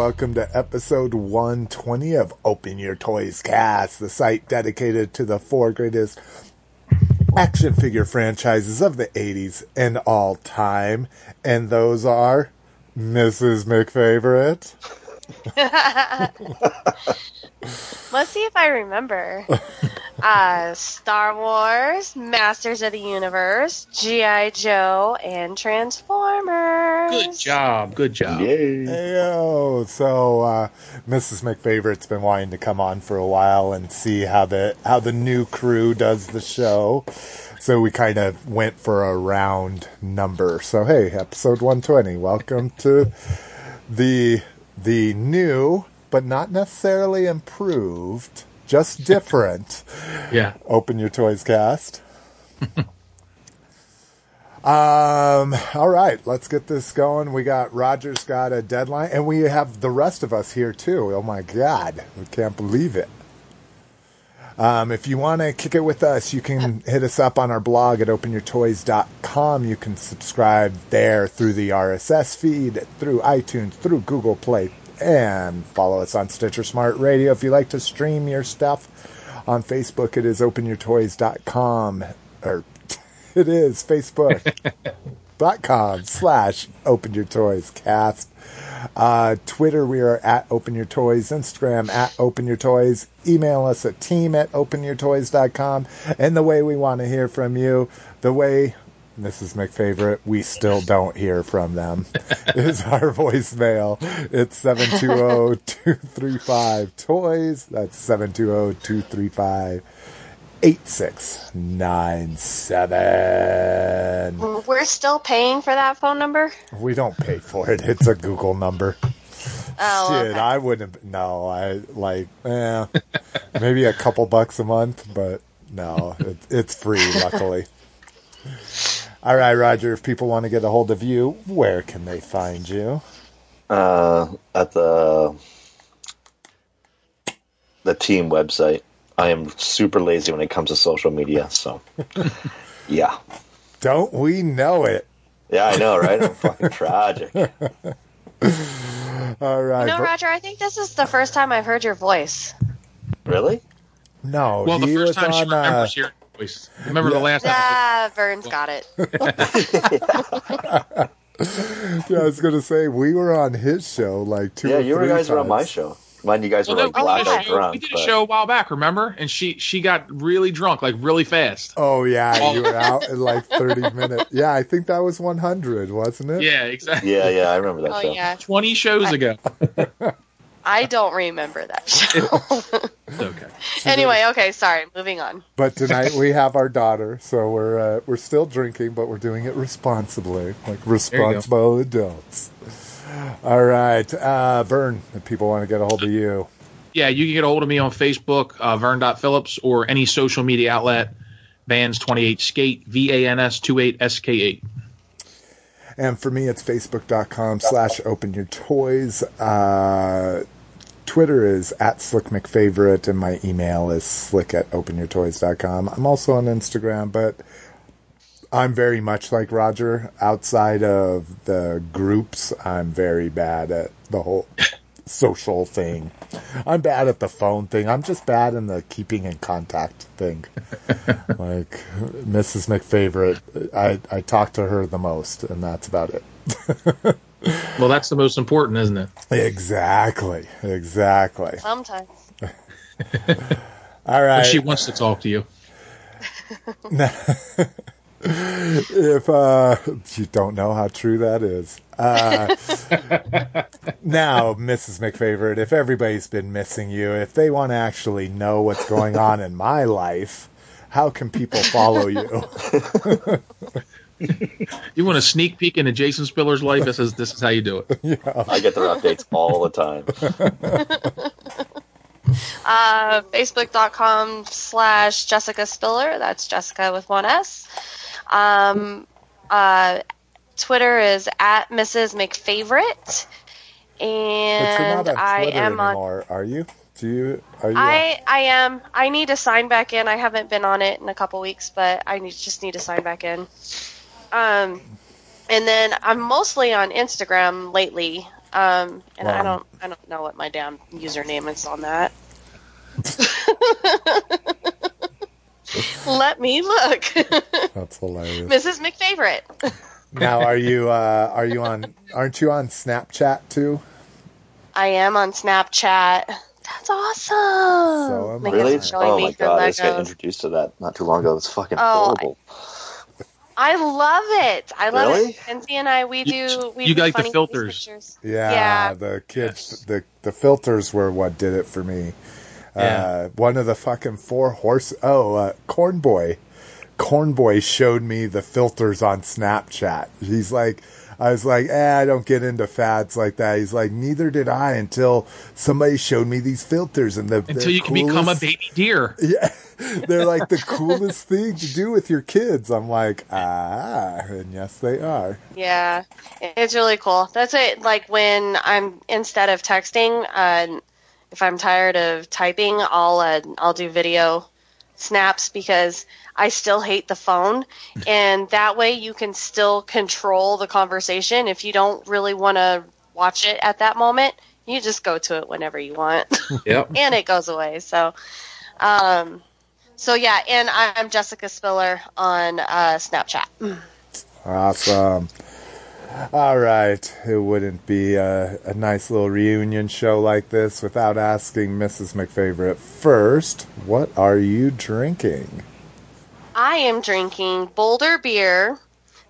welcome to episode 120 of Open Your Toys Cast, the site dedicated to the four greatest action figure franchises of the 80s and all time. And those are Mrs. McFavorite, Let's see if I remember. uh, Star Wars, Masters of the Universe, G.I. Joe, and Transformers. Good job. Good job. Yay. Heyo. So, uh, Mrs. McFavorite's been wanting to come on for a while and see how the, how the new crew does the show. So we kind of went for a round number. So hey, episode 120. Welcome to the, the new, but not necessarily improved, just different Yeah. Open Your Toys cast. um, all right, let's get this going. We got Roger's got a deadline, and we have the rest of us here too. Oh my God, we can't believe it. Um, if you want to kick it with us, you can hit us up on our blog at openyourtoys.com. You can subscribe there through the RSS feed, through iTunes, through Google Play, and follow us on Stitcher Smart Radio. If you like to stream your stuff on Facebook, it is openyourtoys.com, or it is Facebook.com slash open your toys cast. Uh, Twitter, we are at Open Your Toys. Instagram, at Open Your Toys. Email us at team at openyourtoys.com. And the way we want to hear from you, the way Mrs. McFavorite, we still don't hear from them, is our voicemail. It's 720-235-TOYS. That's 720-235 8697. We're still paying for that phone number? We don't pay for it. It's a Google number. Oh, Shit, okay. I wouldn't. No, I like, eh, maybe a couple bucks a month, but no, it, it's free, luckily. All right, Roger, if people want to get a hold of you, where can they find you? Uh, at the the team website. I am super lazy when it comes to social media, so yeah. Don't we know it? Yeah, I know, right? I'm fucking tragic. All right. You know, Roger, I think this is the first time I've heard your voice. Really? no, Well, the first was time she on. Uh, remembers hearing your voice. Remember the last episode? Ah, Vern's got it. yeah, I was going to say, we were on his show like two yeah, or you three guys were on my show. Mind you guys Well, were no, like we, did blackout a show, drunk. we did a show a while back, remember? And she she got really drunk, like really fast. Oh, yeah, you were out in like 30 minutes. Yeah, I think that was 100, wasn't it? Yeah, exactly. Yeah, yeah, I remember that Oh, show. yeah. Twenty shows ago. I don't remember that show. It's okay. anyway, okay, sorry. Moving on. But tonight we have our daughter, so we're uh, we're still drinking, but we're doing it responsibly, like responsible adults. All right, uh, Vern. If people want to get a hold of you, Yeah, you can get a hold of me on Facebook, uh, Vern.Phillips, or any social media outlet, Vans28 Skate, V A N S 28 SK8. And for me, it's facebook.com slash open your toys. Uh, Twitter is at Slick McFavorite, and my email is slick at openyourtoys.com. I'm also on Instagram, but I'm very much like Roger. Outside of the groups, I'm very bad at the whole social thing. I'm bad at the phone thing. I'm just bad in the keeping in contact thing. like Mrs. McFavorite, I, I talk to her the most, and that's about it. Well, that's the most important, isn't it? Exactly. Exactly. Sometimes. All right. When she wants to talk to you. If uh, you don't know how true that is. Uh, now, Mrs. McFavorite, if everybody's been missing you, if they want to actually know what's going on in my life, how can people follow you? You want a sneak peek into Jason Spiller's life? This is this is how you do it. I get their updates all the time. Uh, Facebook.com slash Jessica Spiller. That's Jessica with one S. Um, uh, Twitter is at Mrs. McFavorite. But you're not And on I am on. anymore, are you? Do you? Are you? I I am. I need to sign back in. I haven't been on it in a couple weeks, but I need, just need to sign back in. Um, and then I'm mostly on Instagram lately. Um, and I don't I don't know what my damn username is on that. Let me look, That's hilarious. Mrs. McFavorite. now, are you? Uh, are you on? Aren't you on Snapchat too? I am on Snapchat. That's awesome. So am I. Megan's Really? Oh my her god, I just got introduced to that not too long ago. It's fucking Oh, horrible. I love it. I love Really? it. Kenzie and I, we do. We you do like the filters. Yeah, Yeah. the kids, the the filters were what did it for me. Yeah. Uh, one of the fucking four horse. Oh, uh, Corn Boy. Corn Boy showed me the filters on Snapchat. He's like, I was like, eh, I don't get into fads like that. He's like, neither did I until somebody showed me these filters and the Until you can become a baby deer. Yeah, they're like the coolest thing to do with your kids. I'm like, ah, and yes, they are. Yeah, it's really cool. That's it. Like when I'm instead of texting, uh, if I'm tired of typing, I'll uh, I'll do video snaps because I still hate the phone, and that way you can still control the conversation. If you don't really want to watch it at that moment, you just go to it whenever you want. Yep. and it goes away. So, um, so yeah, and I'm Jessica Spiller on uh, Snapchat. Awesome. All right. It wouldn't be a, a nice little reunion show like this without asking Mrs. McFavorite first, what are you drinking? I am drinking Boulder beer,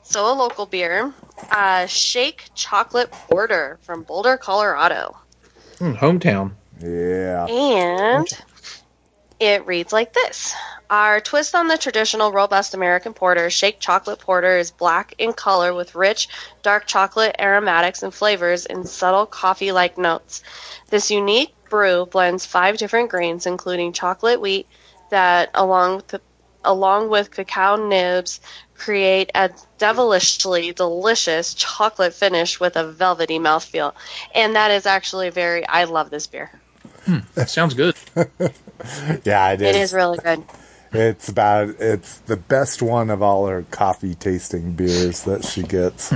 so a local beer, uh, Shake Chocolate Porter from Boulder, Colorado. Hmm, hometown. Yeah. And it reads like this Our twist on the traditional robust American porter, Shake Chocolate Porter, is black in color with rich, dark chocolate aromatics and flavors and subtle coffee like notes. This unique brew blends five different grains, including chocolate wheat, that, along with, along with cacao nibs, create a devilishly delicious chocolate finish with a velvety mouthfeel. And that is actually very, I love this beer. Sounds good. Yeah, it is. It is really good. It's about it's the best one of all her coffee tasting beers that she gets.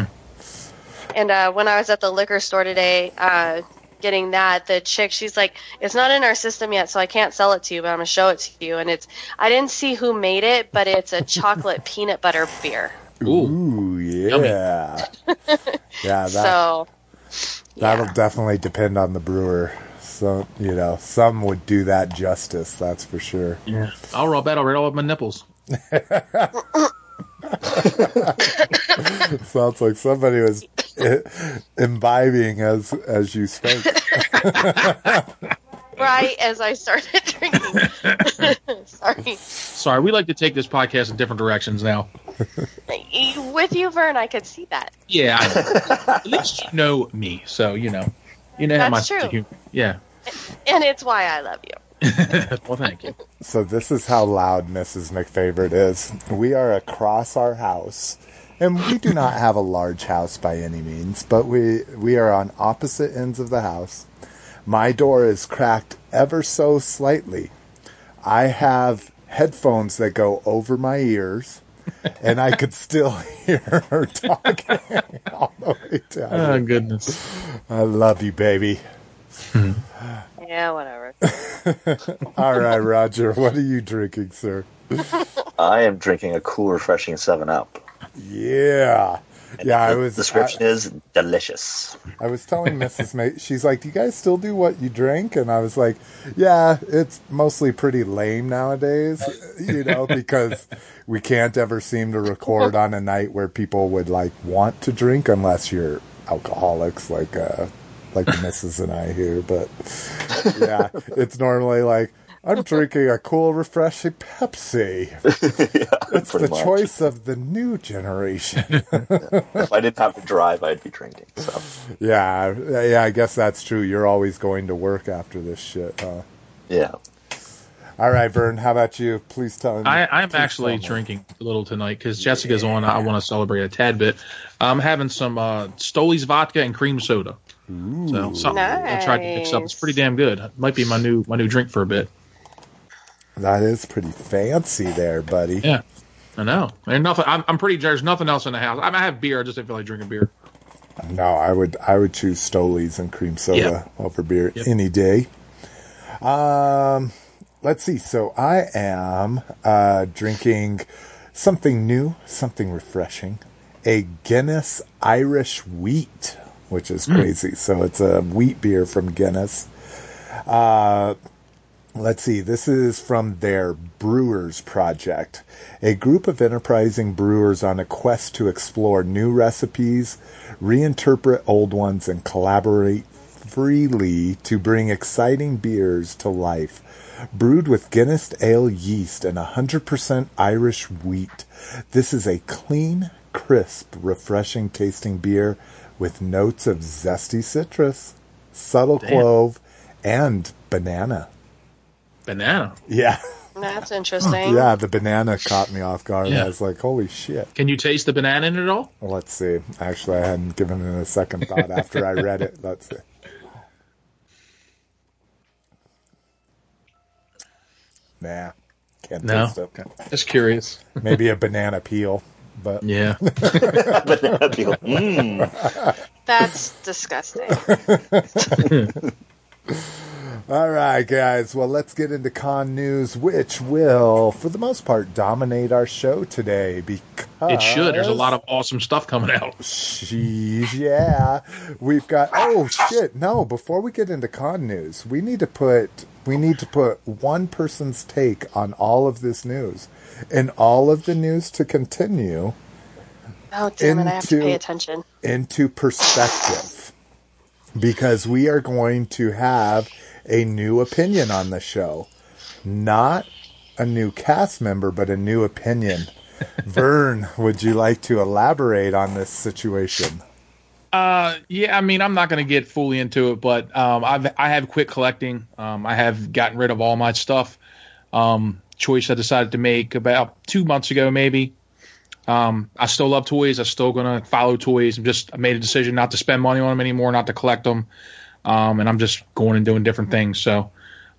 And uh, when I was at the liquor store today, uh, getting that, the chick, she's like, "It's not in our system yet, so I can't sell it to you, but I'm gonna show it to you." And it's, I didn't see who made it, but it's a chocolate peanut butter beer. Ooh. Ooh, yeah. yeah, that So, that'll yeah. definitely depend on the brewer. So, you know, some would do that justice, that's for sure. Yeah. I'll rub that right all up my nipples. Sounds like somebody was imbibing as as you spoke. right as I started drinking. Sorry, Sorry, we like to take this podcast in different directions now. with you, Vern, I could see that. Yeah, at least you know me, so you know, you know how That's my true. Yeah. And it's why I love you. well, thank you. So this is how loud Mrs. McFavorite is. We are across our house, and we do not have a large house by any means, but we we are on opposite ends of the house. My door is cracked ever so slightly. I have headphones that go over my ears, and I could still hear her talking all the way down. Oh goodness. I love you, baby. Yeah, whatever. All right, Roger, what are you drinking, sir? I am drinking a cool, refreshing Seven Up. Yeah. Yeah, I The was. description is delicious. I was telling Mrs. May, she's like, "Do you guys still do what you drink?" And I was like, "Yeah, it's mostly pretty lame nowadays, you know, because we can't ever seem to record on a night where people would like want to drink unless you're alcoholics, like uh, like the missus and I here, but yeah, it's normally like I'm drinking a cool, refreshing Pepsi. it's the much. choice of the new generation. If I didn't have to drive, I'd be drinking. So yeah, yeah, I guess that's true. You're always going to work after this shit, huh? yeah. All right, Vern, how about you? Please tell me. I, I'm actually tell drinking a little tonight because Jessica's on. I want to celebrate a tad bit. I'm having some uh, Stoli's vodka and cream soda. So something I tried to mix up. It's pretty damn good. It might be my new my new drink for a bit. That is pretty fancy there, buddy. Yeah, I know. And nothing. I'm, I'm pretty. There's nothing else in the house. I, mean, I have beer. I just didn't feel like drinking beer. No, I would I would choose Stoli's and cream soda over beer any day. Um, let's see. So I am uh, drinking something new, something refreshing, a Guinness Irish Wheat, which is crazy. So it's a wheat beer from Guinness. Uh, Let's see, this is from their Brewers Project, a group of enterprising brewers on a quest to explore new recipes, reinterpret old ones, and collaborate freely to bring exciting beers to life. Brewed with Guinness ale yeast and 100% Irish wheat, this is a clean, crisp, refreshing tasting beer with notes of zesty citrus, subtle Damn. clove, and banana. Banana. Yeah. That's interesting. Yeah, the banana caught me off guard. Yeah. I was like, holy shit. Can you taste the banana in it at all? Well, let's see. Actually, I hadn't given it a second thought after I read it. Let's see. Nah, can't No. taste it. Just curious. Maybe a banana peel, but Yeah. Banana peel. Mm. That's disgusting. All right, guys. Well, let's get into con news, which will, for the most part, dominate our show today because It should. There's a lot of awesome stuff coming out. Jeez, yeah. We've got oh shit. No, before we get into con news, we need to put we need to put one person's take on all of this news. And all of the news to continue Oh damn it! I have to Into- pay attention. into perspective. Because we are going to have a new opinion on the show. Not a new cast member, but a new opinion. Vern, would you like to elaborate on this situation? Uh, yeah, I mean, I'm not going to get fully into it, but um, I've I have quit collecting. Um, I have gotten rid of all my stuff. Um, choice I decided to make about two months ago, maybe. Um, I still love toys. I'm still to follow toys. I'm just I made a decision not to spend money on them anymore, not to collect them. Um, and I'm just going and doing different things. So,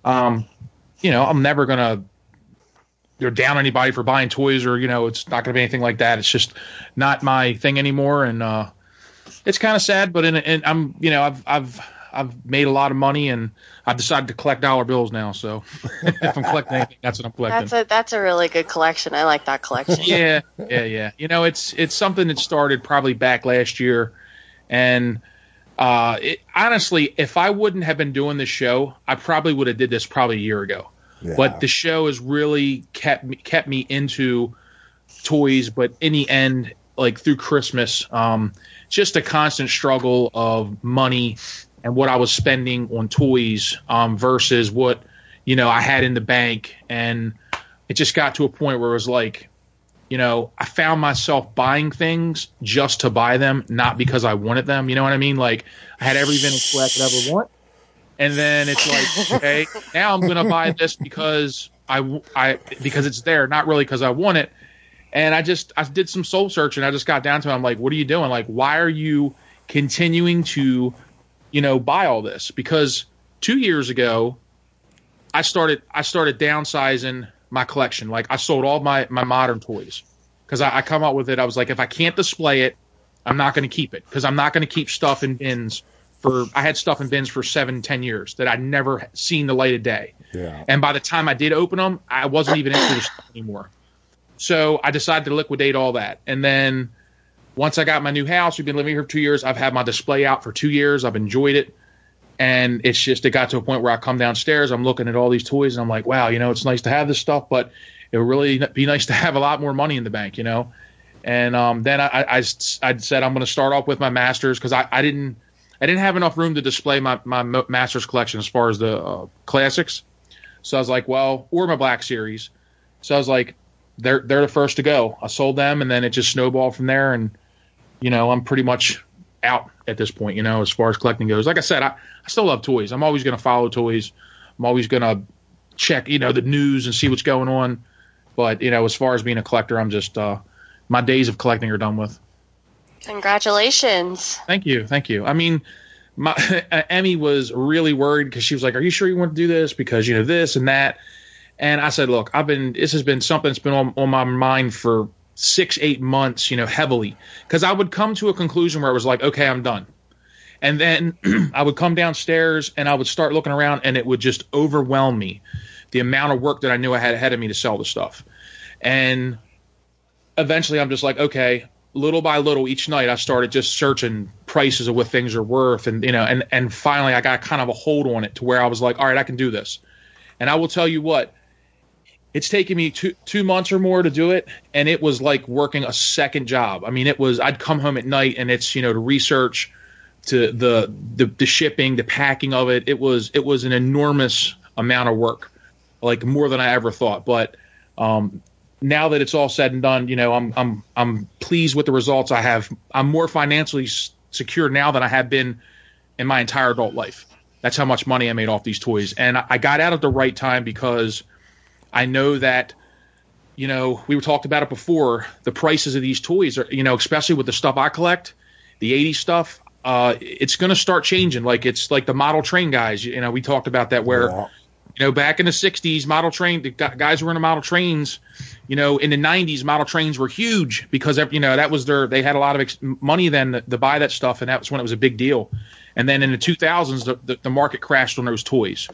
um, you know, I'm never going to you're down anybody for buying toys or you know it's not going to be anything like that. It's just not my thing anymore, and uh, it's kind of sad. But in, in I'm you know I've I've I've made a lot of money and I've decided to collect dollar bills now. So if I'm collecting anything, that's what I'm collecting. That's a that's a really good collection. I like that collection. yeah, yeah, yeah. You know, it's it's something that started probably back last year, and uh, it, honestly, if I wouldn't have been doing this show, I probably would have did this probably a year ago. Yeah. But the show has really kept me kept me into toys. But in the end, like through Christmas, um, just a constant struggle of money and what I was spending on toys um, versus what you know I had in the bank, and it just got to a point where it was like, you know, I found myself buying things just to buy them, not because I wanted them. You know what I mean? Like I had every vintage toy I could ever want, and then it's like, okay, now I'm gonna buy this because I I because it's there, not really because I want it. And I just I did some soul searching. I just got down to it. I'm like, what are you doing? Like, why are you continuing to, you know, buy all this? Because two years ago, I started I started downsizing my collection. Like I sold all my my modern toys because I, I come up with it. I was like, if I can't display it, I'm not going to keep it because I'm not going to keep stuff in bins for. I had stuff in bins for seven, ten years that I'd never seen the light of day. Yeah. And by the time I did open them, I wasn't even into the stuff anymore. So I decided to liquidate all that. And then once I got my new house, we've been living here for two years. I've had my display out for two years. I've enjoyed it. And it's just, it got to a point where I come downstairs, I'm looking at all these toys, and I'm like, wow, you know, it's nice to have this stuff, but it would really be nice to have a lot more money in the bank, you know? And um, then I, I, I said I'm going to start off with my masters because I, I didn't, I didn't have enough room to display my my Masters collection as far as the uh, classics. So I was like, well, or my Black Series. So I was like, they're they're the first to go. I sold them, and then it just snowballed from there. And you know, I'm pretty much out at this point. You know, as far as collecting goes. Like I said, I, I still love toys. I'm always going to follow toys. I'm always going to check, you know, the news and see what's going on. But you know, as far as being a collector, I'm just uh, my days of collecting are done with. Congratulations. Thank you, thank you. I mean, my Emmy was really worried because she was like, "Are you sure you want to do this? Because you know this and that." And I said, "Look, I've been. This has been something that's been on, on my mind for six, eight months. You know, heavily because I would come to a conclusion where it was like, okay, I'm done." And then I would come downstairs and I would start looking around, and it would just overwhelm me the amount of work that I knew I had ahead of me to sell the stuff. And eventually, I'm just like, okay, little by little, each night, I started just searching prices of what things are worth, and you know, and and finally, I got kind of a hold on it to where I was like, all right, I can do this. And I will tell you what, it's taken me two two months or more to do it, and it was like working a second job. I mean, it was I'd come home at night, and it's you know to research, to the the, the shipping, the packing of it. It was it was an enormous amount of work, like more than I ever thought. But um, now that it's all said and done, you know, I'm I'm I'm pleased with the results I have. I'm more financially secure now than I have been in my entire adult life. That's how much money I made off these toys, and I I got out at the right time because I know that. You know, we were talked about it before. The prices of these toys are, you know, especially with the stuff I collect, the '80s stuff. Uh, it's going to start changing. Like it's like the model train guys. You know, we talked about that where Yeah. you know, back in the '60s, model train the guys were into model trains. You know, in the '90s, model trains were huge because you know that was their they had a lot of ex- money then to, to buy that stuff, and that was when it was a big deal. And then in the 2000s, the, the, the market crashed on those toys.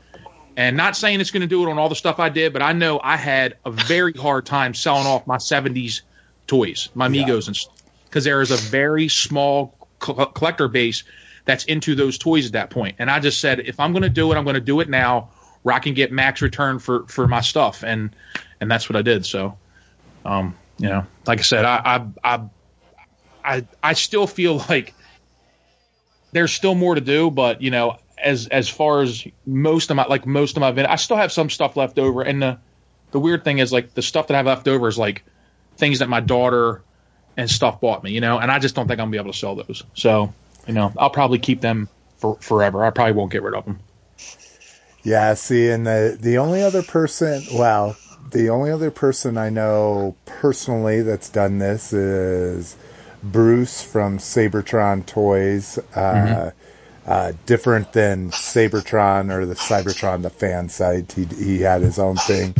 And not saying it's going to do it on all the stuff I did, but I know I had a very hard time selling off my 70s toys, my Megos and stuff, because there is a very small co- collector base that's into those toys at that point. And I just said, if I'm going to do it, I'm going to do it now, where I can get max return for for my stuff, and and that's what I did. So, um, you know, like I said, I I I I, I still feel like there's still more to do, but you know, as as far as most of my like most of my I still have some stuff left over, and the the weird thing is like the stuff that I have left over is like things that my daughter and stuff bought me, you know, and I just don't think I'm gonna be able to sell those. So, you know, I'll probably keep them for forever. I probably won't get rid of them. Yeah, see, and the the only other person, well, the only other person I know personally that's done this is Bruce from Sabertron Toys. Uh, uh, different than Sabertron or the Cybertron, the fan site. He he had his own thing.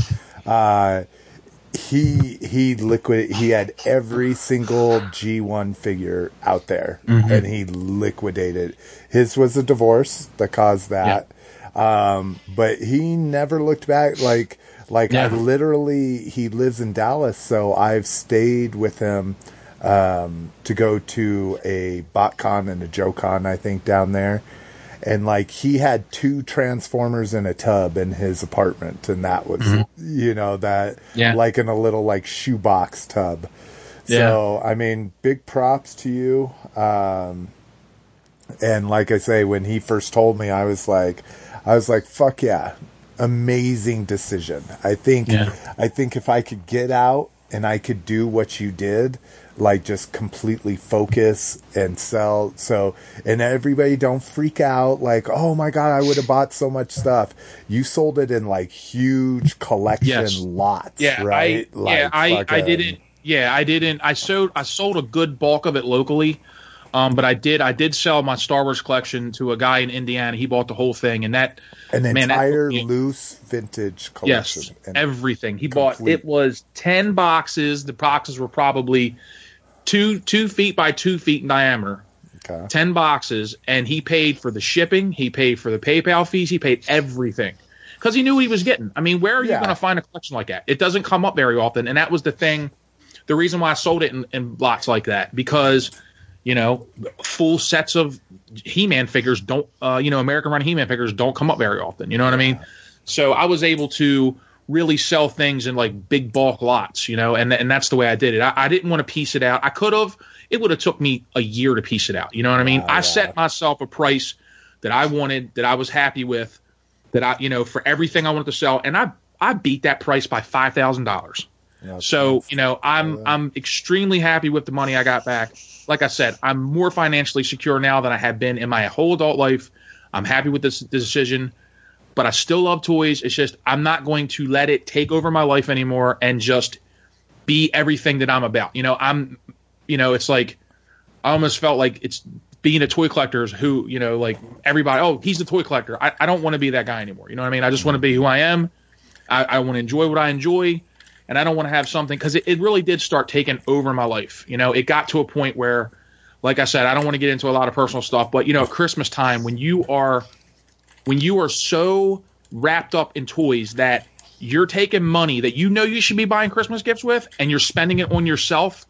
Uh, he he liquid he had every single G1 figure out there and he liquidated. His was a divorce that caused that. Um, but he never looked back like like I Yeah. literally he lives in Dallas, so I've stayed with him um, to go to a BotCon and a JoeCon, I think, down there. And like he had two transformers in a tub in his apartment, and that was you know that Yeah. like in a little like shoebox tub. So I mean, big props to you. Um, and like I say, when he first told me, I was like, I was like, fuck yeah, amazing decision. I think, Yeah. I think if I could get out and I could do what you did, like just completely focus and sell. So, and everybody don't freak out like, oh my God, I would have bought so much stuff. You sold it in like huge collection Yes. lots, Yeah, right? I yeah, I, I didn't. Yeah, I didn't. I sold I sold a good bulk of it locally, um, but I did I did sell my Star Wars collection to a guy in Indiana. He bought the whole thing, and that An man, that entire me- loose vintage collection. Yes, And- everything. He bought it was ten boxes. The boxes were probably two two feet by two feet in diameter. okay. Ten boxes, and he paid for the shipping. He paid for the PayPal fees. He paid everything because he knew what he was getting. I mean, where are you going to find a collection like that? It doesn't come up very often, and that was the thing. The reason why I sold it in, in lots like that because you know full sets of He-Man figures don't uh, you know American run He-Man figures don't come up very often. You know what I mean? So I was able to really sell things in like big bulk lots, you know, and and that's the way I did it. I, I didn't want to piece it out. I could have. It would have took me a year to piece it out. You know what I mean? Wow, I set myself a price that I wanted, that I was happy with, that I, you know, for everything I wanted to sell, and I I beat that price by five thousand dollars. Yeah, So you know, I'm Yeah. I'm extremely happy with the money I got back. Like I said, I'm more financially secure now than I have been in my whole adult life. I'm happy with this decision, but I still love toys. It's just I'm not going to let it take over my life anymore and just be everything that I'm about. You know, I'm, you know, it's like I almost felt like it's being a toy collector is who, you know, like everybody. Oh, he's the toy collector. I, I don't want to be that guy anymore. You know what I mean? I just want to be who I am. I, I want to enjoy what I enjoy and I don't want to have something because it, it really did start taking over my life. You know, it got to a point where, like I said, I don't want to get into a lot of personal stuff, but you know, Christmas time when you are when you are so wrapped up in toys that you're taking money that you know you should be buying Christmas gifts with and you're spending it on yourself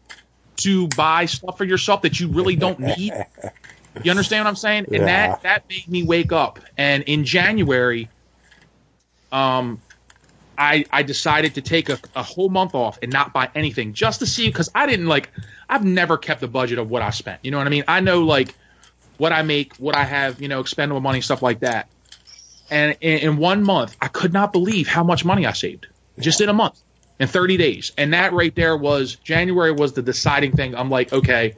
to buy stuff for yourself that you really don't need. You understand what I'm saying? And Yeah. that that made me wake up. And in January, um, I I decided to take a, a whole month off and not buy anything just to see because I didn't like I've never kept a budget of what I spent. You know what I mean? I know like what I make, what I have, you know, expendable money, stuff like that. And in, one month, I could not believe how much money I saved just in a month, in 30 days. And that right there was January was the deciding thing. I'm like, okay,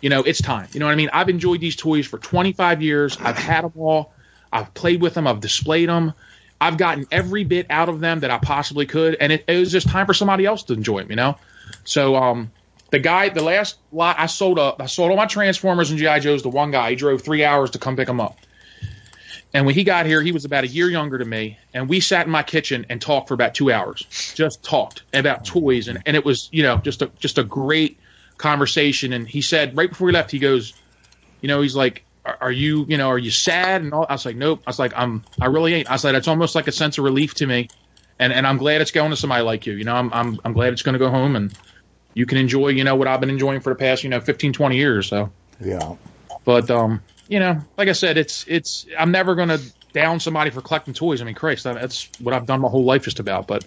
you know, it's time. You know what I mean? I've enjoyed these toys for 25 years. I've had them all. I've played with them. I've displayed them. I've gotten every bit out of them that I possibly could, and it, it was just time for somebody else to enjoy them. You know, so um, the guy, the last lot I sold, up, I sold all my Transformers and GI Joes to one guy. He drove three hours to come pick them up. And when he got here, he was about a year younger than me, and we sat in my kitchen and talked for about two hours. Just talked about toys, and, and it was you know just a just a great conversation. And he said right before we left, he goes, you know, he's like, are, are you, you know, are you sad? And all, I was like, nope. I was like, I'm, I really ain't. I said, it's almost like a sense of relief to me, and and I'm glad it's going to somebody like you. You know, I'm I'm I'm glad it's going to go home and you can enjoy, you know, what I've been enjoying for the past, you know, 15, 20 years. So, Yeah. but um, you know, like I said, it's it's I'm never going to down somebody for collecting toys. I mean, Christ, that's what I've done my whole life just about. But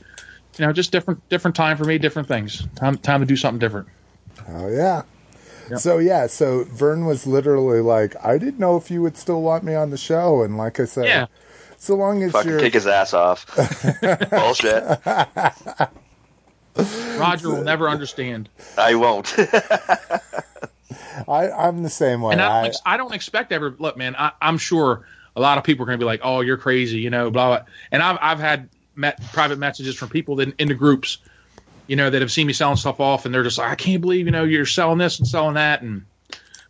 you know, just different different time for me, different things. Time time to do something different. Oh yeah. Yep. So yeah, so Vern was literally like, I didn't know if you would still want me on the show, and like I said, Yeah. so long as you're kick his ass off. Bullshit. Roger will never understand. I won't. I, I'm the same way. and I don't, I, I don't expect ever. Look, man, I, I'm sure a lot of people are going to be like, "Oh, you're crazy," you know, blah blah. And I've I've had met, private messages from people that in the groups, you know, that have seen me selling stuff off, and they're just like, "I can't believe you know you're selling this and selling that," and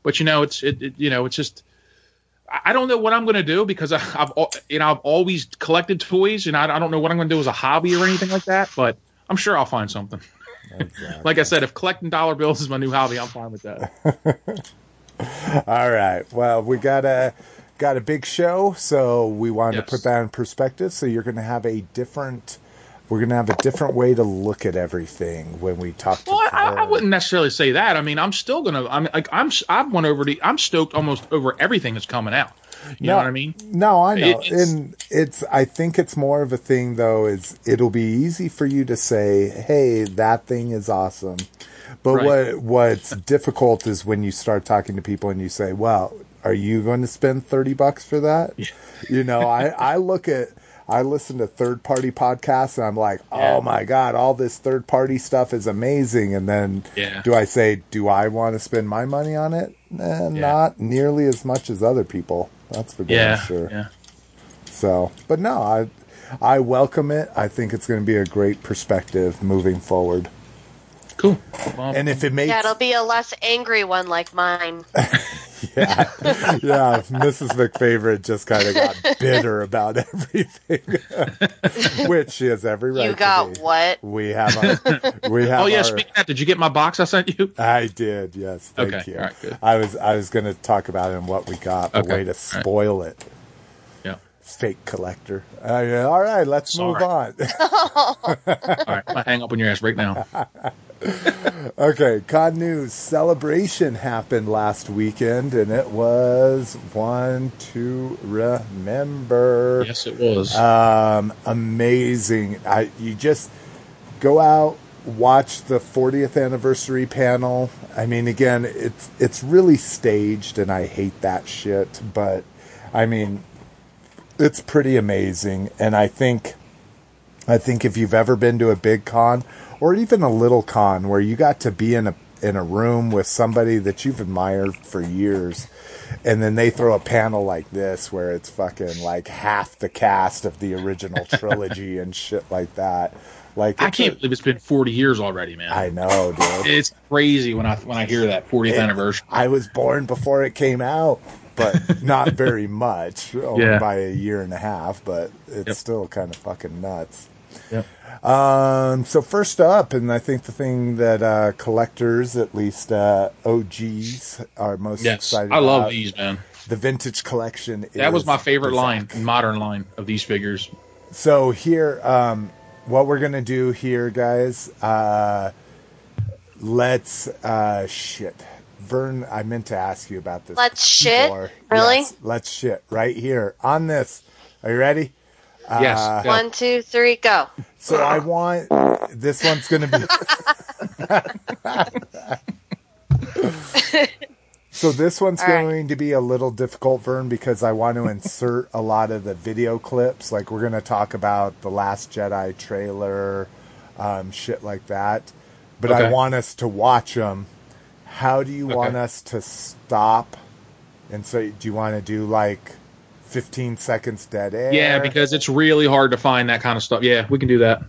but you know, it's it, it you know, it's just. I- don't know what I'm going to do because I, I've you know I've always collected toys and I, I don't know what I'm going to do as a hobby or anything like that. But I'm sure I'll find something. Exactly. Like I said, if collecting dollar bills is my new hobby, I'm fine with that. All right. Well, we got a got a big show, so we wanted Yes. to put that in perspective. So you're going to have a different. We're going to have a different way to look at everything when we talk to. Well, I, I wouldn't necessarily say that. I mean, I'm still gonna. I'm like I'm. I've won over the. I'm stoked almost over everything that's coming out. You know No. what I mean? No, I know, It- it's- and it's. I think it's more of a thing, though. Is it'll be easy for you to say, "Hey, that thing is awesome," but Right. what what's difficult is when you start talking to people and you say, "Well, are you going to spend thirty bucks for that?" You know, I I look at. I listen to third party podcasts and I'm like, oh my God, all this third party stuff is amazing. And then Yeah. do I say, do I want to spend my money on it? Eh, Not nearly as much as other people. That's for damn Yeah. sure. Yeah. So, but no, I I welcome it. I think it's going to be a great perspective moving forward. Cool. Well, And if it makes Yeah, it'll be a less angry one like mine. yeah, yeah, Mrs. McFavorite just kind of got bitter about everything, which she has every right. you to got be. what? We have our, we have oh yeah. our, Speaking of that, did you get my box I sent you? I did, yes. Thank Okay, you. all right, good. I was I was going to talk about it and what we got, but Okay, way to all right. spoil it. Yeah. Fake collector. Uh, all right, let's move on. All right. I hang up on your ass right now. Okay, Con News celebration happened last weekend, and it was one to remember. Yes, it was. Um, amazing. I you just go out, watch the 40th anniversary panel. I mean, again, it's it's really staged, and I hate that shit. But I mean, it's pretty amazing, and I think I think if you've ever been to a big con or even a little con where you got to be in a in a room with somebody that you've admired for years and then they throw a panel like this where it's fucking like half the cast of the original trilogy and shit like that. Like I can't a- believe it's been 40 years already, man. I know, dude. it's crazy when I when I hear that 40th anniversary. I was born before it came out, but not very much, only Yeah. by a year and a half. But it's Yep. still kind of fucking nuts. Yep. Um, so first up, and I think the thing that uh, collectors, at least uh, OGs, are most Yes, excited I love about, these, man. The vintage collection. That was my favorite the line, modern line of these figures. So here, um, what we're gonna do here, guys, uh, let's uh, shit. Vern, I meant to ask you about this. Let's shit? before. Really? Yes, let's shit right here on this. Are you ready? Yes. Uh. One, two, three, go. So I want this one's gonna be. so this one's All right. going to be a little difficult, Vern, because I want to insert a lot of the video clips. Like we're gonna talk about the Last Jedi trailer, um, shit like that. But I want us to watch them. How do you want us to stop? And so, do you want to do like 15 seconds dead air? Yeah, because it's really hard to find that kind of stuff. Yeah, we can do that.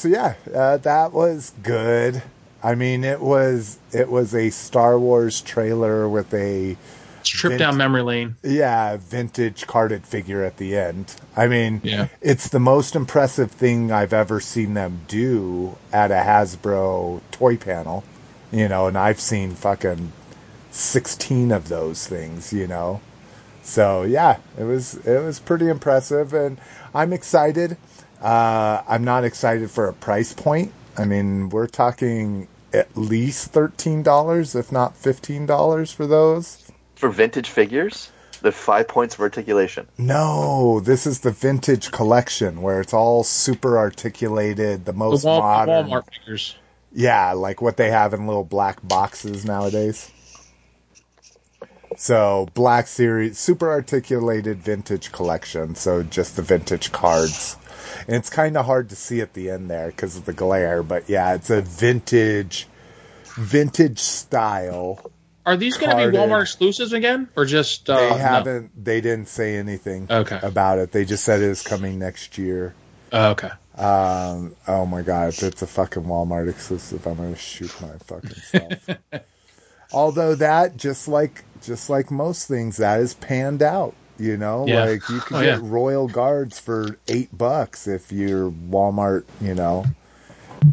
So yeah, uh, that was good. I mean, it was it was a Star Wars trailer with a Trip Vint- down memory lane. yeah vintage carded figure at the end. I mean, Yeah. it's the most impressive thing I've ever seen them do at a Hasbro toy panel. You know, and I've seen fucking sixteen of those things. You know, so yeah, it was it was pretty impressive, and I'm excited. Uh, I'm not excited for a price point. I mean, we're talking at least thirteen dollars, if not fifteen dollars, for those. For vintage figures, the five points of articulation. No, this is the vintage collection where it's all super articulated, the The most Wal- modern. Walmart figures. Yeah, like what they have in little black boxes nowadays. So Black Series, super articulated vintage collection. So just the vintage cards. And it's kind of hard to see at the end there because of the glare. But yeah, it's a vintage, vintage style. Are these going to be Walmart exclusives again, or just uh, They haven't, they didn't say anything Okay. about it. They just said it is coming next year. Oh, okay. Um, oh my god, if it's a fucking Walmart exclusive, I'm gonna shoot my fucking self. Although that, just like just like most things, that is panned out. You know, Yeah. like you could Oh, get yeah. Royal Guards for eight bucks if your Walmart, you know,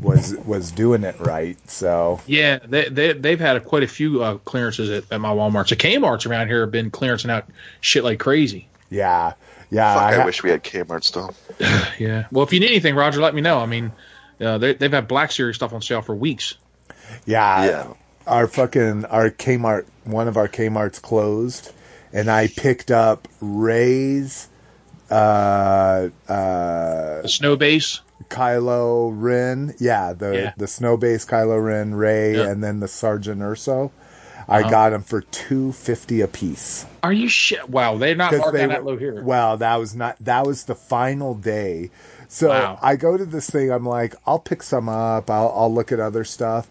was was doing it right. So Yeah, they, they they've had a, quite a few uh, clearances at, at my WalMarts. The Kmart's around here have been clearancing out shit like crazy. yeah, yeah. Fuck, I, ha- wish we had Kmart still. Yeah. Well, if you need anything, Roger, let me know. I mean, uh, they, they've had Black Series stuff on sale for weeks. Yeah. Yeah. Our fucking our Kmart one of our Kmart's closed and I picked up Rey's uh uh The snow base. Kylo Ren. Yeah, the Yeah. the snow base Kylo Ren, Rey, Yeah. and then the Sergeant Erso. I Uh-huh. got them for two fifty a piece. Are you shit? Wow, they're not marking they that low here. Well, that was not that was the final day. So Wow. I go to this thing. I'm like, I'll pick some up. I'll I'll look at other stuff.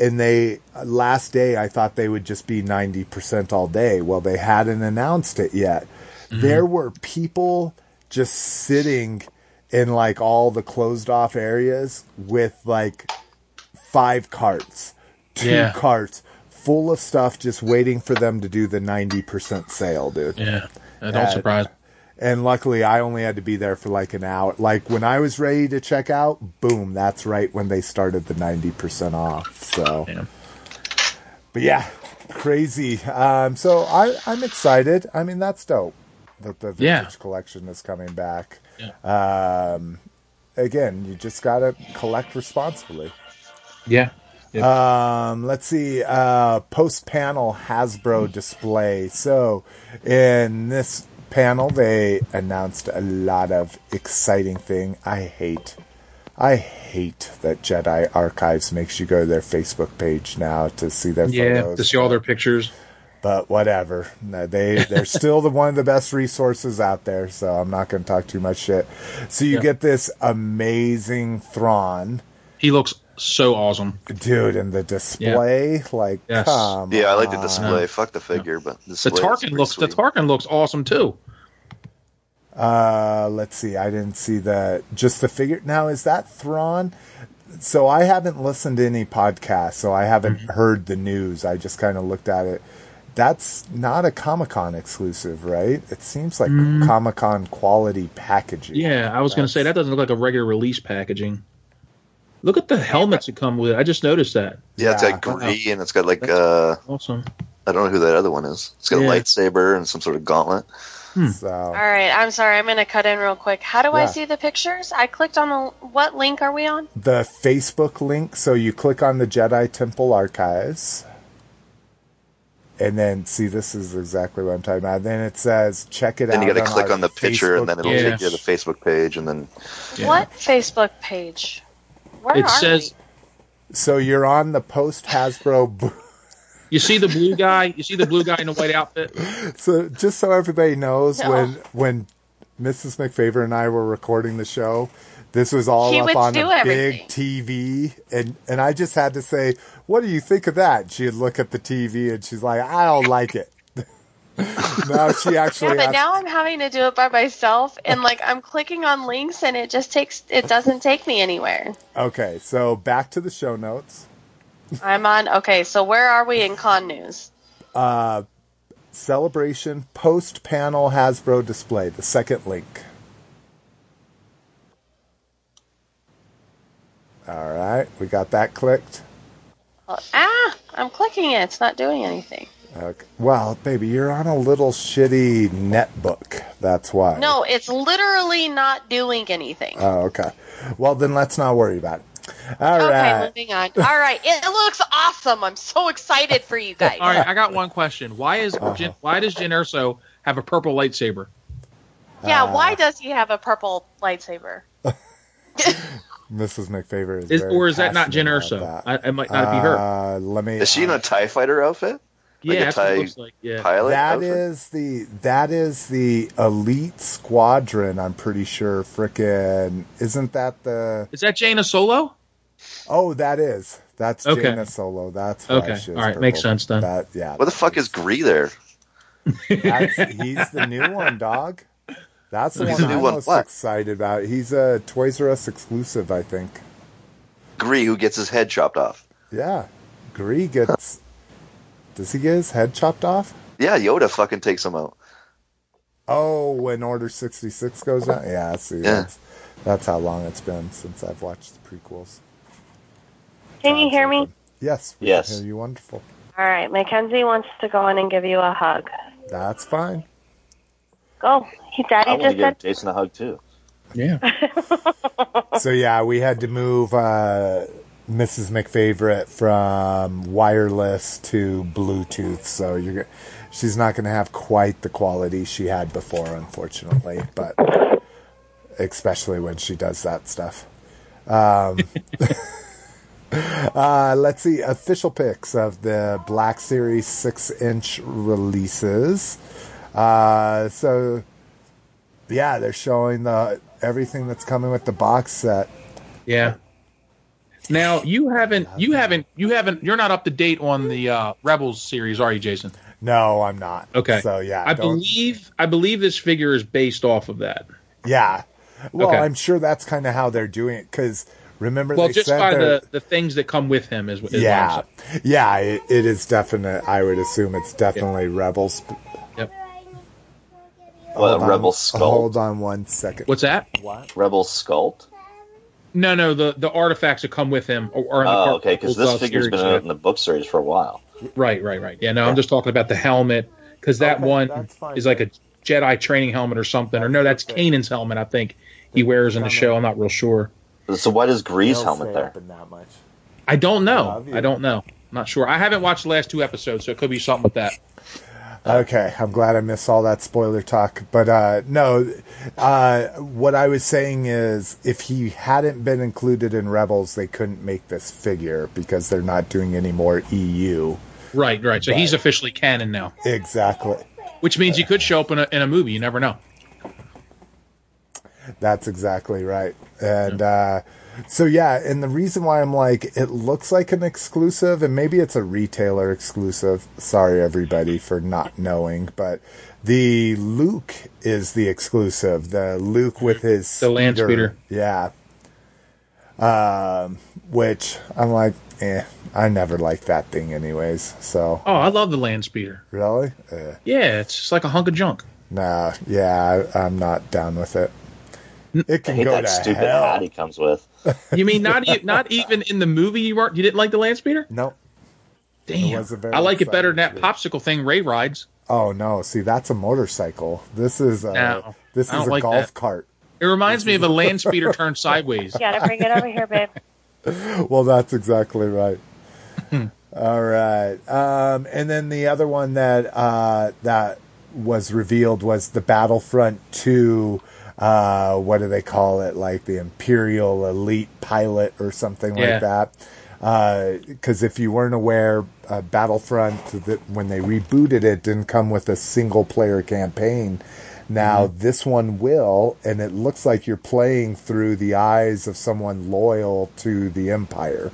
And they last day, I thought they would just be ninety percent all day. Well, they hadn't announced it yet. Mm-hmm. There were people just sitting in like all the closed off areas with like five carts, two Yeah. carts full of stuff, just waiting for them to do the ninety percent sale, dude. Yeah, that Uh, don't surprise. And luckily, I only had to be there for like an hour. Like when I was ready to check out, boom, that's right when they started the 90% off. So, Yeah. but yeah, crazy. Um, so I, I'm excited. I mean, that's dope that the vintage Yeah. collection is coming back. Um, again, you just got to collect responsibly. Yeah. Um, let's see. Uh, post panel Hasbro display. So, in this panel, they announced a lot of exciting thing. I hate, I hate that Jedi Archives makes you go to their Facebook page now to see their Yeah, photos. to see all their pictures. But whatever. No, They they're still the one of the best resources out there. So I'm not going to talk too much shit. So you Yeah. get this amazing Thrawn. He looks so awesome. Dude, and the display, like, Yes. come Yeah, I like the on. display. Fuck the figure, but the, The display is Tarkin looks sweet. the Tarkin looks awesome too. Uh, let's see. I didn't see the just the figure. Now is that Thrawn? So I haven't listened to any podcasts, so I haven't Mm-hmm. heard the news. I just kind of looked at it. That's not a Comic Con exclusive, right? It seems like Comic Con quality packaging. Yeah, I was going to say that doesn't look like a regular release packaging. Look at the helmets that come with it. I just noticed that. Yeah, it's Yeah. got green and it's got like uh, Awesome. I don't know who that other one is. It's got Yeah. a lightsaber and some sort of gauntlet. So All right, I'm sorry. I'm going to cut in real quick. How do I see the pictures? I clicked on the. What link are we on? the Facebook link. So you click on the Jedi Temple Archives, and then see this is exactly what I'm talking about. Then it says check it Then out. you got to click on the picture and then it'll Facebook Yeah. take you to the Facebook page and then Yeah. What Facebook page? Where It are says So you're on the post Hasbro. you see the blue guy. You see the blue guy in the white outfit. So just so everybody knows, No. when when Mrs. McFavor and I were recording the show, this was all He up on do a everything. big TV, and and I just had to say, "What do you think of that?" She'd look at the TV and she's like, "I don't like it." now she Yeah, but has- now I'm having to do it by myself, and like I'm clicking on links, and it just takes. It doesn't take me anywhere. okay. So back to the show notes. I'm on. Okay, so where are we in con news? Celebration post panel Hasbro display, the second link. All right, we got that clicked. Well, ah, I'm clicking it. It's not doing anything. Okay. Well, baby, you're on a little shitty netbook. That's why. No, it's literally not doing anything. Oh, okay. Well, then let's not worry about it. All okay, right. moving on. All right, it looks awesome. I'm so excited for you guys. All right, I got one question. Why is Jyn, why does Jyn Erso have a purple lightsaber? Yeah, Uh, why does he have a purple lightsaber? Mrs. McFavor is, Is, very or is that not Jyn passionate Erso? about that. I, it might not be her. Uh, let me. is she in a Tie Fighter outfit? Yeah, a that's tie- looks like. Yeah. Pilot. That outfit? is the that is the elite squadron. I'm pretty sure. Frickin' isn't that the? Is that Jaina Solo? Oh, that is. That's Okay. Jaina Solo. That's why Okay. she All right. Makes sense then. That yeah. What the fuck is Gree there? That's, he's the new one, dog. That's the He's one the I'm one, most what? excited about. He's a Toys R Us exclusive, I think. Gree, who gets his head chopped off. Yeah, Gree gets. Does he get his head chopped off? Yeah, Yoda fucking takes him out. Oh, when Order sixty six goes down. Yeah, I see, Yeah. that's that's how long it's been since I've watched the prequels. Can you hear me? Yes. we Yes. can hear you wonderful. All right, Mackenzie wants to go in and give you a hug. That's fine. Go. He, I Daddy want to just give said. Jason a hug too. Yeah. So yeah, we had to move uh, Mrs. McFavorite from wireless to Bluetooth. So you're, she's not going to have quite the quality she had before, unfortunately. But especially when she does that stuff. Um, uh, let's see official pics of the Black Series six-inch releases. Uh, so yeah, they're showing the everything that's coming with the box set. Yeah. Now you haven't you haven't you haven't you're not up to date on the uh, Rebels series, are you, Jason? No, I'm not. Okay. So yeah, I don't- believe I believe this figure is based off of that. Yeah. Well, Okay. I'm sure that's kind of how they're doing it because remember Well, they just said by they're- the, the things that come with him is, is yeah, I'm yeah, it, it is definite. I would assume it's definitely Rebels. Yep. What, Hold on- Rebel Skull? Hold on one second. What's that? what? Rebel Sculpt? No, no, the the artifacts that come with him are, are in the Oh, part- okay, because uh, this figure's been out in the book series for a while. right, right, right. Yeah, no, I'm just talking about the helmet because that Okay, one is like a Jedi training helmet or something, or no, that's Kanan's helmet. I think he wears in the show. I'm not real sure. So why does Gree's helmet there? that much. I don't know. I don't know. I'm not sure. I haven't watched the last two episodes, so it could be something with that. Okay, I'm glad I missed all that spoiler talk. But uh, no, uh, what I was saying is if he hadn't been included in Rebels, they couldn't make this figure because they're not doing any more EU. Right, right. So he's officially canon now, Exactly. which means he could show up in a, in a movie. You never know. That's exactly right. And uh, so, yeah, and the reason why I'm like, it looks like an exclusive, and maybe it's a retailer exclusive. Sorry, everybody, for not knowing, but the Luke is the exclusive. The Luke with his The land speeder. Yeah. Um, which I'm like, eh, I never liked that thing, anyways. So, Oh, I love the land speeder. really? Eh. Yeah, it's just like a hunk of junk. Nah, yeah, I, I'm not down with it. It I can hate go that to stupid hell. hat he comes with. You mean not e- not even in the movie you weren't you didn't like the land speeder? Nope. Damn, wasn't very I like it better than that exciting popsicle thing Rey rides. Oh no! See, that's a motorcycle. This is a No, this is a like golf that. cart. It reminds me of a land speeder turned sideways. You gotta bring it over here, babe. Well, that's exactly right. All right, um, and then the other one that uh, that was revealed was the Battlefront Two. Uh, what do they call it? Like the Imperial Elite Pilot or something Yeah. like that. Because if you weren't aware, uh, Battlefront, that when they rebooted it, didn't come with a single player campaign. Now this one will, and it looks like you're playing through the eyes of someone loyal to the Empire.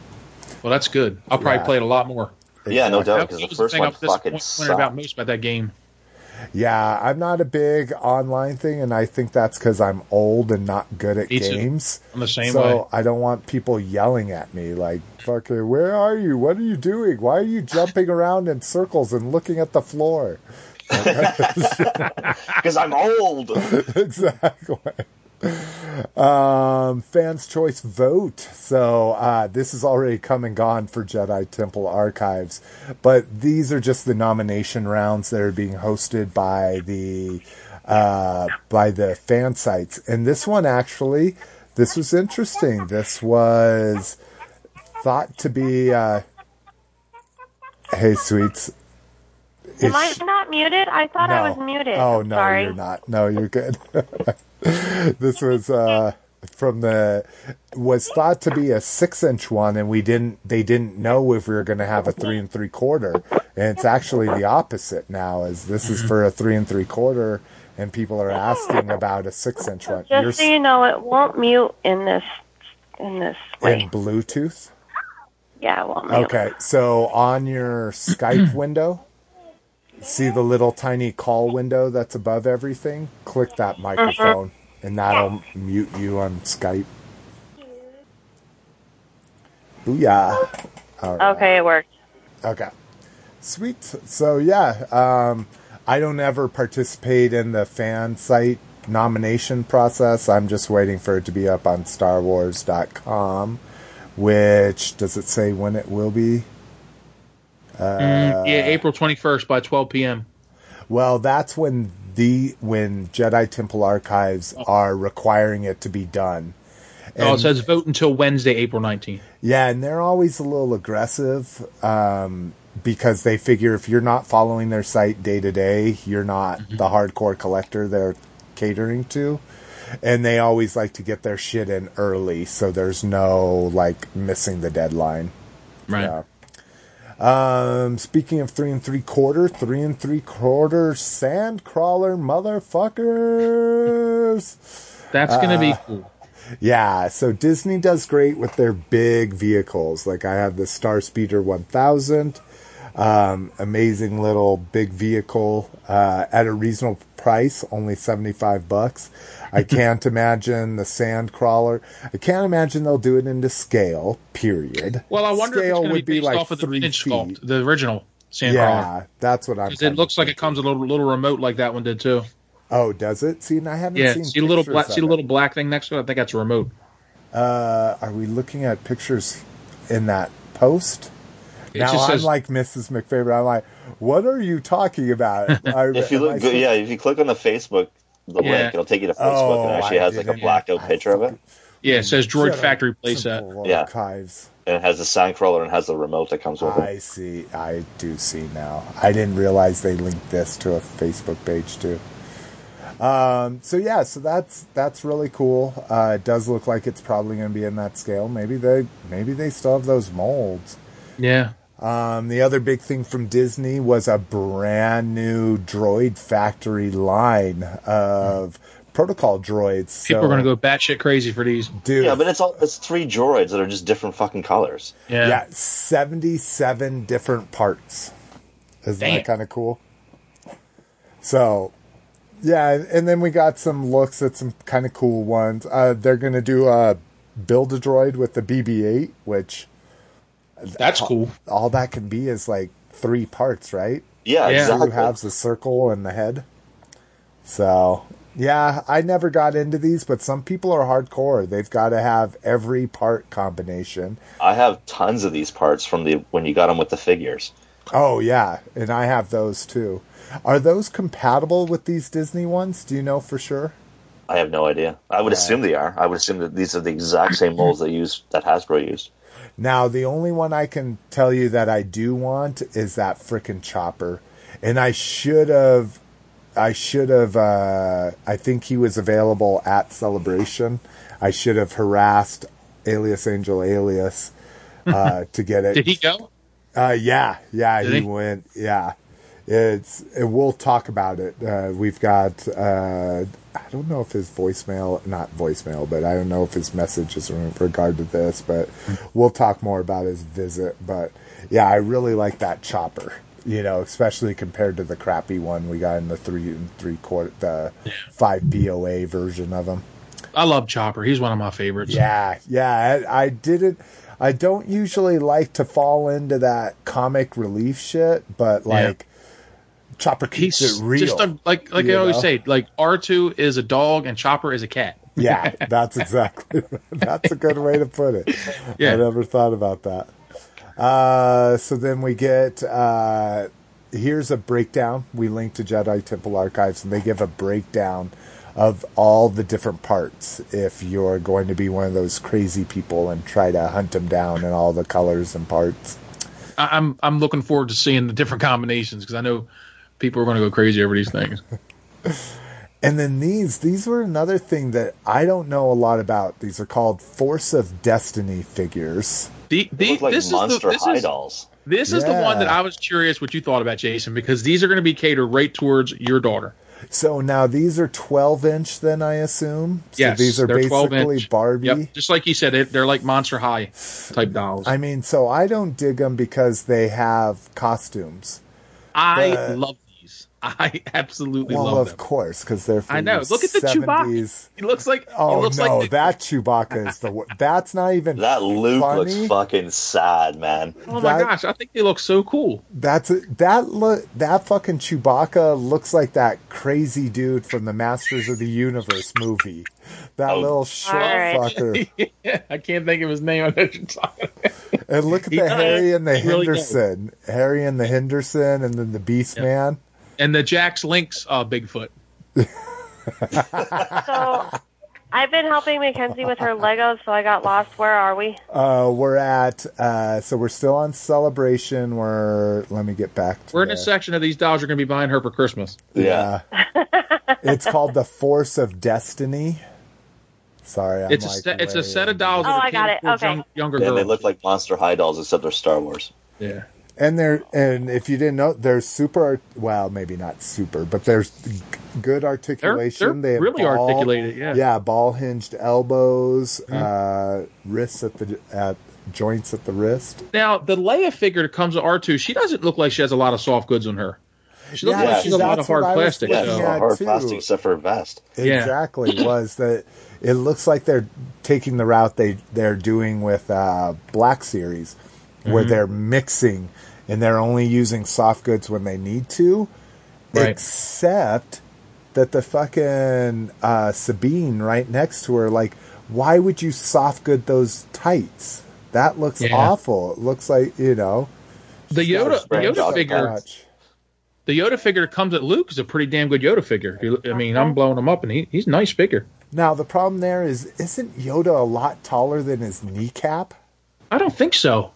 Well, that's good. I'll probably Yeah. play it a lot more. Yeah, no doubt, because the first thing one I'm fucking disappointed about most about that game. Yeah, I'm not a big online thing, and I think that's because I'm old and not good at Me too. games. I'm the same so way. I don't want people yelling at me like, "Fucker, where are you? What are you doing? Why are you jumping around in circles and looking at the floor?" Because I'm old. exactly. Um, fans' choice vote. So uh, this is already come and gone for Jedi Temple Archives, but these are just the nomination rounds that are being hosted by the uh, by the fan sites. And this one actually, this was interesting. This was thought to be. Uh, hey, sweets. Am I not muted? I thought I was muted. Oh no, sorry. you're not. No, you're good. this was uh, from the was thought to be a six inch one, and we didn't. They didn't know if we were going to have a three and three quarter, And it's actually the opposite now. Is this is for a three and three quarter, and people are asking about a six inch one. You're Just so you know, it won't mute in this in this way. in Bluetooth. yeah, it won't mute. Okay, so on your Skype window, see the little tiny call window that's above everything? Click that microphone, and that'll mute you on Skype. Booyah. Right. Okay, it worked. Okay. Sweet. So yeah, um, I don't ever participate in the fan site nomination process. I'm just waiting for it to be up on StarWars.com. Which does it say when it will be? Mm, yeah, April 21st by 12 p.m. Well, that's when the when Jedi Temple Archives are requiring it to be done. oh, it And- says vote until Wednesday, April 19th. Yeah, and they're always a little aggressive um, because they figure if you're not following their site day to day, you're not the hardcore collector they're catering to. And they always like to get their shit in early, so there's no like missing the deadline. Right. Yeah. Um, speaking of three and three quarter, three and three quarter sand crawler motherfuckers. That's going to be cool. Yeah, so Disney does great with their big vehicles. Like I have the Star Speeder 1000, um, amazing little big vehicle uh, at a reasonable price, only 75 bucks. I can't imagine the sand crawler. I can't imagine they'll do it into scale. Period. Well, I wonder if it's scale going to be like off of the three vintage feet. sculpt, the original Sandcrawler. Yeah, that's what I'm. Because it looks like it comes a little little remote like that one did too. Oh, does it? See, and I haven't Yeah, seen. see the little black, see the little black thing next to it. I think that's a remote. Uh, are we looking at pictures in that post? It now just I'm says like Mrs. McFavorite. I'm like, what are you talking about? I, If you am I look, supposed- yeah, if you click on the Facebook, the Yeah. link, it'll take you to Facebook, Oh, and it actually I has like a didn't. blacked out picture of it, yeah, it says Droid Factory playset. Simple Yeah. Archives. and it has the Sandcrawler and has the remote that comes with it. I see. I do see now. I didn't realize they linked this to a Facebook page too. Um, so yeah, so that's that's really cool. Uh, it does look like it's probably going to be in that scale. Maybe they maybe they still have those molds. Yeah, Um, the other big thing from Disney was a brand new droid factory line of protocol droids. people so, are going to go batshit crazy for these. dude. Yeah, but it's all it's three droids that are just different fucking colors. Yeah, yeah, seventy-seven different parts. Isn't Damn. that kind of cool? So, yeah, and then we got some looks at some kind of cool ones. Uh, they're going to do a build a droid with the BB-8, which that's cool. all that can be is like three parts, right? Yeah, Yeah. Two exactly. halves, the circle and the head. So, yeah, I never got into these, but some people are hardcore. They've got to have every part combination. I have tons of these parts from the when you got them with the figures. Oh, yeah, and I have those too. Are those compatible with these Disney ones? Do you know for sure? I have no idea. I would assume they are. I would assume that these are the exact same molds they use that Hasbro used. Now, the only one I can tell you that I do want is that frickin' chopper. And I should have, I should have, uh, I think he was available at Celebration. I should have harassed Alias Angel Alias, uh, to get it. Did he go? Uh, yeah, yeah, he, he? went. Yeah, it's. And we'll talk about it. Uh, we've got. Uh, I don't know if his voicemail, not voicemail, but I don't know if his message is in regard to this. But we'll talk more about his visit. But yeah, I really like that chopper. You know, especially compared to the crappy one we got in the three and three quarter, the five POA version of him. I love Chopper. He's one of my favorites. Yeah, yeah. I, I didn't. I don't usually like to fall into that comic relief shit, but like Chopper keeps he's it real. just a, like like I always know? say. Like R two is a dog and Chopper is a cat. yeah, that's exactly. that's a good way to put it. Yeah. I never thought about that. Uh, so then we get uh, here's a breakdown. We link to Jedi Temple Archives, and they give a breakdown of all the different parts. If you're going to be one of those crazy people and try to hunt them down in all the colors and parts. I'm I'm looking forward to seeing the different combinations because I know people are going to go crazy over these things. And then these, these were another thing that I don't know a lot about. These are called Force of Destiny figures. The, They the, like this monster is the, this high is, dolls. This is the one that I was curious what you thought about, Jason, because these are going to be catered right towards your daughter. So now these are 12 inch, then I assume. So Yes, these are they're 12 basically inch. Barbie. Yep, just like you said, it, they're like Monster High type dolls. I mean, so I don't dig them because they have costumes. I but- love these. I absolutely Well, love of them. course, because they're. For I know. Look at the 70s. Chewbacca. He looks like. Oh he looks no, like the- that Chewbacca is the. wor- That's not even. That Luke funny. looks fucking sad, man. Oh my that- gosh! I think they look so cool. That's that look. That fucking Chewbacca looks like that crazy dude from the Masters of the Universe movie. That Oh. little short Alright. fucker. yeah, I can't think of his name. I know what you're talking about. And look at He the does. Harry and the He really. Henderson. Harry and the Henderson, and then the Beast Man. And the Jack Link's uh, Bigfoot. So I've been helping Mackenzie with her Legos, so I got lost. Where are we? Uh, we're at. Uh, so we're still on celebration. We're. Let me get back to. We're in a section of these dolls you're going to be buying her for Christmas. Yeah. it's called the Force of Destiny. Sorry, I'm It's a like set, it's a set of dolls. Oh, that are I got it. Okay. young- younger Yeah, girls. they look like Monster High dolls except they're Star Wars. Yeah. And they're and if you didn't know, there's super. Well, maybe not super, but there's g- good They're, articulation. they're they have really ball- articulated. Yeah. Yeah, ball hinged elbows, Mm-hmm. uh, wrists at the at joints at the wrist. Now the Leia figure that comes with R two, she doesn't look like she has a lot of soft goods on her. She looks Yeah, like she's a lot of hard what I was plastic. Yeah, So. hard too. plastic except for a vest. Yeah. Exactly was that it looks like they're taking the route they they're doing with uh, Black Series, where Mm-hmm. they're mixing and they're only using soft goods when they need to, Right. except that the fucking uh, Sabine right next to her, like, why would you soft good those tights? That looks Yeah. awful. It looks like you know. The Yoda, the Yoda figure, Watch. the Yoda figure comes at Luke is a pretty damn good Yoda figure. I mean, I'm blowing him up, and he, he's a nice figure. Now the problem there is, isn't Yoda a lot taller than his kneecap? I don't think so.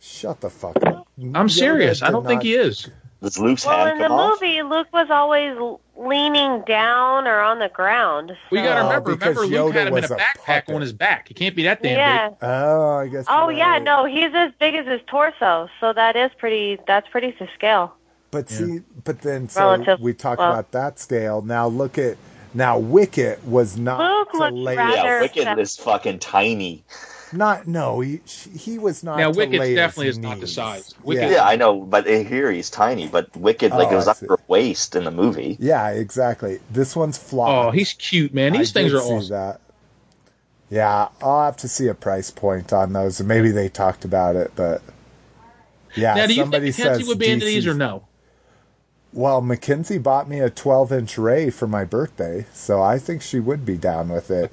Shut the fuck up. I'm Yoda serious. I don't think he is. Does Luke's Well, hand in the off? movie, Luke was always leaning down or on the ground. We got to Oh, remember. because Remember, Luke Yoda had him in a was a backpack puppet. on his back. He can't be that damn yeah. big. Oh, I guess. Oh you're yeah, right. no, he's as big as his torso, so that is pretty. That's pretty to scale. But see, but then so Relative- we talked well- about that scale. Now look at now. Wicket was not Luke to looks rather- Yeah, Rather Wicket is fucking tiny. Not no. He he was not. Now, to Wicket's lay his definitely is not the size. Wicket- Yeah, I know, but here he's tiny. But Wicket, like Oh, it was I up see. her waist in the movie. Yeah, exactly. This one's flawed. Oh, he's cute, man. These I things are see awesome. That. Yeah, I'll have to see a price point on those. Maybe they talked about it, but yeah. Now, do you somebody think Mackenzie says would be into these or no? Well, Mackenzie bought me a 12 inch Rey for my birthday, so I think she would be down with it.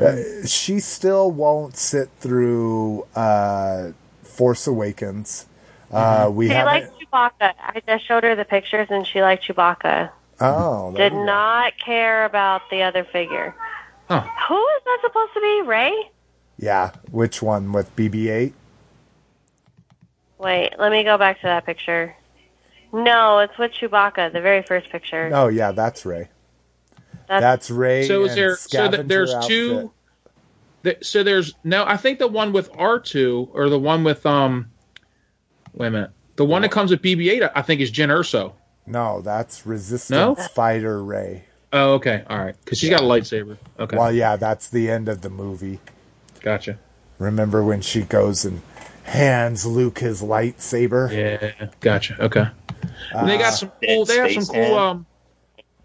Uh, she still won't sit through uh, Force Awakens. Uh, we She haven't. liked Chewbacca. I just showed her the pictures, and she liked Chewbacca. oh, Did not care about the other figure. Huh. Who is that supposed to be? Rey? Yeah, which one with BB-8? Wait, let me go back to that picture. No, it's with Chewbacca, the very first picture. Oh, yeah, that's Rey. That's, That's Rey. So is there? So that there's outfit. two. th- So there's no. I think the one with R two or the one with um. Wait a minute. The one that comes with BB-8, I think, is Jyn Erso. No, that's Resistance No? Fighter Rey. Oh, okay, all right, because she's got a lightsaber. Okay, Well, yeah, that's the end of the movie. gotcha. Remember when she goes and hands Luke his lightsaber? Yeah, gotcha. Okay. And they got some cool. They have some cool. Um,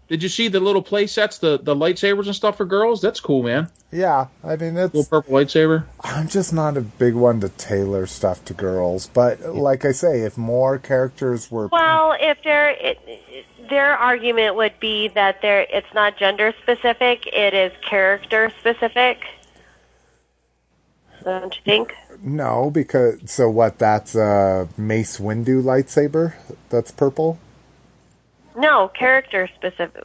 did you see the little play sets, the the lightsabers and stuff for girls? That's cool, man. Yeah, I mean it's. Little purple lightsaber. I'm just not a big one to tailor stuff to girls, but like I say, if more characters were, Well, if their it, it- their argument would be that there it's not gender specific, it is character specific. Don't you think? No, because so what? That's a Mace Windu lightsaber. That's purple. No, character specific.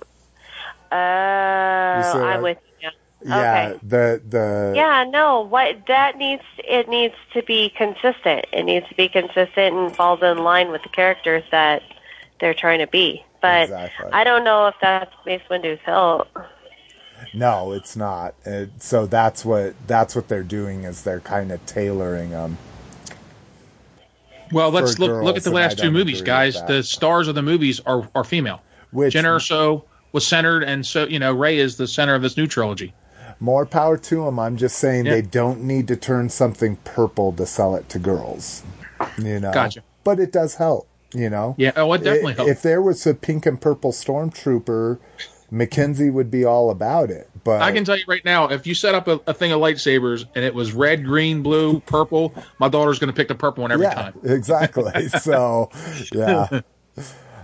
Uh, I'm with you. Yeah, Okay. the the Yeah, no. What that needs it needs to be consistent. It needs to be consistent and falls in line with the characters that they're trying to be. But Exactly. I don't know if that's Mace Windu's hilt. No, it's not. It, so that's what that's what they're doing is they're kind of tailoring them. Well, let's look look at the last two movies, guys. The stars of the movies are are female. Which Jyn Erso was centered, and so you know Rey is the center of this new trilogy. more power to them. I'm just saying Yeah. they don't need to turn something purple to sell it to girls. You know, Gotcha. But it does help. You know, Yeah, oh, it definitely I- helps. If there was a pink and purple stormtrooper, Mackenzie would be all about it. But I can tell you right now, if you set up a, a thing of lightsabers and it was red, green, blue, purple, my daughter's going to pick the purple one every yeah, time. exactly. so, yeah.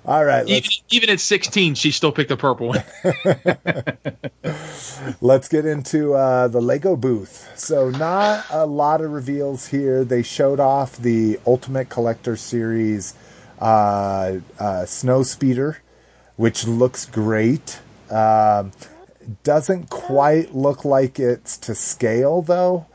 All right, Even, even at 16, she still picked the purple one. let's get into uh, the Lego booth. So, not a lot of reveals here. They showed off the Ultimate Collector Series uh, uh, Snow Speeder, which looks great. Um, doesn't quite look like it's to scale though.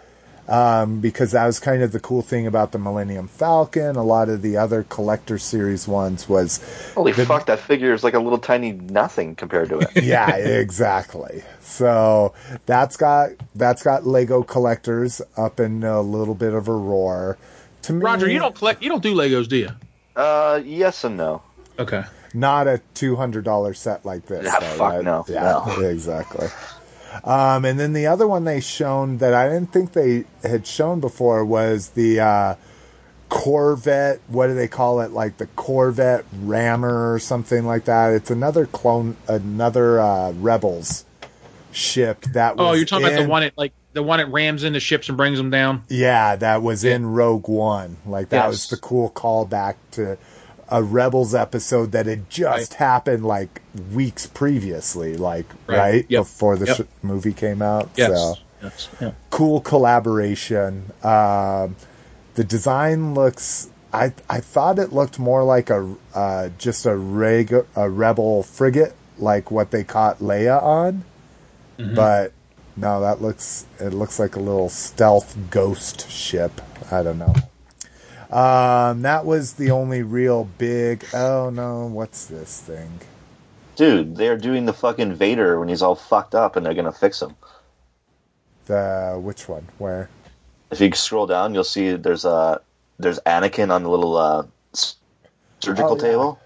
Um, because that was kind of the cool thing about the Millennium Falcon. A lot of the other collector series ones was Holy The- fuck, that figure is like a little tiny nothing compared to it. yeah, exactly. So that's got that's got Lego collectors up in a little bit of a roar. To me, Roger, you don't collect, you don't do Legos, do you? uh, yes and no. Okay. Not a two hundred dollar set like this. Yeah, though, fuck right? no, Yeah, no. exactly. Um, and then the other one they shown that I didn't think they had shown before was the uh, Corvette. What do they call it? Like the Corvette Rammer or something like that. It's another clone, another uh, Rebels ship that. Was Oh, you're talking about the one that like the one that rams into ships and brings them down. Yeah, that was in Rogue One. Like that Yes. was the cool callback to a Rebels episode that had just Right. happened like weeks previously, like right, Right. Yep. before the Yep. sh- movie came out. Yes. So yes. Yeah. cool collaboration. Um, the design looks. I I thought it looked more like a uh, just a reg a rebel frigate, like what they caught Leia on. Mm-hmm. But no, that looks it looks like a little stealth ghost ship. I don't know. Um, that was the only real big. Oh no, what's this thing? Dude, they're doing the fucking Vader when he's all fucked up, and they're gonna fix him. The which one? Where? If you scroll down, you'll see there's a there's Anakin on the little uh, surgical Oh, yeah. table.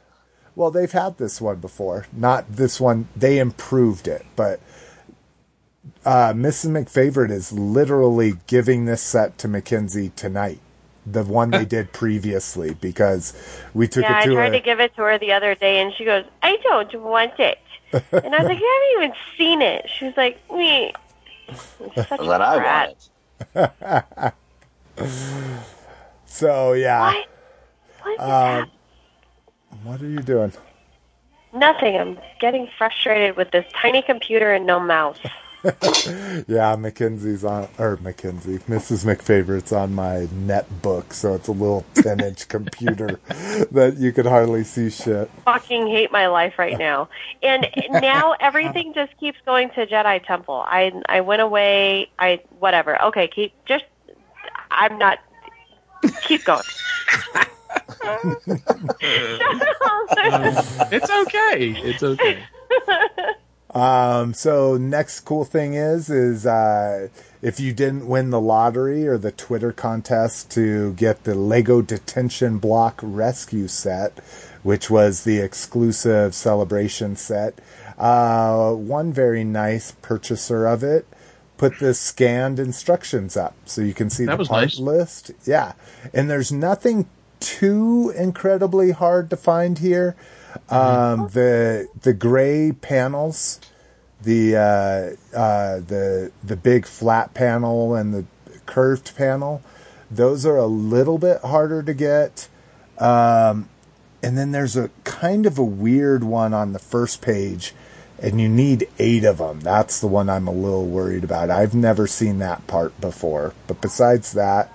Well, they've had this one before. Not this one. They improved it, but uh, Mrs. McFavorite is literally giving this set to Mackenzie tonight. The one they did previously because we took Yeah, it to I to tried her. to give it to her the other day, and she goes, "I don't want it." and I was like, "You haven't even seen it." She was like, "Me." Such a Then I brat. want it. so yeah, What? What is Um, that? what are you doing? Nothing. I'm getting frustrated with this tiny computer and no mouse. Yeah, Mackenzie's on, or Mackenzie, Mrs. McFavorite's on my netbook, so it's a little 10 inch computer that you could hardly see shit. Fucking hate my life right now. And now everything just keeps going to Jedi Temple. I I went away. I whatever. Okay, keep just. I'm not. Keep going. It's okay. It's okay. Um, so next cool thing is, is, uh, if you didn't win the lottery or the Twitter contest to get the Lego Detention Block Rescue set, which was the exclusive celebration set, uh, one very nice purchaser of it put the scanned instructions up so you can see That the part nice. list. Yeah. And there's nothing too incredibly hard to find here. Um, the the gray panels, the uh, uh, the the big flat panel and the curved panel, those are a little bit harder to get. Um, and then there's a kind of a weird one on the first page, and you need eight of them. That's the one I'm a little worried about. I've never seen that part before, but besides that,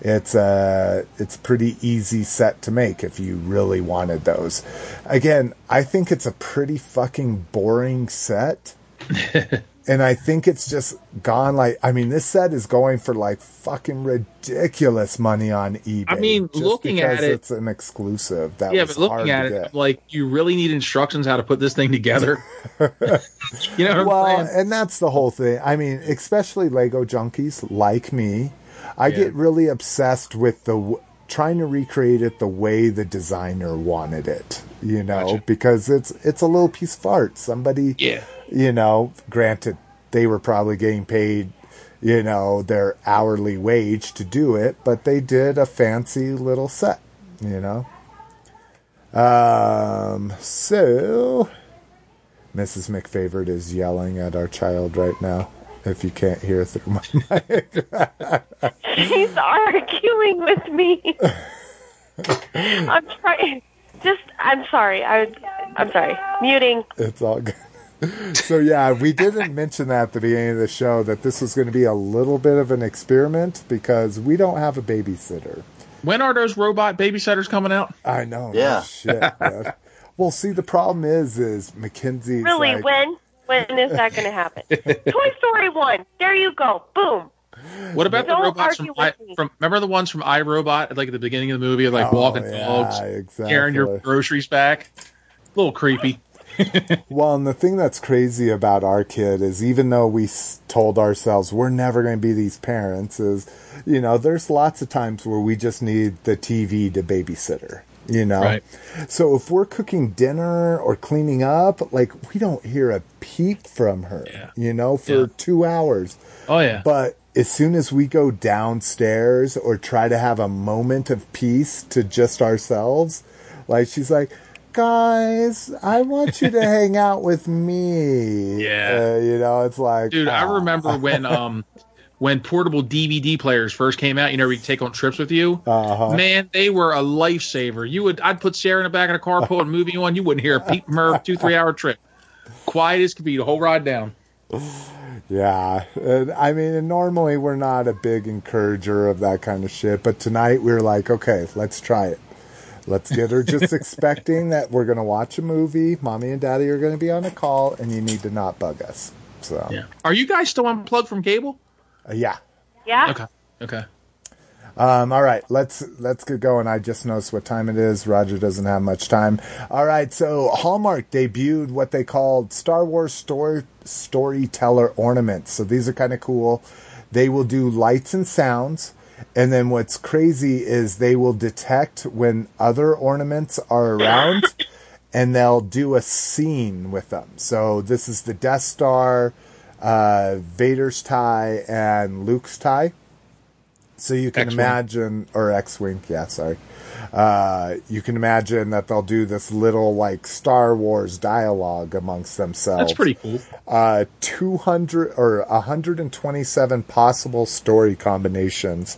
it's a it's a pretty easy set to make if you really wanted those. Again, I think it's a pretty fucking boring set. and I think it's just gone like I mean this set is going for like fucking ridiculous money on eBay. I mean, just looking at it- it's an exclusive. That yeah, was but hard looking at it, like you really need instructions how to put this thing together. you know what well, I'm saying? and that's the whole thing. I mean, especially Lego junkies like me, I Yeah. get really obsessed with the w- trying to recreate it the way the designer wanted it. You know, Gotcha. because it's it's a little piece of art. Somebody, Yeah. you know, granted they were probably getting paid, you know, their hourly wage to do it, but they did a fancy little set. You know. Um. So, Mrs. McFavorite is yelling at our child right now. If you can't hear through my mic. She's arguing with me. I'm trying. Just, I'm sorry. I, I'm sorry. Muting. It's all good. So yeah, we didn't mention that at the beginning of the show that this was going to be a little bit of an experiment because we don't have a babysitter. When are those robot babysitters coming out? I know. Yeah. Shit. well, see, the problem is, is Mackenzie's Really, like, when? When is that going to happen? Toy Story 1. There you go. Boom. What about the Don't robots from, I, from? Remember the ones from I, Robot, like at the beginning of the movie, like Oh, walking yeah, dogs, exactly. carrying your groceries back. A little creepy. Well, and the thing that's crazy about our kid is even though we s- told ourselves we're never going to be these parents, is, you know, there's lots of times where we just need the TV to babysitter, you know? Right. So if we're cooking dinner or cleaning up, like, we don't hear a peep from her, Yeah. you know, for Yeah. two hours. Oh yeah. But as soon as we go downstairs or try to have a moment of peace to just ourselves, like she's like, guys, I want you to hang out with me. Yeah. Uh, you know, it's like, Dude, I ah. remember when um when portable DVD players first came out, you know, you could take on trips with you. Uh-huh. Man, they were a lifesaver. You would I'd put Sarah in the back of the car, put a movie on, you wouldn't hear a peep from her two, three hour trip. Quiet as could be the whole ride down. Yeah. And, I mean, normally we're not a big encourager of that kind of shit, but tonight we were like, okay, let's try it. Let's get her just expecting that we're going to watch a movie. Mommy and daddy are going to be on a call, and you need to not bug us. So, Yeah. Are you guys still unplugged from cable? Uh, yeah. Yeah? Okay. Okay. Um, all right, let's let's get going. I just noticed what time it is. Roger doesn't have much time. All right, so Hallmark debuted what they called Star Wars story storyteller ornaments. So these are kind of cool. They will do lights and sounds, and then what's crazy is they will detect when other ornaments are around, and they'll do a scene with them. So this is the Death Star, uh, Vader's tie, and Luke's tie. So you can X-Wing. imagine, or X-wing, yeah, sorry. Uh, you can imagine that they'll do this little like Star Wars dialogue amongst themselves. That's pretty cool. Uh, two hundred or hundred and twenty-seven possible story combinations.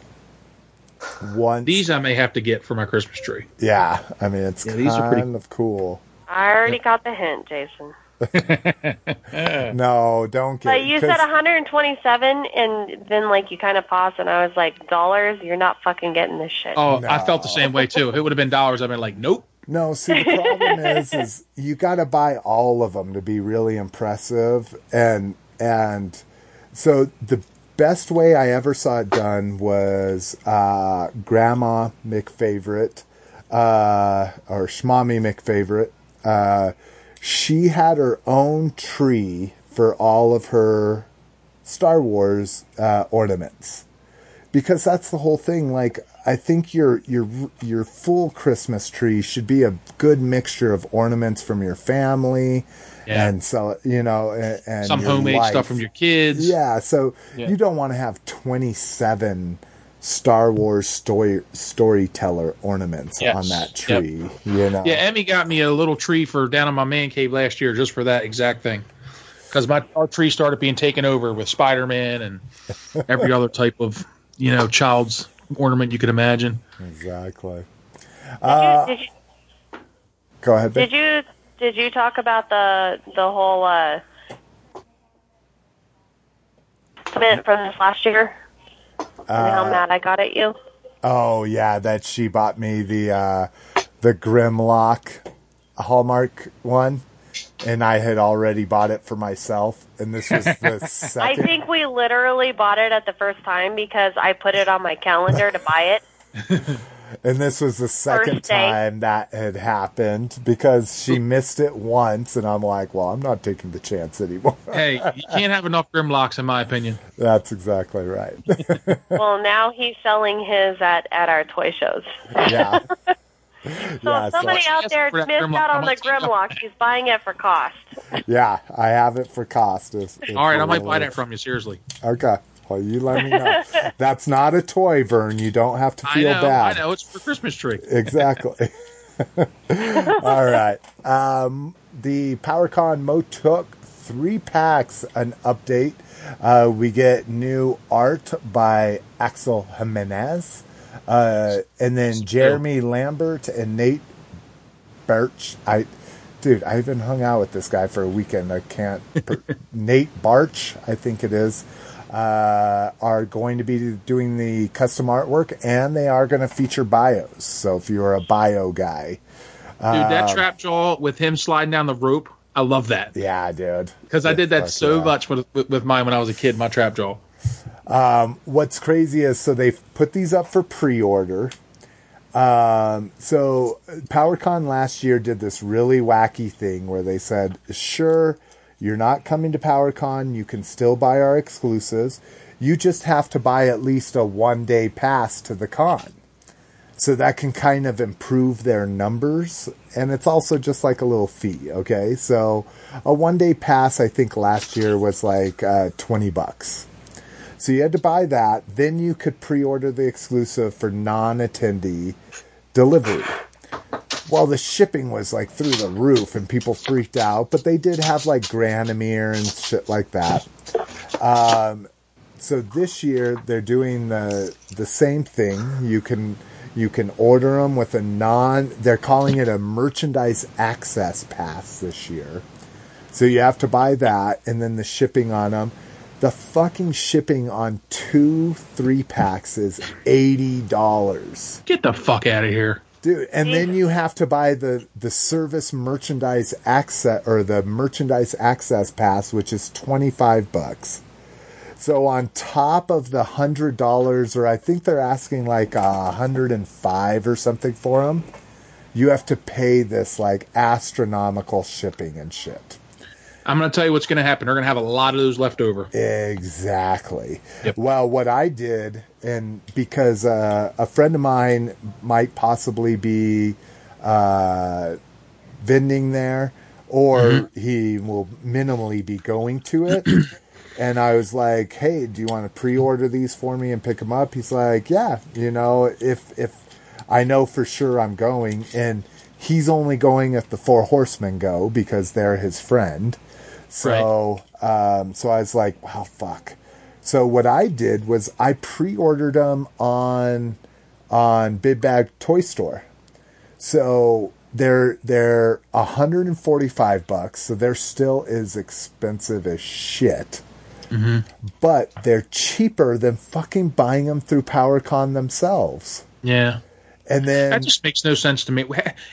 One, These I may have to get for my Christmas tree. yeah. I mean, it's Yeah, kind these are pretty- of cool. I already got the hint, Jason. No, don't get. But you said 'cause- 127, and then like you kind of paused, and I was like, dollars? You're not fucking getting this shit. Oh, No. I felt the same way too. If it would have been dollars, I'd been like, nope. No, see the problem is is you got to buy all of them to be really impressive and and so the best way I ever saw it done was uh grandma McFavorite uh or Schmommy McFavorite uh she had her own tree for all of her Star Wars uh ornaments because that's the whole thing like i think your your your full christmas tree should be a good mixture of ornaments from your family Yeah. and so you know and, and Some homemade stuff from your kids. yeah so Yeah. you don't want to have 27 star wars story storyteller ornaments Yes. on that Yep. tree you know Yeah, Emmy got me a little tree for down in my man cave last year just for that exact thing. Because my our tree started being taken over with Spider Man and every other type of you know child's ornament you could imagine. exactly did, you, did you go ahead babe. did you did you talk about the the whole uh comment from this last year? And how mad I got at you? Oh yeah, that she bought me the uh the Grimlock Hallmark one, and I had already bought it for myself, and this was the second. I think we literally bought it at the first time because I put it on my calendar to buy it. And this was the second First time that had happened because she missed it once, and I'm like, well, I'm not taking the chance anymore. Hey, you can't have enough Grimlocks, in my opinion. That's exactly right. Well, now he's selling his at at our toy shows. yeah. So Yeah, if somebody so- out there missed Grimlock, out on the? Grimlock, he's buying it for cost. Yeah, I have it for cost. If, if All right, I you're might buy willing. that from you. Seriously. Okay. Well, you let me know. That's not a toy, Vern. You don't have to I feel know. bad. I know. It's for Christmas tree. Exactly. All right. Um, the PowerCon MOTUC three packs an update. Uh, we get new art by Axel Giménez, uh, and then Jeremy Lambert and Nate Birch. I, dude, I even hung out with this guy for a weekend. I can't. Nate Baertsch, I think it is, uh, are going to be doing the custom artwork, and they are going to feature bios. So if you're a bio guy, Dude, that trap jaw with him sliding down the rope, I love that. yeah, dude. Because I did that so yeah. much with, with mine when I was a kid, my trap jaw. what's crazy is so they've put these up for pre-order um, so powercon last year did this really wacky thing where they said sure you're not coming to powercon. You can still buy our exclusives. You just have to buy at least a one day pass to the con. So that can kind of improve their numbers. And it's also just like a little fee okay? So a one day pass i think last year was like uh, 20 bucks. So you had to buy that. Then you could pre-order the exclusive for non-attendee delivery. Well, the shipping was like through the roof, and people freaked out. But they did have like Granamyr and shit like that. Um, so this year they're doing the the same thing. You can you can order them with a non. They're calling it a merchandise access pass this year. So you have to buy that, and then the shipping on them. The fucking shipping on two three packs is eighty dollars, Get the fuck out of here. Dude. And then you have to buy the the service merchandise access or the merchandise access pass, which is twenty five bucks. So on top of the hundred dollars, or I think they're asking like a hundred and five or something for them, you have to pay this like astronomical shipping and shit. I'm going to tell you what's going to happen. They're going to have a lot of those left over. Exactly. Yep. Well, what I did, and because uh, a friend of mine might possibly be uh, vending there, or he will minimally be going to it. and I was like, "Hey, do you want to pre-order these for me and pick them up?" He's like, "Yeah, you know, if if I know for sure I'm going." And he's only going if the Four Horsemen go because they're his friend. So, um, so I was like, "Wow, fuck." So what I did was I pre-ordered them on on Big Bad Toy Store. So they're they're 145 bucks. So they're still as expensive as shit. Mm-hmm. But they're cheaper than fucking buying them through PowerCon themselves. Yeah. And then That just makes no sense to me.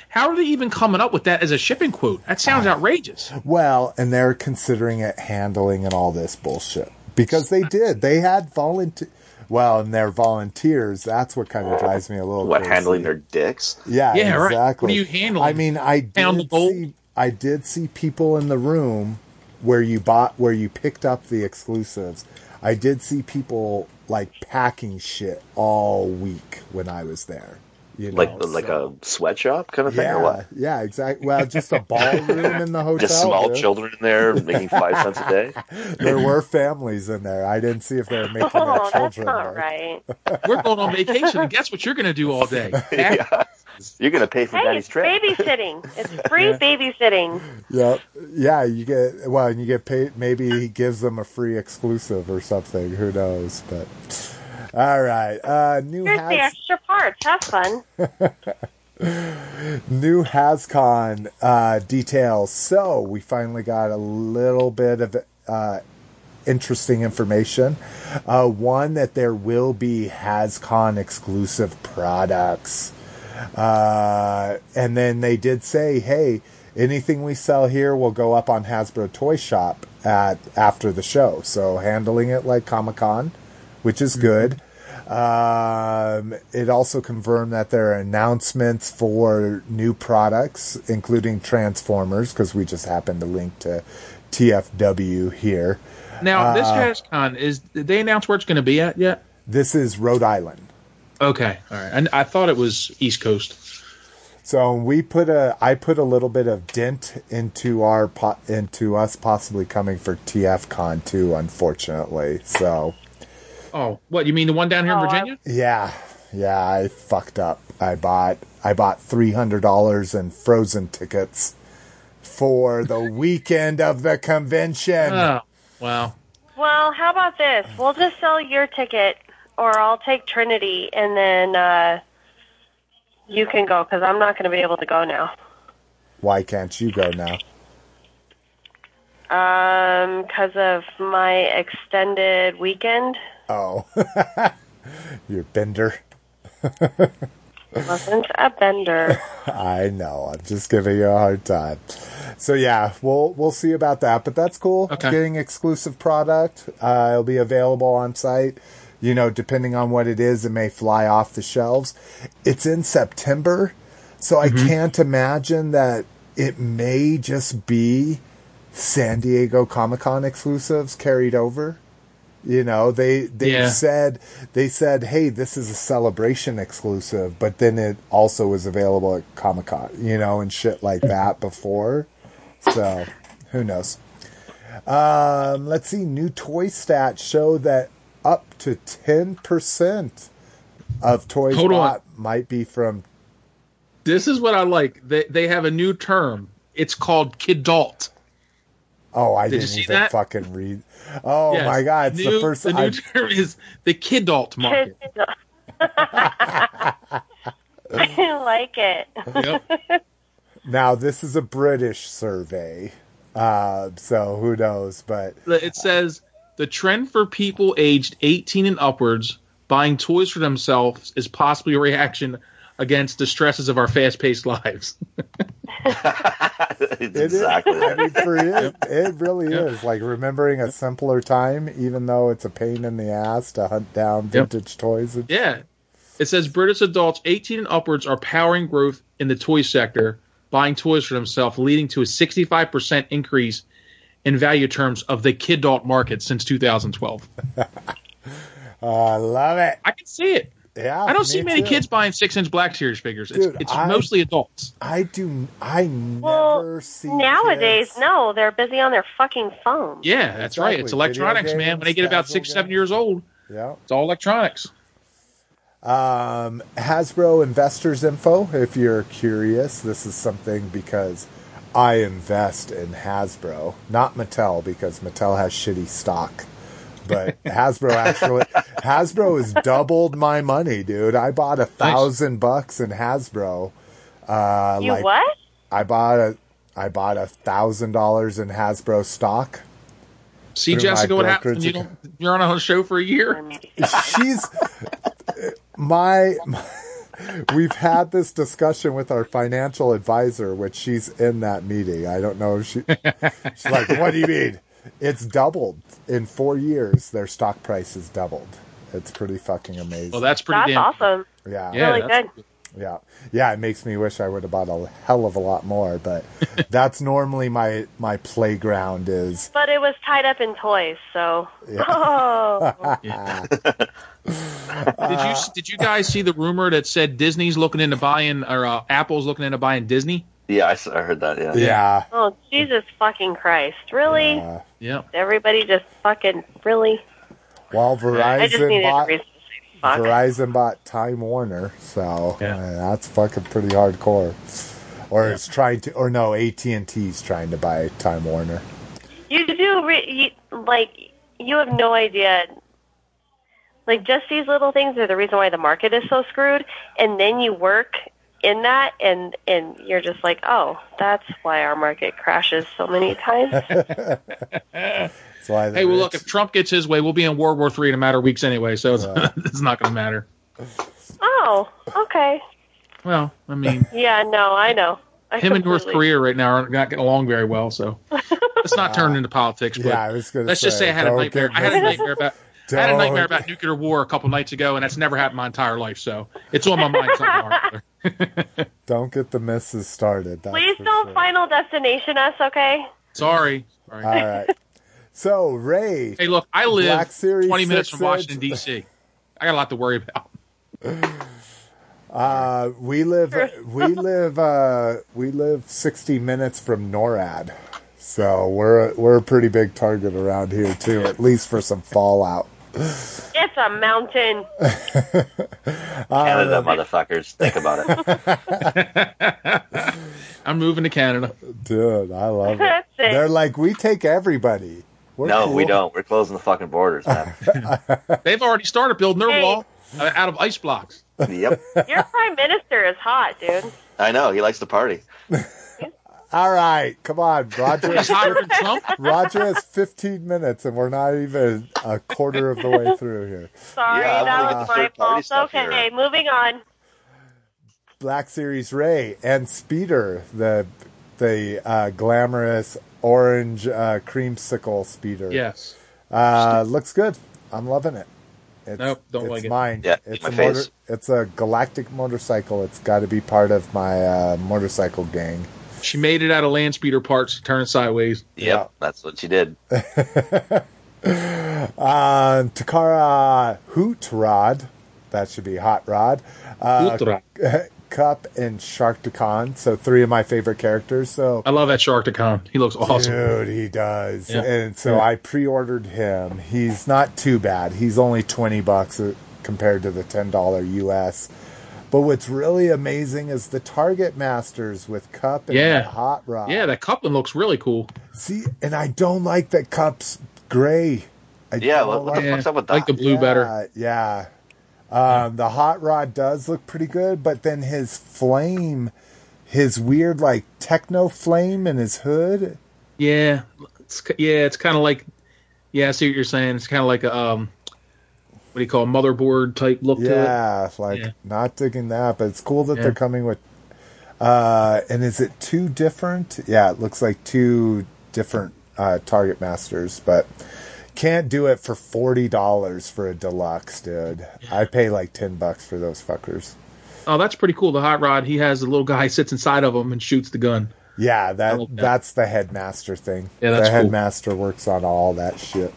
How are they even coming up with that as a shipping quote? That sounds outrageous. Well, and they're considering it handling and all this bullshit because they did. They had volunteer. Well, and they're volunteers. That's what kind of drives me a little. Bit. What crazy. handling their dicks? Yeah, Yeah, right. exactly. What are you handling? I mean, I did see. I did see people in the room where you bought, where you picked up the exclusives. I did see people like packing shit all week when I was there. You know, Like like a sweatshop kind of thing, or yeah, what? yeah, exactly. Well, just a ballroom in the hotel. Just small dude. children in there making five cents a day. There were families in there. I didn't see if they were making Oh, their that's children not right. We're going on vacation, and guess what you're going to do all day? yeah. You're gonna pay for Hey, Daddy's it's trip. babysitting. It's free babysitting. Yep. Yeah, you get well, and you get paid. Maybe he gives them a free exclusive or something. Who knows? But all right, uh, new Here's the extra parts. Have fun. new Hascon uh, details. So we finally got a little bit of uh, interesting information. Uh, one that there will be Hascon exclusive products. Uh, and then they did say, hey, anything we sell here will go up on Hasbro Toy Shop at after the show. So handling it like Comic Con, which is good. Um, it also confirmed that there are announcements for new products, including Transformers, because we just happened to link to TFW here. Now, this Uh, is did they announce where it's going to be at yet? This is Rhode Island. Okay, all right. And I thought it was East Coast. So we put a, I put a little bit of dent into our into us possibly coming for TFCon too, unfortunately. So Oh, what you mean the one down here in Oh, I- Virginia? yeah, yeah, I fucked up. I bought I bought three hundred dollars in frozen tickets for the weekend of the convention. Oh, wow. Well, how about this? We'll just sell your ticket, or I'll take Trinity, and then uh, you can go because I'm not going to be able to go now. Why can't you go now? Um, because of my extended weekend. Oh, you're bender. Wasn't a bender. I know. I'm just giving you a hard time. So yeah, we'll we'll see about that. But that's cool. Okay. Getting exclusive product. Uh, it'll be available on site. You know, depending on what it is, it may fly off the shelves. It's in September, so I can't imagine that it may just be San Diego Comic Con exclusives carried over. You know, they they Yeah. said they said, "Hey, this is a celebration exclusive," but then it also was available at Comic Con, you know, and shit like that before. So, who knows? Um, let's see. New toy stats show that up to ten percent of toys Hold on. bought might be from. This is what I like. They they have a new term. It's called kid kidult. Oh, I Did didn't see even fucking read. Oh Yes. my god! It's New- the first. The new I, term is the kidult market. I like it. Yep. now this is a British survey, uh, so who knows? But it says the trend for people aged 18 and upwards buying toys for themselves is possibly a reaction against the stresses of our fast-paced lives. it's It is. exactly I mean, for it, it really Yep. is like remembering a simpler time, even though it's a pain in the ass to hunt down Yep. vintage toys. And, yeah. It says British adults 18 and upwards are powering growth in the toy sector, buying toys for themselves, leading to a 65% increase in value terms of the kidult market since 2012. Oh, ah, I love it. I can see it. Yeah, I don't see many too. kids buying six-inch Black Series figures. It's, Dude, it's I- mostly adults. I do. I never Well, see Nowadays, kids. no, they're busy on their fucking phones. Yeah, that's right. It's electronics, Video man. When they get about casual six, seven years old, Yeah. it's all electronics. Um, Hasbro investors info. If you're curious, this is something because I invest in Hasbro, not Mattel, because Mattel has shitty stock. But Hasbro actually, Hasbro has doubled my money, dude. I bought a thousand bucks in Hasbro. Uh, You like what? I bought a, I bought a thousand dollars in Hasbro stock. See, Jessica, what happens you don't, you're on a show for a year? she's my, my we've had this discussion with our financial advisor which she's in that meeting i don't know if she she's like what do you mean it's doubled in four years their stock price has doubled it's pretty fucking amazing Well, that's pretty That's damn. awesome. yeah Yeah, really that's- good. yeah yeah it makes me wish i would have bought a hell of a lot more but that's normally my my playground is But it was tied up in toys, so. Oh. Yeah. did you did you guys see the rumor that said Disney's looking into buying or uh, Apple's looking into buying Disney? Yeah, I heard that. Yeah. yeah oh, Jesus fucking Christ. Really? Yeah. Everybody just fucking. Really? well verizon bought reason to say fuck. Verizon bought Time Warner, so Yeah. uh, that's fucking pretty hardcore. Or it's trying to, or no, AT and T's trying to buy Time Warner. You do, re- you, like, you have no idea. Like, just these little things are the reason why the market is so screwed. And then you work in that, and, and you're just like, oh, that's why our market crashes so many times. That's why. Hey, well, look, if Trump gets his way, we'll be in World War Three in a matter of weeks anyway, so it's, it's not going to matter. oh, okay. Well, I mean, Yeah, no, I know. I him and North Korea right now are not getting along very well, so let's not turn into politics. But yeah, I was going to let's just say I had a nightmare. I had a nightmare about. I had a nightmare about nuclear war a couple nights ago, and that's never happened my entire life. So it's on my mind. Somewhere. Don't get the misses started. that's Please don't sure. final destination us, okay? Sorry. Sorry. All right. So Rey, Hey, look, I live 20 minutes from Washington. D.C. I got a lot to worry about. uh, we live we live uh, we live sixty minutes from NORAD, so we're we're a pretty big target around here too, at least for some fallout. It's a mountain. Canada, motherfuckers. Think about it. I'm moving to Canada. Dude, I love it. That's it. They're like, we take everybody. We're no, we don't. We're closing the fucking borders, man. They've already started building their Hey. wall uh, out of ice blocks. yep. Your prime minister is hot, dude. I know. He likes to party. All right, come on, Roger. He's hotter than Trump. Roger has 15 minutes, and we're not even a quarter of the way through here. Sorry, Yeah, that was my fault. Okay, here. moving on. Black Series Rey and Speeder, the the uh, glamorous orange uh, creamsicle speeder. Yes. uh, looks good. I'm loving it. It's, Nope, don't it's like it. mine. Yeah, it's my a motor, face. It's a galactic motorcycle. It's got to be part of my uh, motorcycle gang. She made it out of land speeder parts, turning sideways. Yep. Yeah. That's what she did. Uh, Takara Hoot Rod, that should be Hot Rod. Uh, Ultra. Kup and Sharkticon, so three of my favorite characters. So I love that Sharkticon. He looks awesome. Dude, he does. Yeah. And so I pre-ordered him. He's not too bad. He's only 20 bucks uh, compared to the $10 US. But what's really amazing is the Target Masters with Kup and Yeah. Hot Rod. Yeah, that coupling looks really cool. See, and I don't like that Kup's gray. I Yeah. What, what the fuck's up with that? I like the blue yeah, better. Yeah. Um, the hot rod does look pretty good, but then his flame, his weird like techno flame in his hood. Yeah, it's, yeah, it's kind of like, yeah, I see what you're saying. It's kind of like a, um, what do you call it, motherboard type look to it. Yeah, like not digging that, but it's cool that Yeah. they're coming with. Uh, and is it two different? Yeah, it looks like two different uh, Target Masters, but can't do it for forty dollars for a deluxe, dude. I pay like ten bucks for those fuckers. Oh, that's pretty cool. The hot rod, he has a little guy sits inside of him and shoots the gun. Yeah, that, that. that's the headmaster thing. Yeah, that's the cool. headmaster works on all that shit.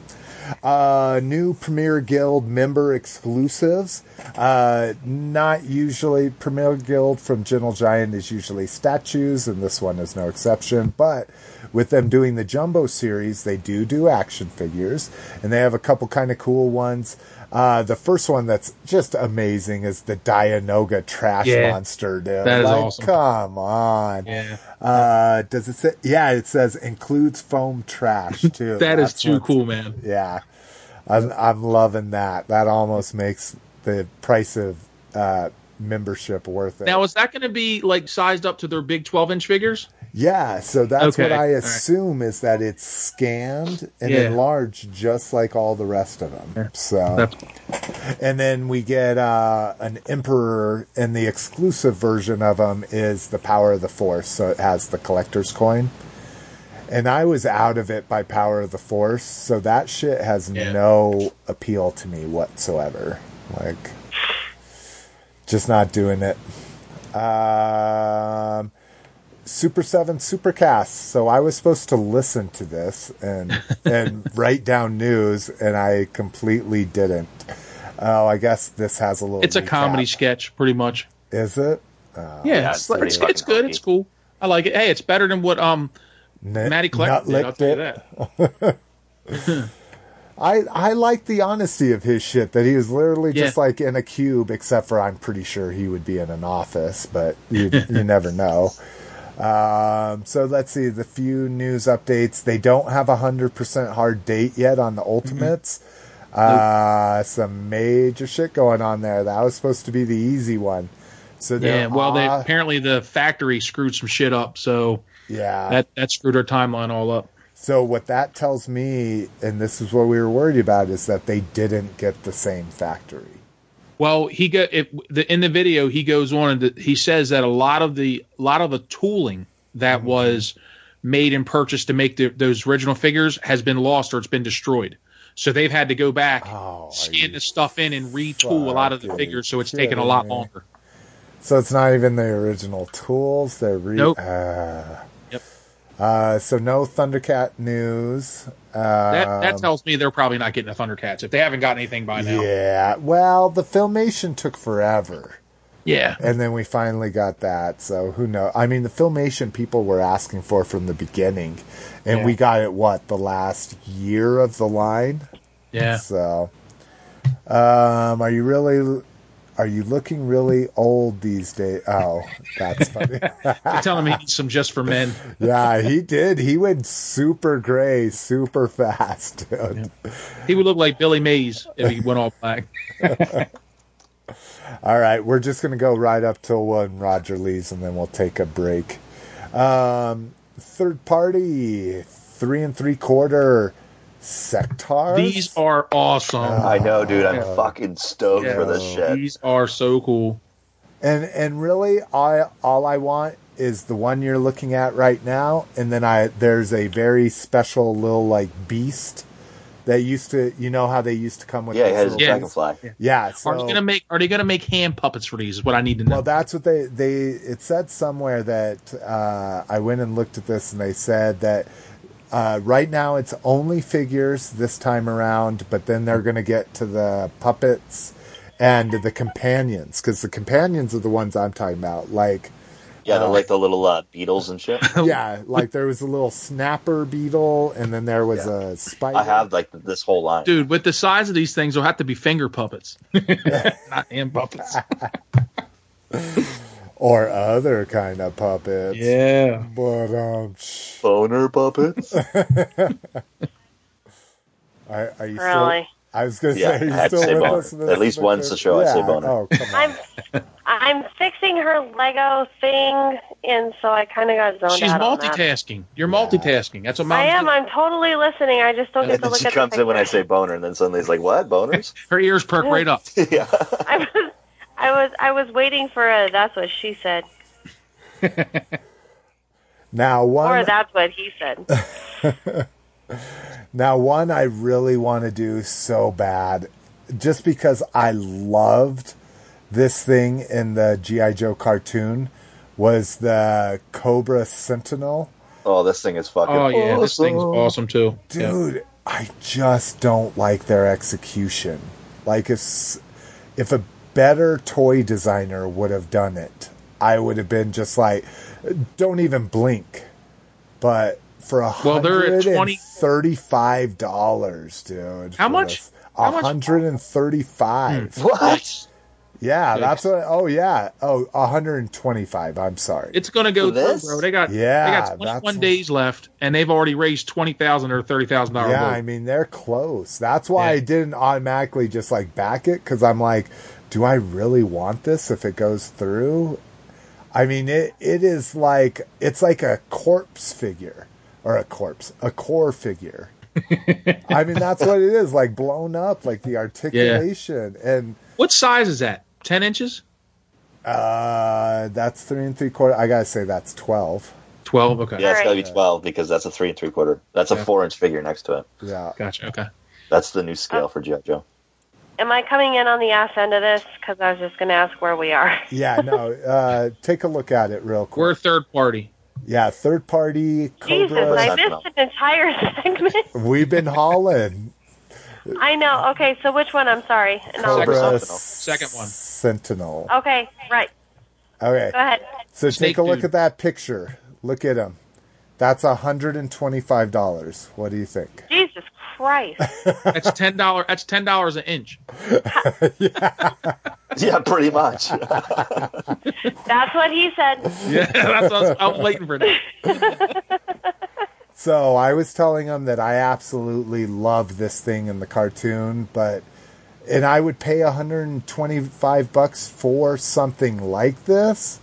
Uh, new Premier Guild member exclusives. Uh, not usually Premier Guild from Gentle Giant is usually statues, and this one is no exception. But with them doing the Jumbo series, they do do action figures, and they have a couple kind of cool ones. Uh, the first one that's just amazing is the Dianoga Trash Yeah. Monster, dude. That is like, awesome. Come on. Yeah, Uh, does it say? Yeah, it says includes foam trash too. that is That's too cool, man. Yeah, I'm I'm loving that. That almost makes the price of uh, membership worth it. Now, is that going to be like sized up to their big 12 inch figures? Yeah, so that's Okay, what I all right. assume is that it's scanned and Yeah. enlarged just like all the rest of them. So That's and then we get uh, an emperor, and the exclusive version of them is the power of the force. So it has the collector's coin. And I was out of it by power of the force, so that shit has Yeah. no appeal to me whatsoever. Like, just not doing it. Um, Super7 Supercast. So I was supposed to listen to this and and write down news, and I completely didn't. Oh, I guess this has a little. it's a comedy sketch, pretty much. Is it? Yeah, Yeah, it's, it's like- it's, it's fucking good. It's cool. I like it. Hey, it's better than what um N- Matty Clark did. I'll Nut tell you that. I I like the honesty of his shit that he was literally just like in a cube, except for I'm pretty sure he would be in an office, but you you never know. Um, so let's see the few news updates. They don't have a hundred percent hard date yet on the Ultimates. Uh, some major shit going on there. That was supposed to be the easy one. So Yeah, well, they apparently the factory screwed some shit up, so yeah that that screwed our timeline all up. So what that tells me, and this is what we were worried about, is that they didn't get the same factory. Well, he go if the, in the video he goes on and th- he says that a lot of the a lot of the tooling that Mm-hmm. was made and purchased to make the, those original figures has been lost or it's been destroyed. So they've had to go back, Oh, scan the stuff in, and retool a lot of the figures. So it's taken a lot longer. So it's not even the original tools. They're re- Nope. Uh. Uh, so no Thundercat news. That that Um, tells me they're probably not getting a Thundercats if they haven't got anything by now. Yeah. Well, the filmation took forever. Yeah. And then we finally got that. So who knows? I mean, the filmation people were asking for from the beginning, and Yeah. we got it what the last year of the line. Yeah. So, um, are you really? Are you looking really old these days? Oh, that's funny. They're telling me some just for men. yeah, he did. He went super gray, super fast, dude. He would look like Billy Mays if he went all black. All right, we're just gonna go right up till when Roger leaves, and then we'll take a break. Um, third party, three and three quarter Sectaurs. These are awesome. I know, dude. I'm Yeah. fucking stoked Yeah. for this shit. These are so cool. and and really, I all I want is the one you're looking at right now, and then I there's a very special little like beast that used to, you know how they used to come with. Yeah, he those has his little Yeah. dragonfly. Yeah, so Are they gonna make? Are they gonna make hand puppets for these? Is what I need to know. Well, that's what they they it said somewhere that uh, I went and looked at this and they said that uh, right now it's only figures this time around, but then they're going to get to the puppets and the companions because the companions are the ones I'm talking about. Like, Yeah, they're Uh, like the little uh, beetles and shit. yeah, like there was a little snapper beetle and then there was a spider. I have like this whole line. Dude, with the size of these things, they'll have to be finger puppets, not hand puppets. or other kind of puppets. Yeah. But um, sh- Boner puppets. are, are you still? Really? I was going to Yeah, say, are you I had to still say with boner. us? At least once picture? a show I say boner. Oh, come on. I'm I'm fixing her Lego thing, and so I kind of got zoned She's out on that. multitasking. You're multitasking. That's what mom I am. do. I'm totally listening. I just don't and get to then look she at comes in when I say boner, and then suddenly it's like, what? Boners? Her ears perk right up. yeah. I was, I was, I was waiting for a. That's what she said, Now one, or that's what he said. now one, I really want to do so bad, just because I loved this thing in the GI Joe cartoon was the Cobra Sentinel. Oh, this thing is fucking. Oh yeah, this thing's awesome. awesome too. Yeah. Dude, I just don't like their execution. Like if if a better toy designer would have done it, I would have been just like, don't even blink. But for a Well, they're at hundred 20 and thirty-five dollars, dude. How much? this. How A hundred and thirty-five. Hmm. What? Yeah, Yikes. that's what. Oh yeah. Oh, a hundred and twenty-five. I'm sorry. It's gonna go For this? through, bro. They got Yeah, they got that's 21 what- days left, and they've already raised twenty thousand or thirty thousand dollars. Yeah, I mean they're close. That's why I didn't automatically just like back it because I'm like, do I really want this if it goes through? I mean it it is like it's like a corpse figure or a corpse, a core figure. I mean that's what it is, like blown up, like the articulation and What size is that? Ten inches? uh that's three and three quarter. I gotta say that's twelve. Twelve. Okay. Yeah, it's got to be 12 because that's a three and three quarter. That's a Yeah. four inch figure next to it. Yeah. Gotcha. Okay. That's the new scale for G.I. Joe. Am I coming in on the ass end of this? Because I was just going to ask where we are. Yeah, no. Uh take a look at it real quick. We're third party. yeah, third party Jesus, I missed an entire segment. We've been hauling. I know. Okay, so which one? I'm sorry. And I'll- Cobra Sentinel. Second one. Sentinel. Okay, right. Okay. Go ahead. So Snake take a look dude. at that picture. Look at him. That's hundred and twenty-five dollars. What do you think? Jesus Christ. That's ten dollar. That's ten dollars an inch. Yeah, pretty much. That's what he said. Yeah, that's what I was, I was waiting for that. So I was telling him that I absolutely love this thing in the cartoon, but and I would pay hundred and twenty-five bucks for something like this,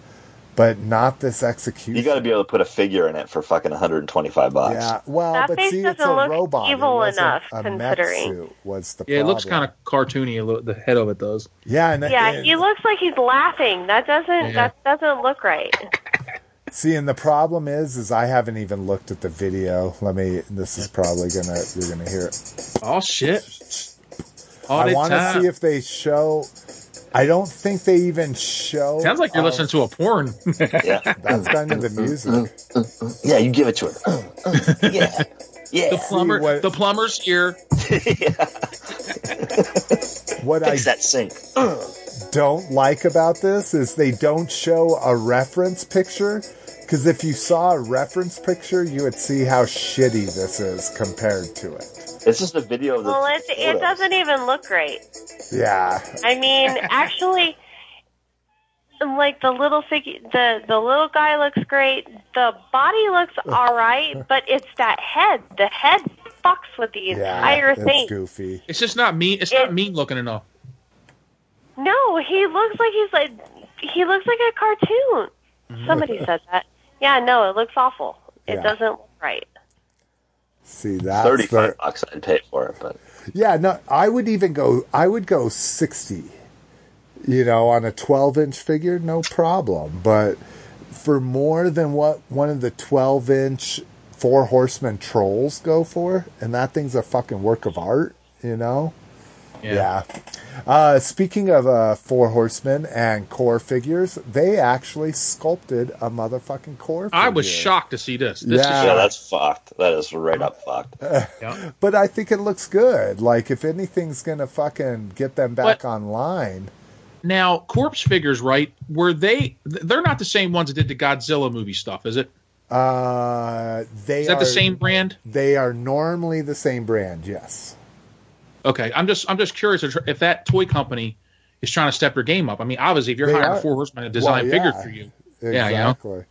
but not this execution. you got to be able to put a figure in it for fucking 125 bucks. Yeah, well, That but face see, it's a doesn't look robot. It evil wasn't enough, a mech considering. suit was the Yeah, it looks kind of cartoony. The head of it does. yeah, and Yeah, and- he looks like he's laughing. That doesn't Yeah. that doesn't look right. See, and the problem is, is I haven't even looked at the video. Let me. This is probably gonna. You're gonna hear it. Oh shit! All I want to see if they show. I don't think they even show. Sounds like you're listening to a porn. Yeah. That's kind of the music. Yeah, you give it to her. Yeah. Yeah. the plumber, what- the plumber's here. What I that sink. don't like about this is they don't show a reference picture. Because if you saw a reference picture, you would see how shitty this is compared to it. It's just a video of the. Well, it it doesn't even look great. Yeah, I mean, actually, like the little figure, the the little guy looks great. The body looks all right, but it's that head. The head fucks with the yeah, entire it's thing. goofy. It's just not mean. It's not mean looking enough. No, he looks like he's like he looks like a cartoon. Mm-hmm. Somebody said that. Yeah, no, it looks awful. It Yeah. doesn't look right. See that Thirty-five the bucks I'd pay for it, but yeah. No, I would even go. I would go sixty. You know, on a twelve-inch figure, no problem. But for more than what one of the twelve-inch four horsemen trolls go for, and that thing's a fucking work of art. You know. Yeah. Uh, speaking of uh, Four Horsemen and core figures, they actually sculpted a motherfucking core figure. I was shocked to see this. This Yeah. is yeah, that's fucked. That is right up fucked. yeah. But I think it looks good. Like, if anything's going to fucking get them back But- online. Now, corpse figures, right? Were they? They're not the same ones that did the Godzilla movie stuff, is it? Uh, they Is that are, the same brand? They are normally the same brand, yes. Okay, I'm just I'm just curious if- if that toy company is trying to step their game up. I mean, obviously, if you're They hiring are. Four Horsemen to design Well, figures yeah. for you, Yeah, you know? Exactly.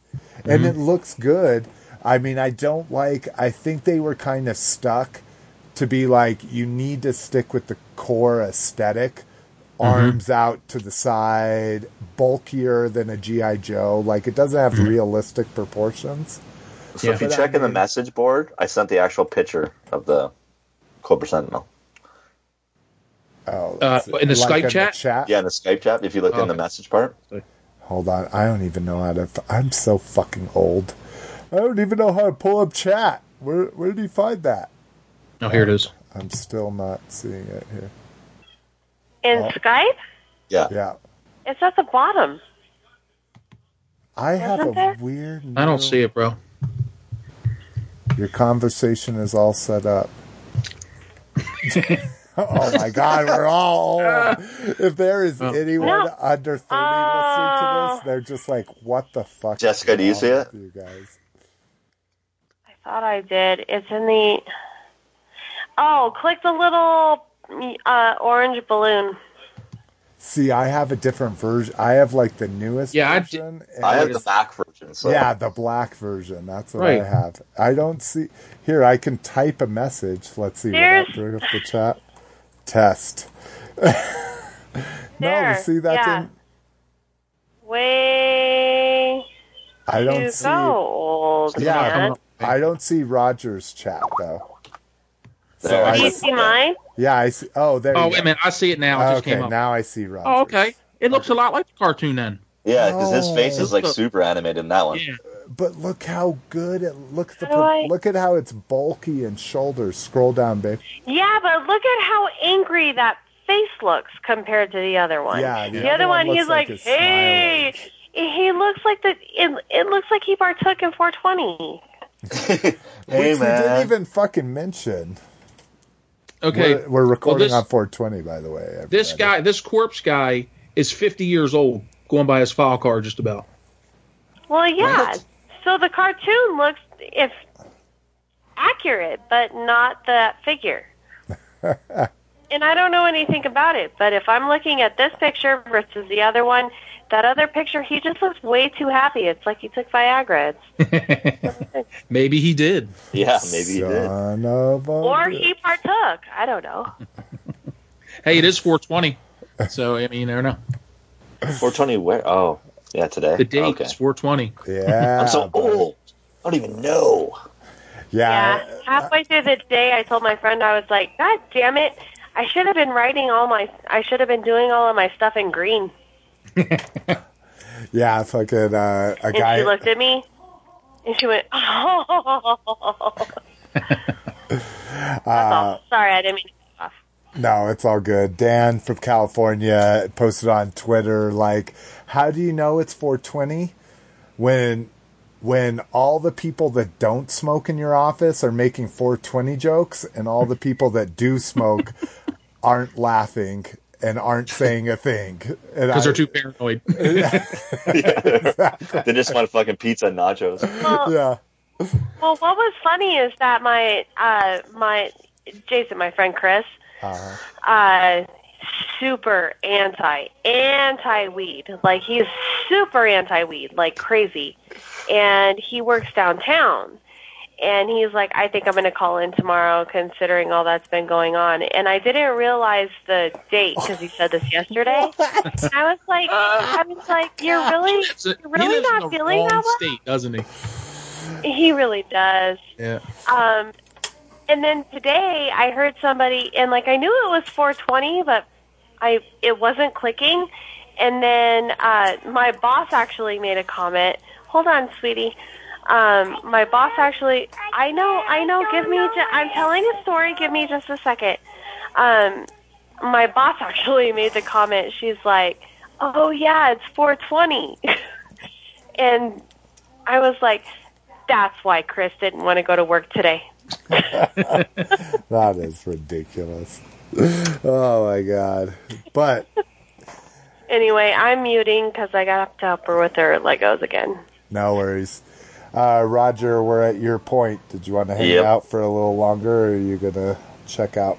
And it looks good. I mean, I don't like, I think they were kind of stuck to be like, you need to stick with the core aesthetic. Mm-hmm. Arms out to the side, bulkier than a G.I. Joe. Like, it doesn't have mm-hmm. realistic proportions. So if you But I check in the message board, I sent the actual picture of the Cobra Sentinel. Oh, Uh, in the like Skype chat? chat? Yeah, in the Skype chat. If you look in the Okay. message part, Hold on. I don't even know how to. f- I'm so fucking old. I don't even know how to pull up chat. Where Where did he find that? oh, here it is. I'm still not seeing it here. In Oh. Skype, yeah. Yeah. it's at the bottom. I have Isn't a there? weird. I don't see it, bro. Your conversation is all set up. oh my God, we're all old. If there is Oh. anyone No. under 30 listening to this, they're just like, what the fuck? Jessica, is do you see it? You guys? I thought I did. It's in the. Oh, click the little uh, orange balloon. See, I have a different version. I have like the newest Yeah, version. and I have the back version. So Yeah, the black version. That's what Right. I have. I don't see here. I can type a message. Let's see. Will that There's- bring up the chat? Test. no, There, you see that yeah. thing? Way I don't to see. go, old Yeah, man. I don't see Roger's chat though. There, I Do you see- see mine? Yeah, I see. Oh, there. Oh, you wait a minute. I see it now. It just okay, came up. now I see Roger. Oh, okay. It looks a lot like the cartoon then. Yeah, because his face oh. is like Oh. super animated in that one. Yeah. But look how good it. Look at the. How I- Look at how it's bulky and shoulders. Scroll down, babe. Yeah, but look at how angry that face looks compared to the other one. Yeah, the, other one, looks he's like, he's "Hey." smiling. He looks like the. It, it looks like he partook in 420. hey Which we didn't even fucking mention. Okay. We're, we're recording this- on 420, by the way. This guy, this corpse guy, is 50 years old, going by his file card just about. Well, yeah. What? So the cartoon looks if accurate, but not that figure. and I don't know anything about it, but if I'm looking at this picture versus the other one, that other picture, he just looks way too happy. It's like he took Viagra. It's, Maybe he did. yeah, maybe he did. Son of a or bitch. he partook. I don't know. Hey, it is 420. So, I mean, you never know. 420 where? Oh, yeah, today. The date Okay. is 420. Yeah. I'm so old. I don't even know. Yeah. Yeah. Halfway through the day, I told my friend, I was like, God damn it. I should have been writing all my, I should have been doing all of my stuff in green. Yeah, fucking uh, a And guy. she looked at me, and she went, "Oh." That's all. Sorry, I didn't mean to cut off. No, it's all good. Dan from California posted on Twitter like, "How do you know it's 420 when when all the people that don't smoke in your office are making 420 jokes and all the people that do smoke aren't laughing and aren't saying a thing?" Because they're too paranoid. They just want fucking pizza and nachos. Well, yeah. well, what was funny is that my uh, my Jason, my friend Chris, Uh, uh, super anti anti weed. Like he's super anti weed, like crazy. And he works downtown. And he's like, I think I'm going to call in tomorrow, considering all that's been going on. And I didn't realize the date because he said this yesterday. I was like, I was like, you're really, you're really he lives in not feeling that state, doesn't he? He really does. Yeah. Um, and then today I heard somebody, and like I knew it was 420, but I it wasn't clicking. And then uh, my boss actually made a comment. Hold on, sweetie. Um, my boss actually, I know, I know. Give me, ju- I'm telling a story. Give me just a second. Um, my boss actually made the comment. She's like, "Oh yeah, it's 420," and I was like, "That's why Chris didn't want to go to work today." that is ridiculous. Oh my god. But Anyway, I'm muting because I got to help her with her Legos again. No worries. Uh, Roger, we're at your point. Did you want to hang Yep. out for a little longer, or are you gonna check out?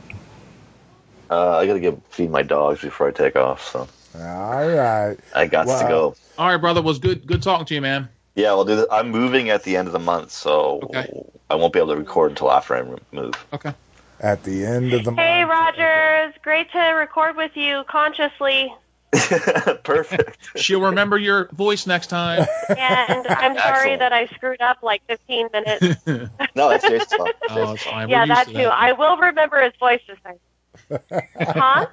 Uh, I gotta get feed my dogs before I take off, so All right. I got Wow. to go. All right, brother. Was good. Good talking to you, man. Yeah, we'll do that. I'm moving at the end of the month, so Okay. I won't be able to record until after I move. Okay. At the end of the month. Hey, month. Rogers. Great to record with you consciously. Perfect. She'll remember your voice next time. Yeah, and I'm sorry Excellent. that I screwed up like 15 minutes. No, that's Jason's fault. Oh, it's fine. yeah, We're that to too. I will remember his voice this time. huh?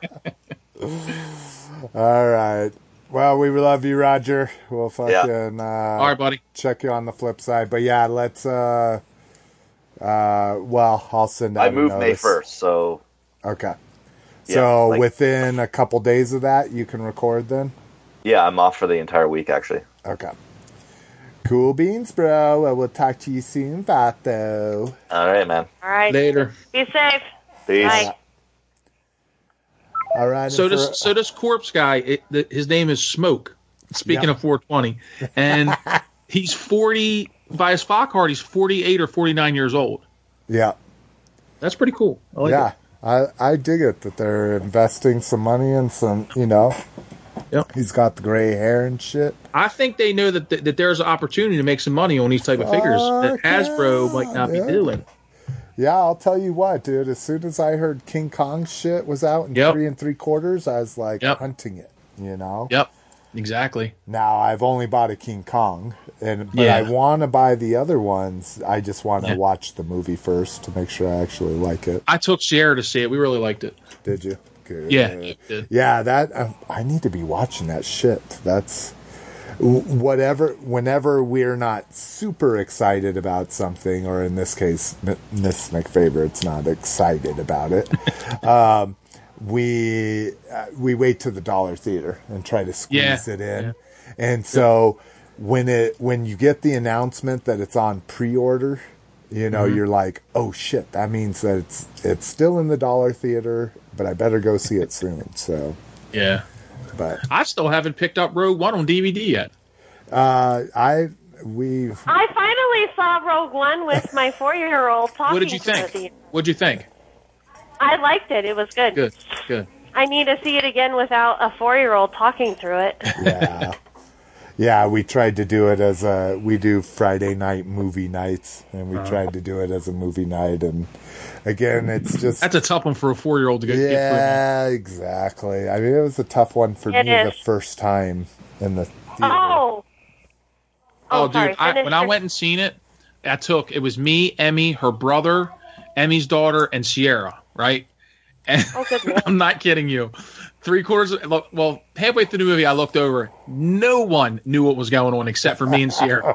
All right. Well, we love you, Roger. We'll fucking uh, All right, buddy. check you on the flip side. But yeah, let's. uh uh Well, I'll send out. I a moved May 1st, so Okay. Yeah, So like- within a couple days of that, you can record then. yeah, I'm off for the entire week actually. Okay. Cool beans, bro. I will talk to you soon, Vato. All right, man. All right. Later. Be safe. Peace. Bye. All right. So does so does corpse guy. It, the, his name is Smoke. Speaking Yeah. of 420, and he's 40 by his spot card. He's 48 or 49 years old. Yeah. That's pretty cool. I like yeah. it. I, I dig it that they're investing some money in some, you know. Yep. He's got the gray hair and shit. I think they know that, that that there's an opportunity to make some money on these type of figures that Fuck Hasbro yeah, might not yeah. be doing. Yeah, I'll tell you what, dude. As soon as I heard King Kong shit was out in Yep. three and three quarters, I was like Yep. hunting it. You know. Yep, exactly. Now I've only bought a King Kong, and but Yeah. I want to buy the other ones. I just want to Yeah. watch the movie first to make sure I actually like it. I took Sierra to see it. We really liked it. Did you? Good. Yeah, did. Yeah, that uh, I need to be watching that shit. That's whatever. Whenever we're not super excited about something, or in this case, Miss McFavorite's not excited about it, um, we uh, we wait to the dollar theater and try to squeeze Yeah, it in. yeah. And so when it when you get the announcement that it's on pre-order, you know, Mm-hmm. you're like, "Oh shit, that means that it's it's still in the dollar theater, but I better go see it soon." So, Yeah, but I still haven't picked up Rogue One on DVD yet. uh I we I finally saw Rogue One with my four-year-old talking What did you think? the- What did you think? I liked it. It was good. Good, good. I need to see it again without a four-year-old talking through it. yeah. Yeah, we tried to do it as a we do Friday night movie nights and we uh-huh. tried to do it as a movie night and again it's just That's a tough one for a four year old to get. get Yeah, exactly. I mean it was a tough one for It me the first time in the theater. Oh. through. oh, oh sorry. dude, I, when I went and seen it, I took it was me, Emmy, her brother, Emmy's daughter, and Sierra. Right, And Oh. I'm not kidding you. Three quarters, of, well, halfway through the movie, I looked over. No one knew what was going on except for me and Sierra.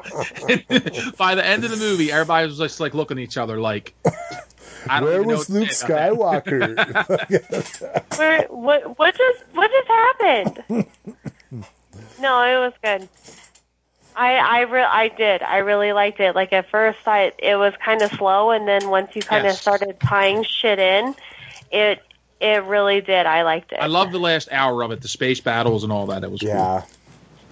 By the end of the movie, everybody was just like looking at each other like, I don't Where was Luke say about that. Skywalker? Where, what what just what just happened? no, it was good. I I re- I did. I really liked it. Like at first, I it was kind of slow, and then once you kind of Yes. started tying shit in, it it really did. I liked it. I love the last hour of it, the space battles and all that. It was cool. yeah,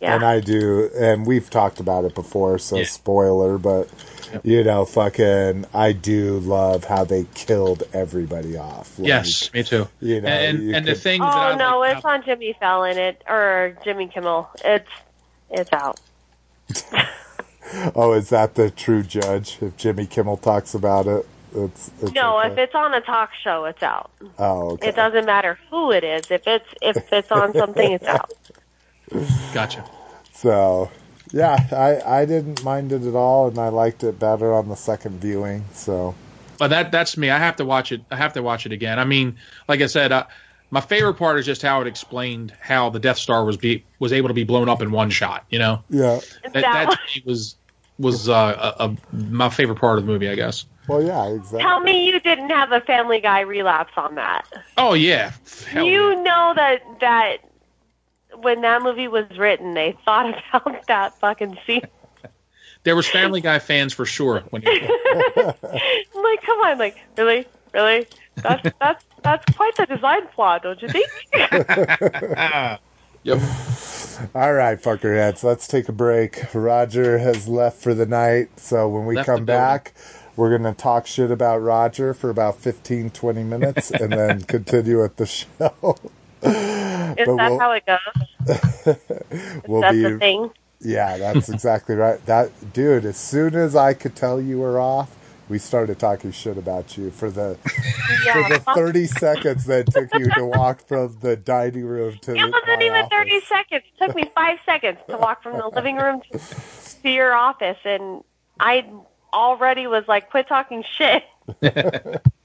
yeah. and I do, and we've talked about it before, so Yeah. spoiler, but Yep. you know, fucking, I do love how they killed everybody off. Like, Yes, me too. you know, and you and the could- thing oh, that I oh no, like it's on Jimmy Fallon it or Jimmy Kimmel. It's it's out. Oh, is that the true judge? If Jimmy Kimmel talks about it, it's, it's No, okay. if it's on a talk show, it's out. oh, okay. It doesn't matter who it is. If it's if it's on something, it's out. gotcha. So, yeah, I I didn't mind it at all, and I liked it better on the second viewing. So, But that that's me. I have to watch it. I have to watch it again. I mean, like I said, uh, my favorite part is just how it explained how the Death Star was be was able to be blown up in one shot. You know, yeah, that, That that was- was was uh, a, a, my favorite part of the movie. I guess. Well, yeah, exactly. Tell me you didn't have a Family Guy relapse on that. Oh yeah, Hell you yeah. know that that when that movie was written, they thought about that fucking scene. there was Family Guy fans for sure. When you, like, come on, like, really, really? That's that's that's quite the design flaw, don't you think? yep. All right, fuckerheads, let's take a break. Roger has left for the night, so when we Left come back. building. We're going to talk shit about Roger for about 15, 20 minutes and then continue with the show. Is But that we'll- how it goes? We'll That's be the thing. Yeah, that's exactly right. That dude, as soon as I could tell you were off, we started talking shit about you for the Yeah. for the 30 seconds that it took you to walk from the dining room to It wasn't my even office. 30 seconds. It took me five seconds to walk from the living room to, to your office, and I already was like, quit talking shit.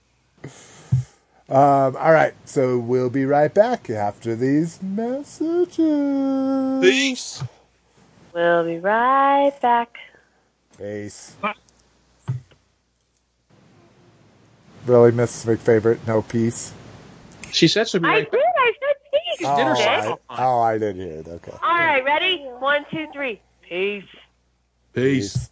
Um, all right, so we'll be right back after these messages. Peace. We'll be right back. Peace. Really, Miss McFavorite, no peace. She said so. Be I right did. I said peace. Oh, did her I, oh, I didn't hear it. Okay. All right, ready? One, two, three. Peace. Peace.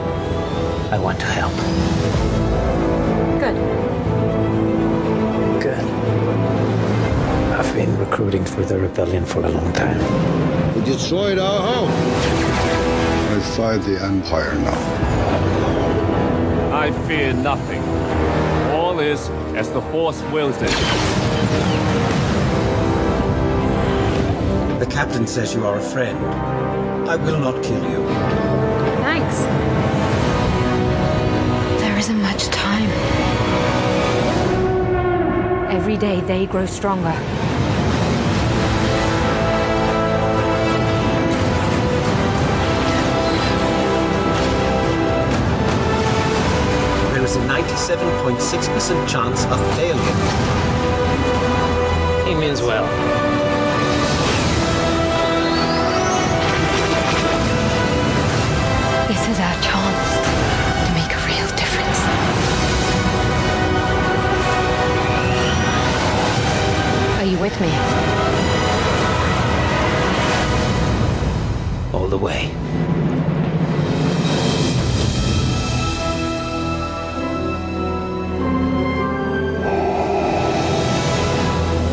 I want to help. Good. Good. I've been recruiting for the rebellion for a long time. We destroyed our home. I fight the Empire now. I fear nothing. All is as the Force wills it. The captain says you are a friend. I will not kill you. Thanks. Every day they grow stronger. There is a 97.6% chance of failure. He means well. All the way.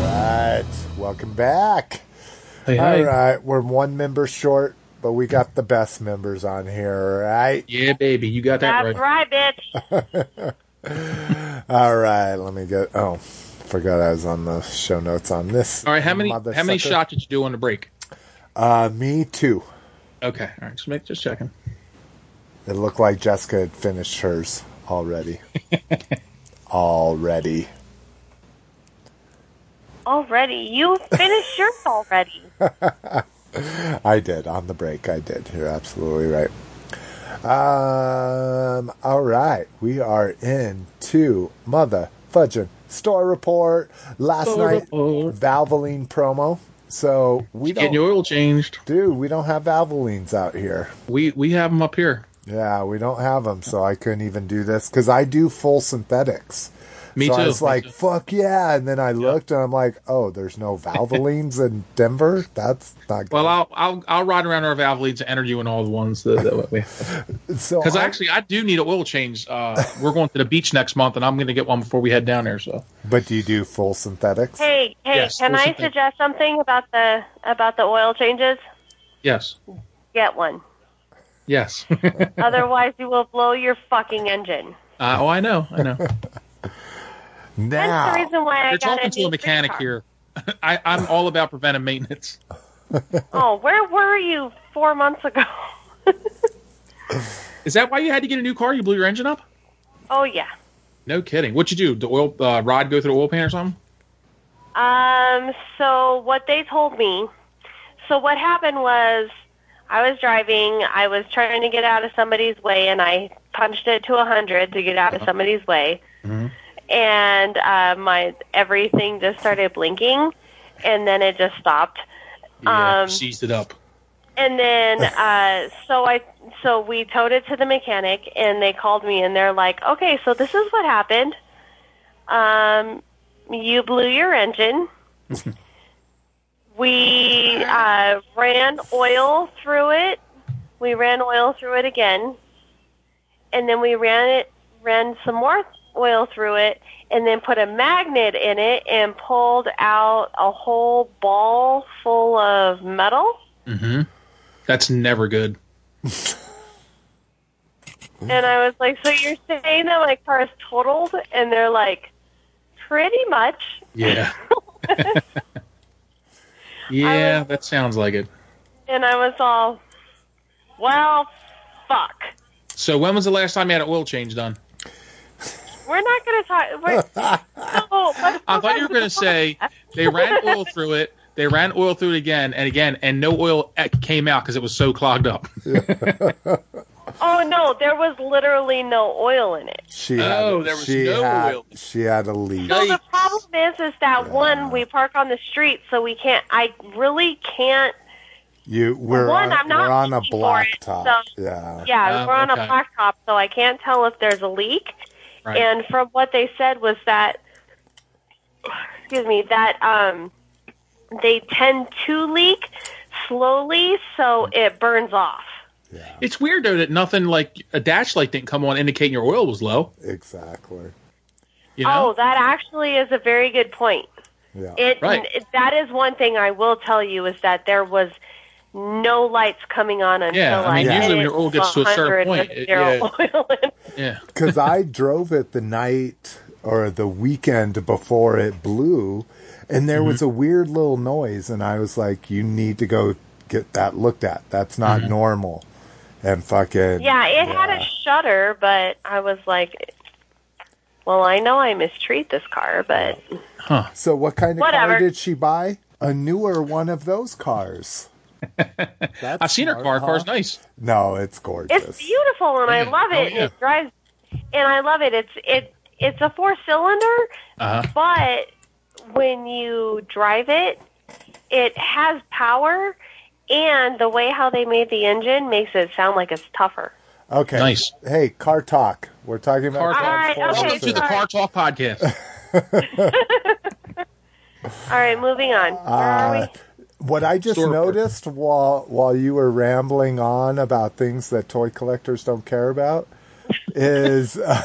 All right, welcome back. Hey, All hey. right, we're one member short but we got the best members on here, right? Yeah, baby, you got that That's right. right, bitch. All right, let me get. Oh, forgot I was on the show notes on this. All right, how many how many sucker. shots did you do on the break? Uh, me too. Okay, all right, just make just checking. It looked like Jessica had finished hers already. already. Already, you finished yours already. I did on the break. I did. You're absolutely right. Um. All right, we are into mother fudging store report. Last Store night, report. Valvoline promo. So we don't, your oil changed. dude. We don't have Valvolines out here. We we have them up here. Yeah, we don't have them, so I couldn't even do this because I do full synthetics. Me so too. I was me like, too. "Fuck yeah!" And then I looked, and I'm like, "Oh, there's no Valvolines in Denver. That's not good." Well, I'll I'll I'll ride around our Valvoline to enter you in all the ones that, that we. so Because I- actually, I do need an oil change. Uh, we're going to the beach next month, and I'm going to get one before we head down there. So But do you do full synthetics? Hey, hey, Yes, can I the suggest something about the about the oil changes? yes, Get one. yes. Otherwise, you will blow your fucking engine. uh, oh, I know, I know. That's Now, the reason why I You're got talking a to a mechanic street here. I, I'm all about preventive maintenance. Oh, where were you four months ago? Is that why you had to get a new car? You blew your engine up? Oh yeah. No kidding. What'd you do? The oil uh, rod go through the oil pan or something? Um. So what they told me. So what happened was, I was driving. I was trying to get out of somebody's way, and I punched it to a hundred to get out of somebody's way. And uh, my everything just started blinking, and then it just stopped. Yeah, Um, seized it up. And then, uh, so I, so we towed it to the mechanic, and they called me, and they're like, "Okay, so this is what happened. Um, you blew your engine. we uh, ran oil through it. We ran oil through it again, and then we ran it, ran some more oil through it, and then put a magnet in it and pulled out a whole ball full of metal." hmm That's never good. And I was like, "So you're saying that my car is totaled?" And they're like, "Pretty much." Yeah. yeah, that sounds like it. And I was all, "Well, fuck. So when was the last time you had an oil change done? We're not going to talk." We're, no, but I thought you were going to say they ran oil through it, they ran oil through it again and again, and no oil e- came out because it was so clogged up. Oh no, there was literally no oil in it. she oh, had, Oh, there was she no had, oil. She had a leak. So the problem is, is that one we park on the street, so we can't. I really can't. You we're One, on, I'm not we're on a looking for it, blacktop. so- yeah. Yeah, Oh, we're on okay. a blacktop, so I can't tell if there's a leak. Right. And from what they said was that, excuse me, that um, they tend to leak slowly, so it burns off. Yeah. It's weird though that nothing like a dash light didn't come on indicating your oil was low. Exactly. You know? Oh, that actually is a very good point. Yeah. It, Right. it- that is one thing I will tell you is that there was no lights coming on until Yeah, I mean, I usually when hit your oil gets to a certain 100 point, it- yeah. oil in. Yeah. Because I drove it the night or the weekend before it blew, and there Mm-hmm. was a weird little noise, and I was like, "You need to go get that looked at. That's not Mm-hmm. normal." And fucking Yeah, it had a shutter, but I was like, well, I know I mistreat this car, but Huh. So, what kind of Whatever. car did she buy? A newer one of those cars. That's I've seen her smart, car. huh? Car's nice. No, it's gorgeous. it's beautiful and I love it. Oh, yeah. It drives, and I love it. It's it it's a four cylinder, Uh-huh. but when you drive it, it has power, and the way how they made the engine makes it sound like it's tougher. Okay. Nice. Hey, car talk. We're talking about Car car All right, okay, Welcome to the. Car Talk podcast. All right, moving on. Where are Uh, we? What I just Store report. noticed while while you were rambling on about things that toy collectors don't care about is uh,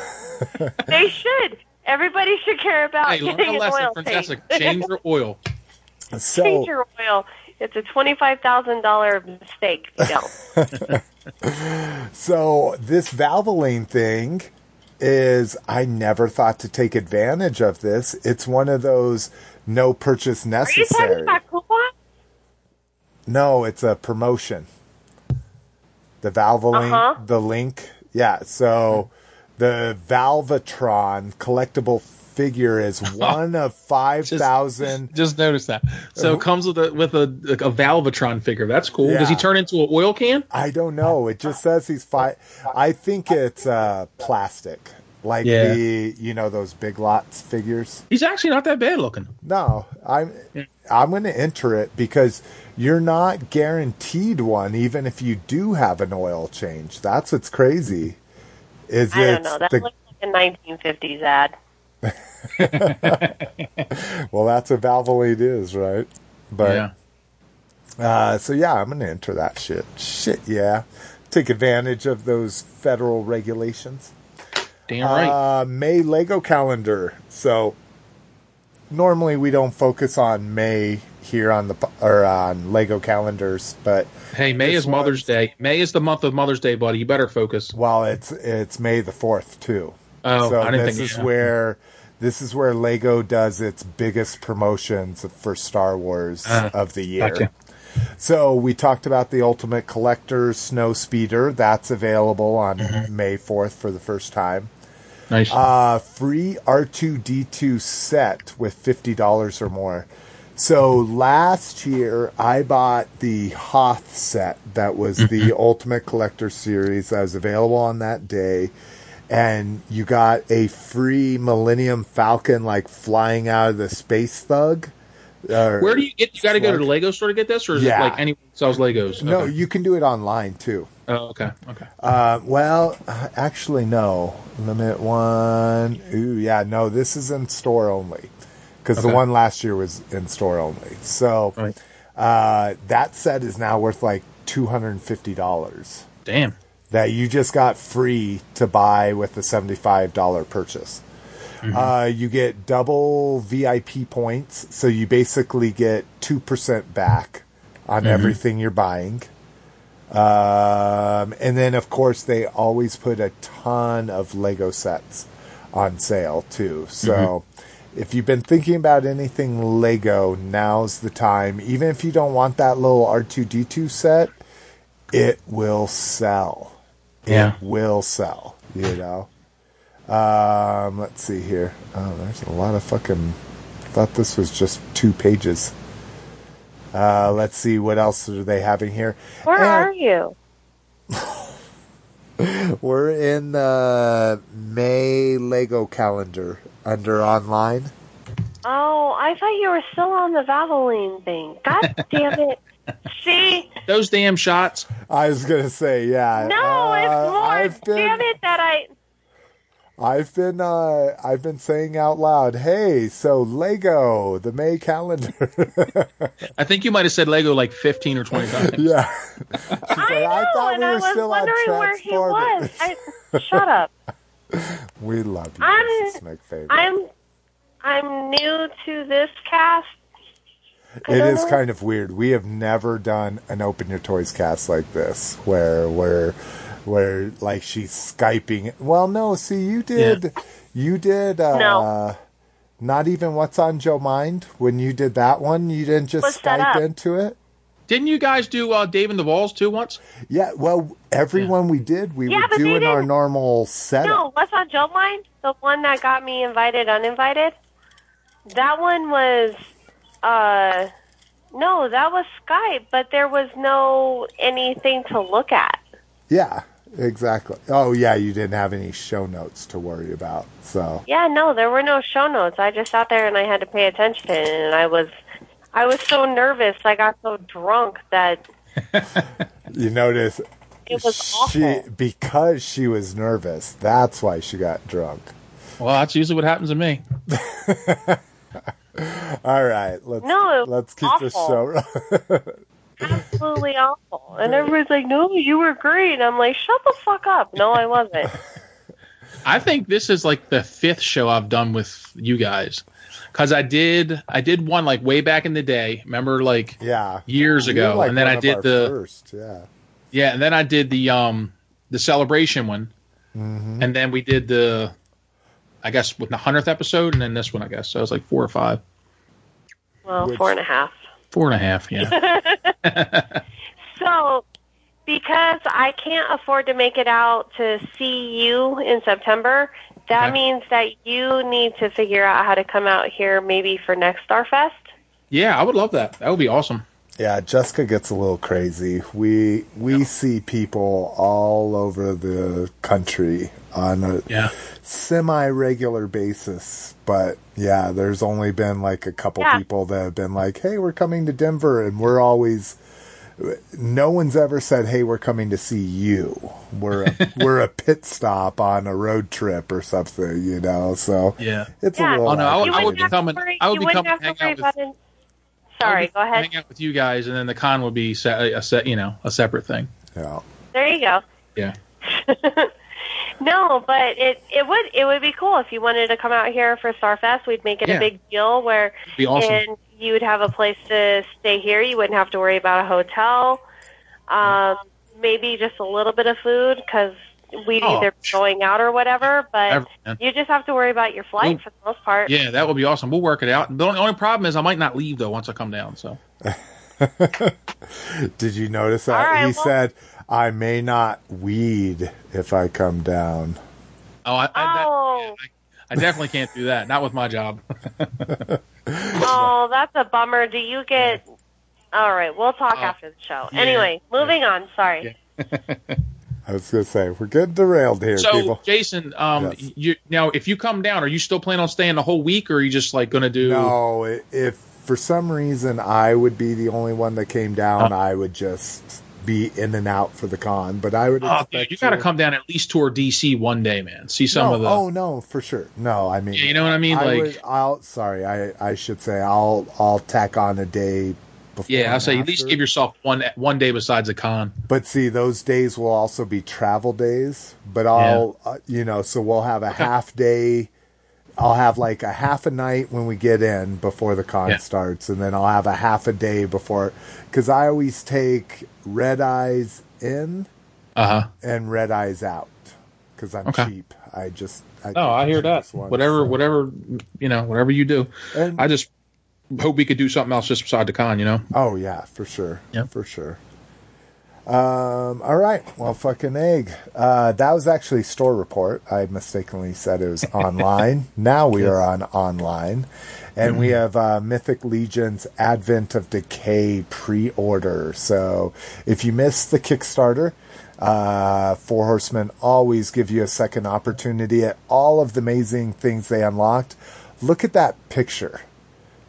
They should. Everybody should care about hey, learn getting a an lesson oil from change. Change your oil. So Change your oil. It's a twenty-five thousand dollar mistake if you don't. So this Valvoline thing is I never thought to take advantage of this. It's one of those no purchase Are you talking necessary. about coupon? No, it's a promotion. The Valvoline, Uh-huh. the link. Yeah, so the Valvatron collectible figure is one of 5,000. Just notice that. So it comes with a with a, a Valvatron figure. That's cool. Does he turn into an oil can? I don't know. It just says he's five. I think it's uh, plastic. Like Yeah. the, you know, those big lots figures. He's actually not that bad looking. No, I'm I'm going to enter it because you're not guaranteed one, even if you do have an oil change. That's what's crazy. Is I don't know. That the- looks like a nineteen fifties ad. well, that's what Valvoline is, right? But Yeah. uh, so yeah, I'm going to enter that shit. Shit, yeah. Take advantage of those federal regulations. Damn right. Uh, May Lego calendar. So normally we don't focus on May here on the or on Lego calendars, but hey, May is Mother's Day. May is the month of Mother's Day, buddy. You better focus. Well, it's it's May the fourth too. Oh, so I didn't this think- is where this is where Lego does its biggest promotions for Star Wars Ah, of the year. gotcha. So we talked about the Ultimate Collector's Snow Speeder. That's available on Mm-hmm. May fourth for the first time. Nice. Uh, free R2D2 set with $50 or more. So last year I bought the Hoth set that was the Ultimate Collector Series that was available on that day. And you got a free Millennium Falcon like flying out of the Space Slug. Or- Where do you get? You got to go to the Lego store to get this, or is Yeah. it like anyone sells Legos? No, Okay. you can do it online too. Oh, okay. Okay. Uh, well, actually, no. Limit one. Ooh, yeah, no. This is in store only because the one last year was in store only. So uh, that set is now worth like two hundred and fifty dollars. Damn. That you just got free to buy with the seventy-five dollar purchase. Uh, you get double VIP points, so you basically get two percent back on Mhm. everything you're buying. Um, and then, of course, they always put a ton of Lego sets on sale too. So, if you've been thinking about anything Lego, now's the time. Even if you don't want that little R2D2 set, it will sell. Yeah. It will sell, you know? Um, let's see here. Oh, there's a lot of fucking. Thought this was just two pages. Uh, let's see what else are they having here. Where And are you? We're in the May Lego calendar under online. Oh, I thought you were still on the Valvoline thing. God damn it! See, Those damn shots. I was gonna say, yeah. no, it's uh, more. I've been, Damn it! That I. I've been, uh, I've been saying out loud, "Hey, so Lego, the May calendar." I think you might have said Lego like fifteen or twenty times. yeah. I know, I thought and we I were was still on wondering where he was. I, shut up. we love you, I'm- Mrs. McFavorite. I'm. I'm new to this cast. I It don't is know. kind of weird. We have never done an Open Your Toys cast like this, where where where like she's skyping. Well, no, see, you did, you did. Uh, No. Not even what's on Joe Mind when you did that one. You didn't just What's Skype into it. Didn't you guys do uh, Dave and the Walls too once? Yeah, well, everyone we did, we Yeah, were but doing our normal setup. No, what's on Joe Mind? The one that got me invited, uninvited. That one was. uh No, that was Skype, but there was no anything to look at. Yeah, exactly. Oh, yeah, you didn't have any show notes to worry about. So Yeah, no, there were no show notes. I just sat there and I had to pay attention, and I was, I was so nervous. I got so drunk that you notice it was she awful. because she was nervous. That's why she got drunk. Well, that's usually what happens to me. All right, let's No, let's keep the show. Absolutely awful. And everybody's like, "No, you were great." I'm like, "Shut the fuck up." No, I wasn't. I think this is like the fifth show I've done with you guys because I did I did one like way back in the day. Remember, like yeah, years ago, like and then I did the first. Yeah. yeah, and then I did the um the celebration one, Mhm. and then we did the I guess with the hundredth episode, and then this one I guess so it was like four or five, Well, Which- four and a half. Four and a half. Yeah, So, because I can't afford to make it out to see you in September, that Okay. means that you need to figure out how to come out here maybe for next Starfest. yeah, I would love that. That would be awesome. Yeah, Jessica gets a little crazy. We we see people all over the country on a Yeah. semi regular basis. But yeah, there's only been like a couple Yeah. people that have been like, "Hey, we're coming to Denver," and we're always. No one's ever said, "Hey, we're coming to see you." We're a, we're a pit stop on a road trip or something, you know. So Yeah. it's Yeah. a little. Oh, no, I would- you I wouldn't would be coming- I would you be wouldn't coming Sorry, go ahead. Hang out with you guys, and then the con would be se- a set, you know, a separate thing. yeah. There you go. Yeah. No, but it it would it would be cool if you wanted to come out here for Starfest. We'd make it Yeah. a big deal where Be awesome. and you would have a place to stay here. You wouldn't have to worry about a hotel. Um, maybe just a little bit of food because we'd Oh. either be going out or whatever. But Ever, you just have to worry about your flight Ooh. for the most part. Yeah, that would be awesome. We'll work it out. The only, only problem is I might not leave though once I come down. So Did you notice that All right, he well- said, "I may not weed if I come down." oh, I, I, that- Oh, I definitely can't do that. Not with my job. oh, that's a bummer. Do you get? All right, we'll talk Oh, after the show. yeah. Anyway, moving on. Sorry. I was going to say we're getting derailed here, so, people. Jason, um, Yes. you now if you come down, are you still planning on staying the whole week, or are you just like going to do? No, if for some reason I would be the only one that came down, Oh. I would just be in and out for the con. But I would Oh, dude, you got to come down at least tour DC one day, man. See some no, of the. Oh no, for sure. No, I mean, Yeah, you know what I mean? I Like- would, I'll sorry, I I should say I'll I'll tack on a day. Before yeah, I'll say at least give yourself one one day besides a con. But see, those days will also be travel days. But I'll, uh, you know, so we'll have a half day. I'll have like a half a night when we get in before the con Yeah. starts, and then I'll have a half a day before. Because I always take red eyes in Uh huh. and red eyes out. Because I'm Okay. cheap. I just. I No, I hear that. just want- Whatever, so- whatever, you know, whatever you do. And- I just hope we could do something else just beside the con. You know. Oh yeah, for sure. Yeah. for sure. Um. All right. Well, fucking egg. Uh, that was actually store report. I mistakenly said it was online. now we are on online, and we have uh, Mythic Legions Advent of Decay pre-order. So if you missed the Kickstarter. Uh, Four Horsemen always give you a second opportunity at all of the amazing things they unlocked. Look at that picture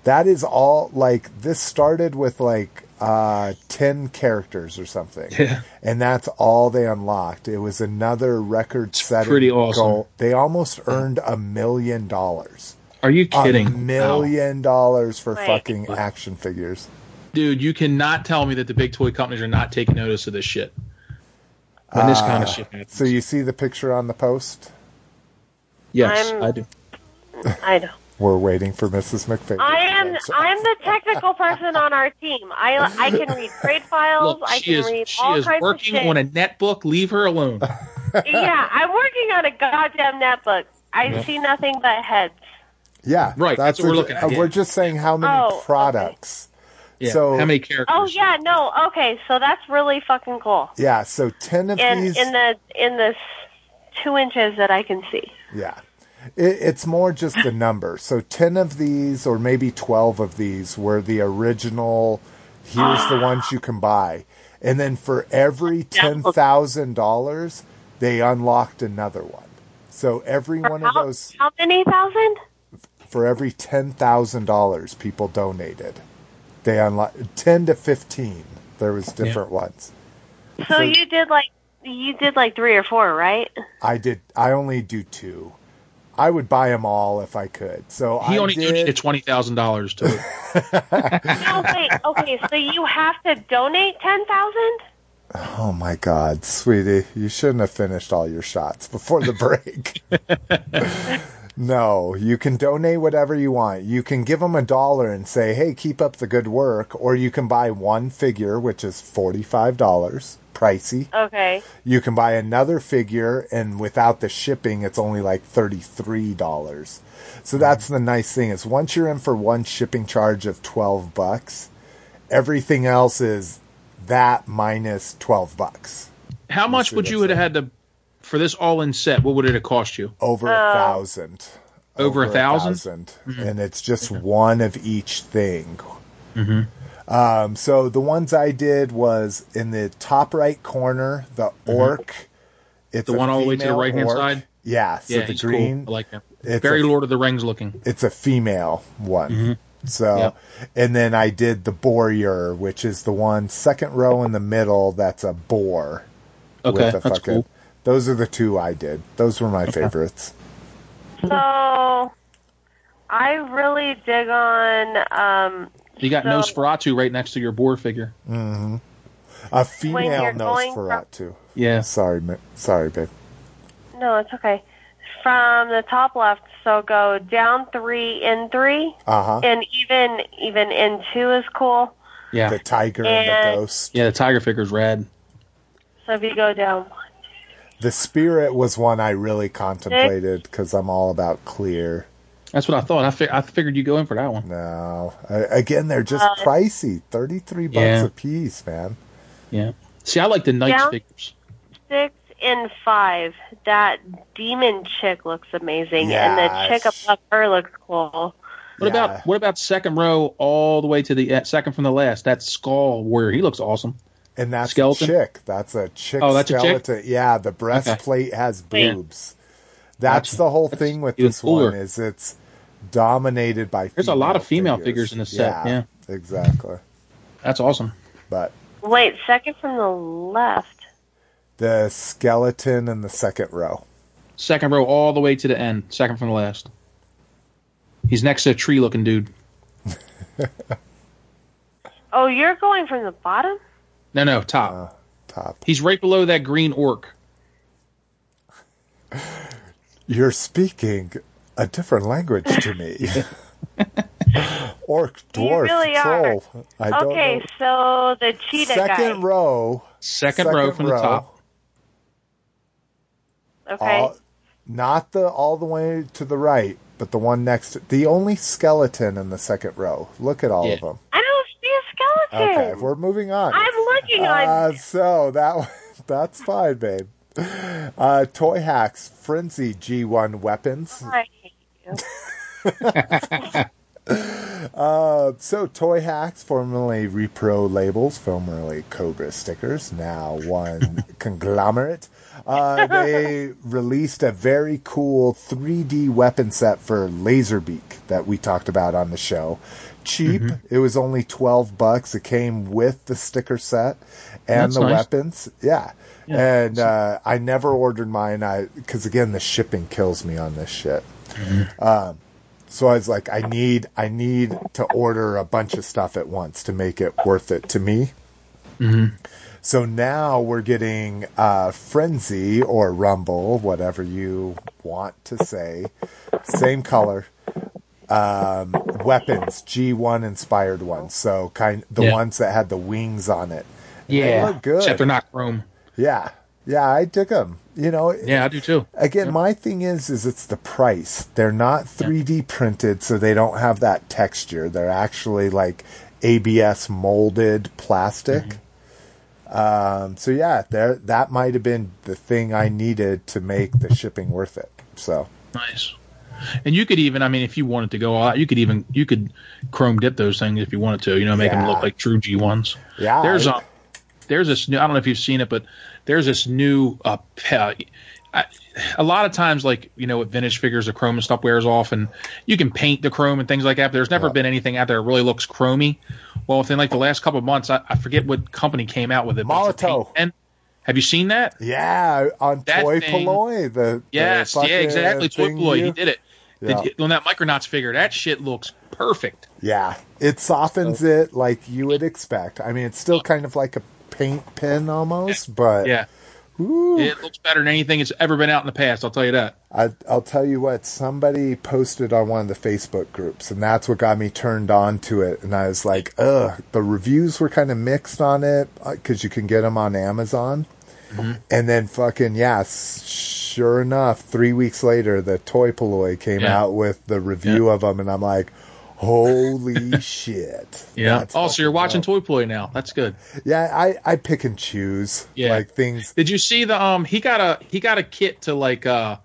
that is all like this started with like uh 10 characters or something Yeah. and that's all they unlocked it was another record setting pretty awesome. goal they almost earned a million dollars Are you kidding a kidding? million dollars for Wait. fucking action figures dude? You cannot tell me that the big toy companies are not taking notice of this shit. When this kind of shit happens. so you see the picture on the post yes, I'm- I do. I know. We're waiting for mrs mcphail I am I'm the technical person on our team. I I can read trade files. Look, I can is read all is kinds working of shit. on a netbook. Leave her alone. yeah, I'm working on a goddamn netbook. I Yeah. see nothing but heads. yeah Right, that's what we're looking at. uh, we're just saying how many Oh, okay. products Yeah. So- how many characters? Oh yeah, no, okay, so that's really fucking cool. yeah so 10 of In these in the in the two inches that I can see. Yeah. It, it's more just a number. So 10 of these, or maybe 12 of these, were the original. Here's the ones you can buy. And then for every $10,000, they unlocked another one. So every For one how, of those, how many thousand? for every $10,000 people donated, they unlocked 10 to 15. There was different ones. So you did like you did like three or four, right? I did, I only do two. I would buy them all if I could. So he I only did, donated twenty thousand dollars to it. No, wait. Okay, so you have to donate ten thousand. Oh my God, sweetie, you shouldn't have finished all your shots before the break. No, you can donate whatever you want. You can give them a dollar and say, "Hey, keep up the good work," or you can buy one figure, which is forty-five dollars, pricey. Okay. You can buy another figure, and without the shipping, it's only like thirty-three dollars. So mm-hmm. that's the nice thing is once you're in for one shipping charge of twelve bucks, everything else is that minus twelve bucks. How much would you have had to for this all-in set? What would it have cost you? Over a Uh, thousand. Over a thousand? thousand. and it's just one of each thing. Mm-hmm. Um, so the ones I did was in the top right corner, the orc. It's Mm-hmm. The one all the way to the right-hand side? Yeah, so yeah, the he's green. Cool. I like him. it's Very a- Lord of the Rings looking. It's a female one. Mhm. So, Yep. and then I did the Borear, which is the one second row in the middle. That's a boar. Okay, with a that's cool. Those are the two I did. Those were my favorites. So I really dig on um You got So- Nosferatu right next to your boar figure. Mm-hmm. A female you're from- Nosferatu. Yeah. Sorry, sorry, babe. no, it's okay. From the top left, so go down three in three, Uh-huh. and even even in two is cool. Yeah. The tiger and, And- the ghost. Yeah, the tiger figure's red. So if you go down, The spirit was one I really contemplated because I'm all about clear. That's what I thought. I, fi- I figured you'd go in for that one. No, I, again, they're just Uh, pricey. Thirty-three bucks Yeah. a piece, man. Yeah. See, I like the knights Yeah. figures. six and five, that demon chick looks amazing, and the Yeah, chick above her looks cool. What about what about second row all the way to the uh, second from the last? That skull warrior. He looks awesome. And that's Skeleton? a chick. That's a chick Oh, that's a chick? skeleton. Yeah, the breastplate has Yeah. boobs. That's Gotcha. the whole thing with even this one is it's dominated by. There's a lot of female figures. figures in this set, yeah. exactly. That's awesome. But Wait, second from the left. the skeleton in the second row. Second row all the way to the end. Second from the last. He's next to a tree looking dude. Oh, you're going from the bottom? No, no, top. Uh, top. He's right below that green orc. You're speaking a different language to me. Orc, You dwarf, really troll. are. I don't okay, know. so the cheetah Second guy. row. Second row from the top. Okay. All, not the all the way to the right, but the one next to the only skeleton in the second row. Look at all of them. I don't see a skeleton. Okay, if we're moving on. I'm looking Uh, on. so that that's fine, babe. Uh, Toy Hacks Frenzy G1 weapons. I hate you. Uh, so Toy Hacks, formerly Repro labels, formerly Cobra stickers, now one conglomerate. Uh, they released a very cool 3D weapon set for Laserbeak that we talked about on the show. Cheap. It was only 12 bucks. It came with the sticker set and That's the nice. weapons. Yeah. Yeah. And uh, I never ordered mine. I because again the shipping kills me on this shit. Um, so I was like, I need, I need to order a bunch of stuff at once to make it worth it to me. Mm-hmm. So now we're getting uh, Frenzy or Rumble, whatever you want to say, same color. Um, weapons G1 inspired ones, so kind the Yeah. ones that had the wings on it. Yeah. they look good. Except they're not chrome. Yeah, yeah, I took them. You know, Yeah, I do too. Again, my thing is, is it's the price. They're not 3D printed, so they don't have that texture. They're actually like ABS molded plastic. Um, so yeah, there that might have been the thing I needed to make the shipping worth it. So Nice. And you could even, I mean, if you wanted to go all out, you could even, you could chrome dip those things if you wanted to, you know, make them look like true G1s. yeah, There's a there's this new, I don't know if you've seen it, but there's this new, uh, I, a lot of times, like, you know, with vintage figures, the chrome and stuff wears off and you can paint the chrome and things like that. But there's never been anything out there that really looks chromy. Well, within like the last couple of months, I, I forget what company came out with it. Molotow. pen. Have you seen that? yeah on That Toy thing- Polloi. The Yes, the yeah, exactly. Toy you- he did it. Yeah. Did- on that Micronauts figure, that shit looks perfect. Yeah, it softens oh. it like you would expect. I mean, it's still oh. kind of like a paint pen almost, but Yeah. It looks better than anything that's ever been out in the past. I'll tell you that. I, I'll tell you what, somebody posted on one of the Facebook groups, and that's what got me turned on to it. And I was like, ugh, the reviews were kind of mixed on it uh, because you can get them on Amazon. And then fucking, yeah, sure enough, three weeks later, the Toy Polloi came Yeah. out with the review of them, and I'm like, holy shit. Yeah. That's oh, so you're watching dope. Toy Polloi now. That's good. Yeah, I, I pick and choose. Yeah. Like things. Did you see the um? He got a he got a kit to like uh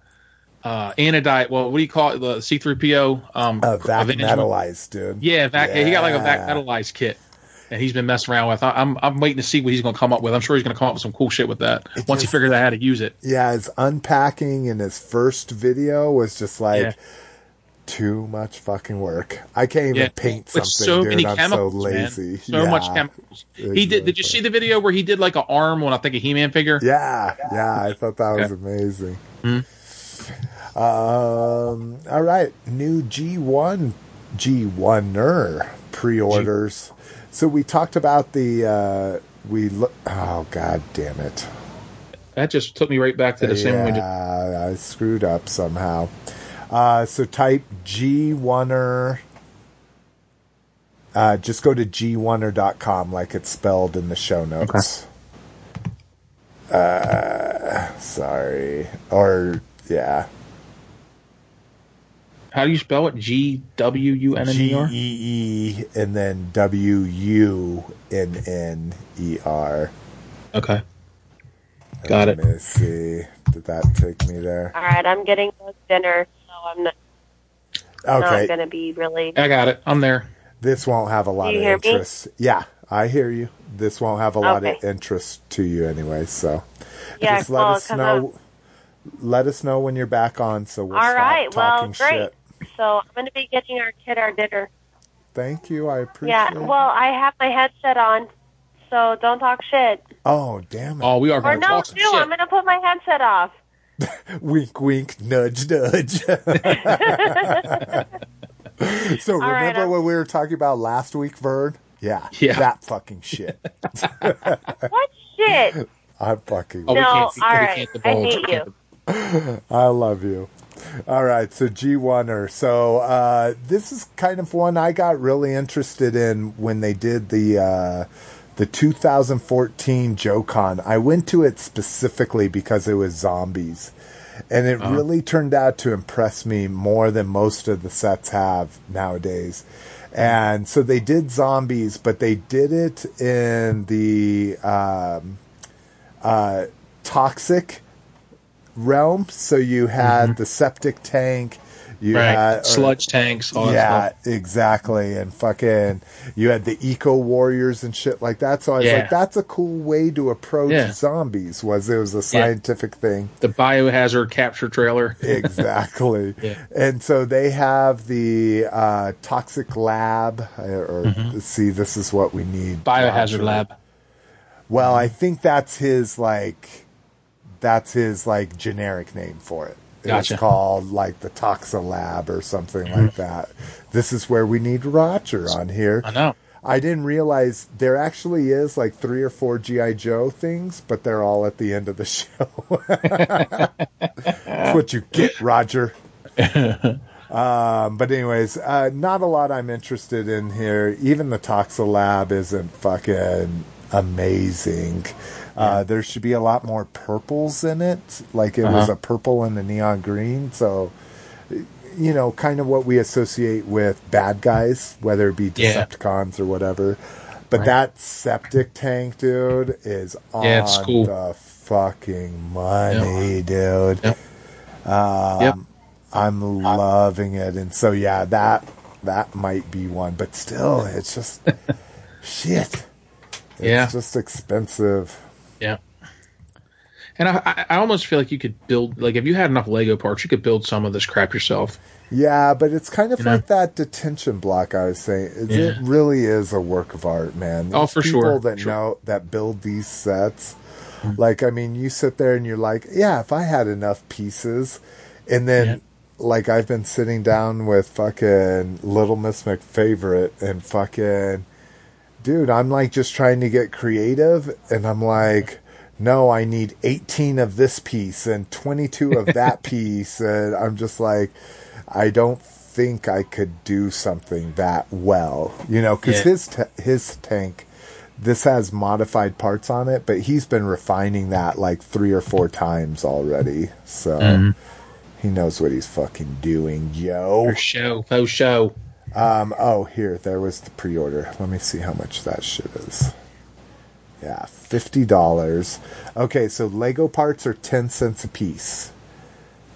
uh anodite. Well, what do you call it? The C three PO um. Uh, vac metalized, dude. Yeah, vac, he got like a vac Yeah. metalized kit. And he's been messing around with. I- I'm I'm waiting to see what he's going to come up with. I'm sure he's going to come up with some cool shit with that once he figures out how to use it. Yeah, his unpacking in his first video was just like Yeah. too much fucking work. I can't even Yeah, paint with something, so dude. many I'm chemicals, so man. lazy. So much Yeah. chemicals. He did. Did you see the video where he did like an arm on I think a He-Man figure? Yeah, yeah, I thought that was amazing. Hmm. Um, all right, new G1 G1er pre-orders. So we talked about the uh we look oh god damn it. That just took me right back to the same one. Yeah, I screwed up somehow. Uh, so type G1er. Uh, just go to g1er.com like it's spelled in the show notes. Uh, sorry. Or, yeah. How do you spell it? G W U N N E R. G E E and then W U N N E R. Okay. Got it. Let me see. Did that take me there? All right, I'm getting dinner, so I'm not, Okay. not going to be really. I got it. I'm there. This won't have a lot of hear me? interest. Yeah, I hear you. This won't have a lot of interest to you anyway. So Yeah, just let well, us 'cause know. Let us know when you're back on, so we'll All stop right, well, talking great. shit. So I'm going to be getting our kid our dinner. Thank you. I appreciate. Yeah, it. well, I have my headset on, so don't talk shit. Oh damn it! Oh, we are Or going to no, talk some do. shit. I'm going to put my headset off. wink, wink, nudge, nudge. so All right, remember I'm- what we were talking about last week, Vern? Yeah, Yeah. that fucking shit. What shit? I'm fucking. Oh, we no, all can't- we right. can't I hate you. I love you. All right, so G1er. So uh, this is kind of one I got really interested in when they did the uh, the 2014 JoeCon. I went to it specifically because it was zombies, and it Uh-huh. really turned out to impress me more than most of the sets have nowadays. And so they did zombies, but they did it in the um, uh, toxic realm. So you had the septic tank, you Mm-hmm. Right. had or- Sludge tanks. Yeah, exactly, and fucking you had the eco warriors and shit like that. So I was Yeah. like, that's a cool way to approach Yeah. zombies. Was it was a scientific thing. The biohazard capture trailer. exactly. Yeah. And so they have the uh, toxic lab, uh, or see, this is what we need. Mm-hmm. Biohazard lab. Well, I think that's his like, that's his like generic name for it. Gotcha. It's called like the Toxa Lab or something like that. This is where we need Roger on here. I know. I didn't realize there actually is like three or four GI Joe things, but they're all at the end of the show. That's what you get, Roger. um, but anyways, uh, not a lot I'm interested in here. Even the Toxa Lab isn't fucking amazing. Uh, there should be a lot more purples in it. Like it was Uh-huh. a purple and a neon green. So, you know, kind of what we associate with bad guys, whether it be Yeah. Decepticons or whatever. But Right. that septic tank, dude, is on Yeah, cool. the fucking money, dude. Yep. Um, Yep. I'm loving it, and so yeah, that that might be one, but still, it's just shit. It's Yeah. just expensive. Yeah. And I, I, almost feel like you could build, like, if you had enough Lego parts, you could build some of this crap yourself. Yeah, but it's kind of You know? like that detention block I was saying. It, it really is a work of art, man. Oh, for people sure, that sure. know that build these sets. Mm-hmm. Like, I mean, you sit there and you're like, yeah, if I had enough pieces, and then. Yeah. Like I've been sitting down with fucking Little Miss McFavorite and fucking dude, I'm like just trying to get creative and I'm like, no, I need 18 of this piece and 22 of that piece. And I'm just like, I don't think I could do something that well, you know, because Yeah. his, t- his tank, this has modified parts on it, but he's been refining that like three or four times already. So Mhm. he knows what he's fucking doing, yo. For show, faux show. Um, oh, here, there was the pre order. Let me see how much that shit is. Yeah, $50. Okay, so Lego parts are 10 cents a piece.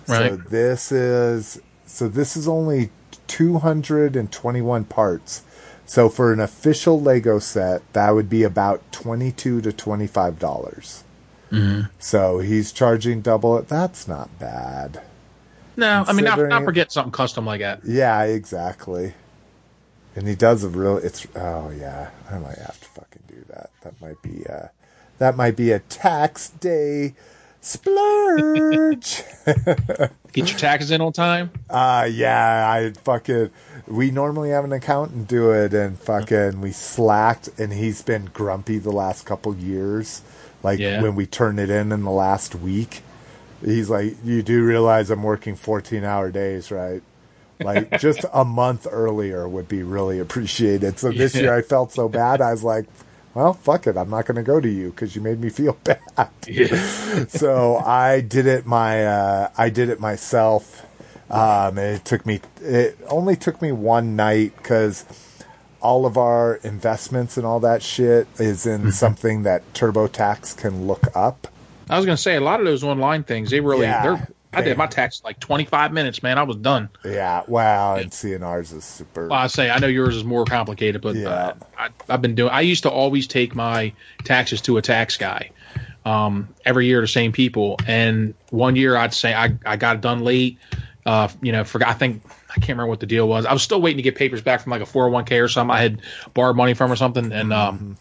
Right. So this is so this is only 221 parts. So for an official Lego set, that would be about 22 to 25 dollars. Mhm. So he's charging double it. That's not bad. No, I mean, not, not forget something custom like that. Yeah, exactly. And he does a real. It's oh yeah, I might have to fucking do that. That might be uh that might be a tax day splurge. Get your taxes in on time. uh yeah, I fucking. We normally have an accountant do it, and fucking we slacked, and he's been grumpy the last couple years. Like Yeah. when we turn it in in the last week, he's like, "You do realize I'm working 14 hour days, right?" Like just a month earlier would be really appreciated. So this Yeah. year I felt so bad. I was like, "Well, fuck it. I'm not going to go to you because you made me feel bad." so I did it my uh, I did it myself. Um, and it took me it only took me one night because all of our investments and all that shit is in something that TurboTax can look up. I was gonna say a lot of those online things. They really. Yeah, they're, I did my tax like 25 minutes, man. I was done. Yeah, wow, and seeing ours is super. Well, I say I know yours is more complicated, but uh, I, I've been doing. I used to always take my taxes to a tax guy. Um, every year the same people, and one year I'd say I, I got it done late. Uh, you know, forgot. I think I can't remember what the deal was. I was still waiting to get papers back from like a 401k or something. I had borrowed money from or something, and um,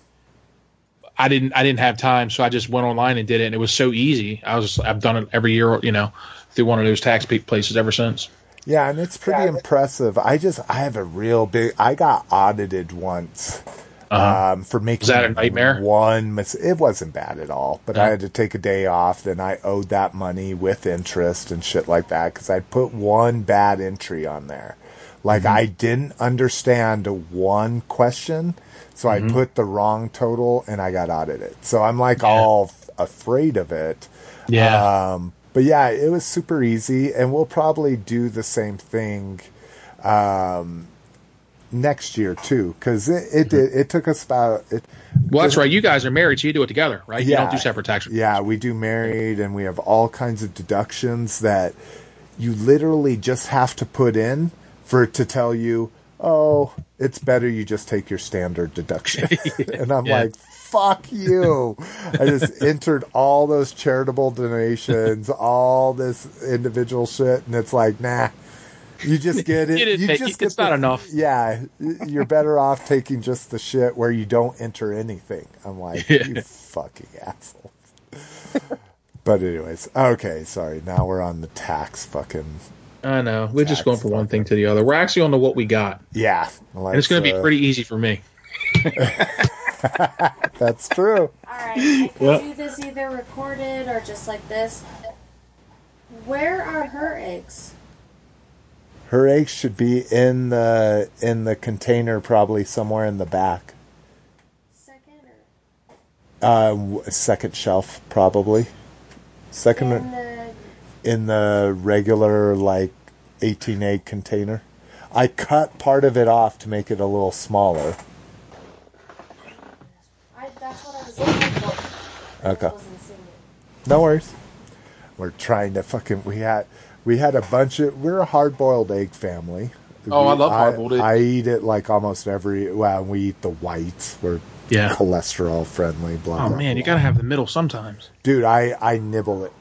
I didn't I didn't have time, so I just went online and did it, and it was so easy. I was I've done it every year, you know, through one of those tax pe- places ever since. Yeah, and it's pretty impressive. I just I have a real big. I got audited once Uh-huh. um, for making Was that a nightmare? One, mis- it wasn't bad at all, but I had to take a day off. Then I owed that money with interest and shit like that because I put one bad entry on there. Like Mm-hmm. I didn't understand one question, so Mhm. I put the wrong total and I got audited. So I'm like all f- afraid of it. Yeah. Um, but yeah, it was super easy, and we'll probably do the same thing um, next year too, because it it, did, it took us about. It, Well, that's right. You guys are married, so you do it together, right? You don't do separate tax. Yeah, we do married, and we have all kinds of deductions that you literally just have to put in for it to tell you, oh, it's better you just take your standard deduction. and I'm Yeah. like, fuck you. I just entered all those charitable donations, all this individual shit, and it's like, nah. You just get it. You You take- just it's get not the- enough. Yeah, you're better off taking just the shit where you don't enter anything. I'm like, you fucking asshole. But anyways, okay, sorry. Now we're on the tax fucking I know. We're just going from one thing to the other. We're actually on to what we got. yeah. and it's going to be uh, pretty easy for me. That's true. Alright, I can Yeah. do this either recorded or just like this. Where are her eggs? Her eggs should be in the in the container, probably somewhere in the back. Second. Uh, second shelf, probably. Second In the in the regular like 18 egg container. I cut part of it off to make it a little smaller. I, that's what I was. Okay. Wasn't seeing it. No worries. We're trying to fucking. We had we had a bunch of. We're a hard boiled egg family. Oh, I love hard-boiled eggs. I eat it like almost every. Well, we eat the whites. We're Yeah. cholesterol friendly. Blah Oh blah. man, you got to have the middle sometimes. Dude, I I nibble it.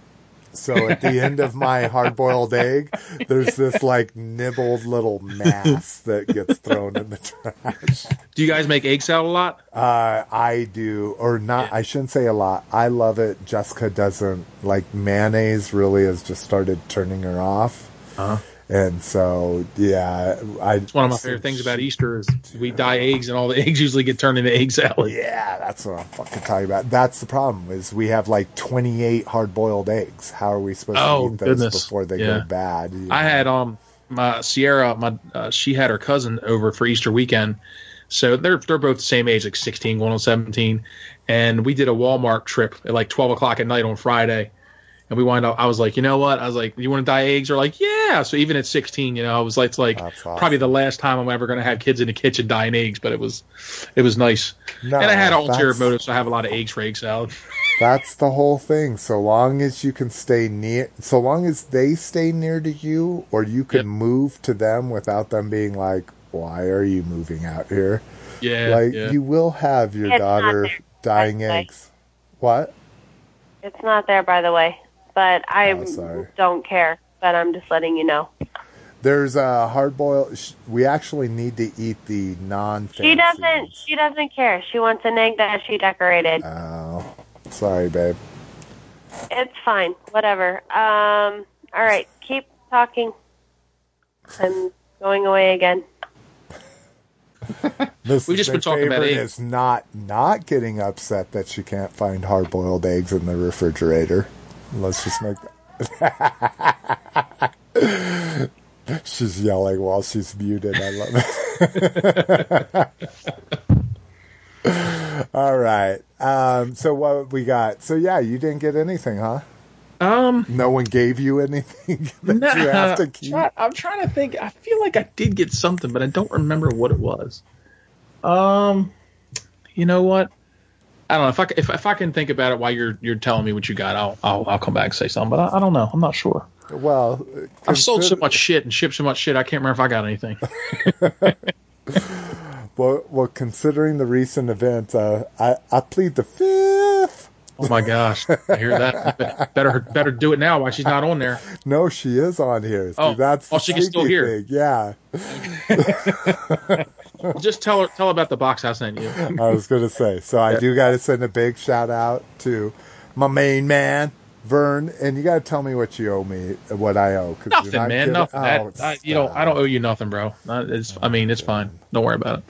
So at the end of my hard boiled egg, there's this like nibbled little mass that gets thrown in the trash. Do you guys make egg salad a lot? Uh, I do, or not. I shouldn't say a lot. I love it. Jessica doesn't like mayonnaise. Really, has just started turning her off. Uh-huh. And so, yeah, I. It's one of my favorite things about Easter is we dye eggs, and all the eggs usually get turned into egg salad. Yeah, that's what I'm fucking talking about. That's the problem is we have like 28 hard boiled eggs. How are we supposed Oh, to eat those goodness. before they Yeah. go bad? I had um my Sierra, my uh, she had her cousin over for Easter weekend, so they're they're both the same age, like sixteen, going on seventeen, and we did a Walmart trip at like twelve o'clock at night on Friday, and we wound up. I was like, you know what? I was like, you want to dye eggs? Or like, yeah. So even at sixteen, you know, I was like, it's like probably the last time I'm ever going to have kids in the kitchen dyeing eggs, but it was it was nice, No, and I had ulterior that's- motives, so I have a lot of eggs for egg salad. That's the whole thing. So long as you can stay near, so long as they stay near to you, or you can move to them without them being like, "Why are you moving out here?" Yeah, like yeah. you will have your It's daughter there, dying by way. eggs. What? It's not there, by the way, but I Oh, don't care. But I'm just letting you know. There's a hard boiled. We actually need to eat the non. She doesn't. She doesn't care. She wants an egg that she decorated. Oh, sorry, babe. It's fine. Whatever. Um. All right. Keep talking. I'm going away again. This We've just been talking about favorite eggs. Is not not getting upset that she can't find hard boiled eggs in the refrigerator. Let's just make that. she's yelling while she's muted. I love it. All right. Um, so what we got? So yeah, you didn't get anything, huh? Um, no one gave you anything that Nah, you have to keep. try- I'm trying to think. I feel like I did get something, but I don't remember what it was. Um, you know what? I don't know if I if, if I can think about it while you're you're telling me what you got, I'll I'll, I'll come back and say something. But I, I don't know. I'm not sure. Well, I've sold so much shit and shipped so much shit. I can't remember if I got anything. Well, well, considering the recent events, uh, I I plead the fifth. Oh my gosh, I hear that. Better better do it now while she's not on there. No, she is on here. See, Oh, that's oh, she can still hear. thing. Yeah, Just tell her tell about the box I sent you. I was gonna say. So I do got to send a big shout out to my main man Vern, and you got to tell me what you owe me, what I owe. Nothing, not man. giving- Nothing. Oh, I, you know, I don't owe you nothing, bro. Uh, It's, I mean, it's fine. Don't worry about it.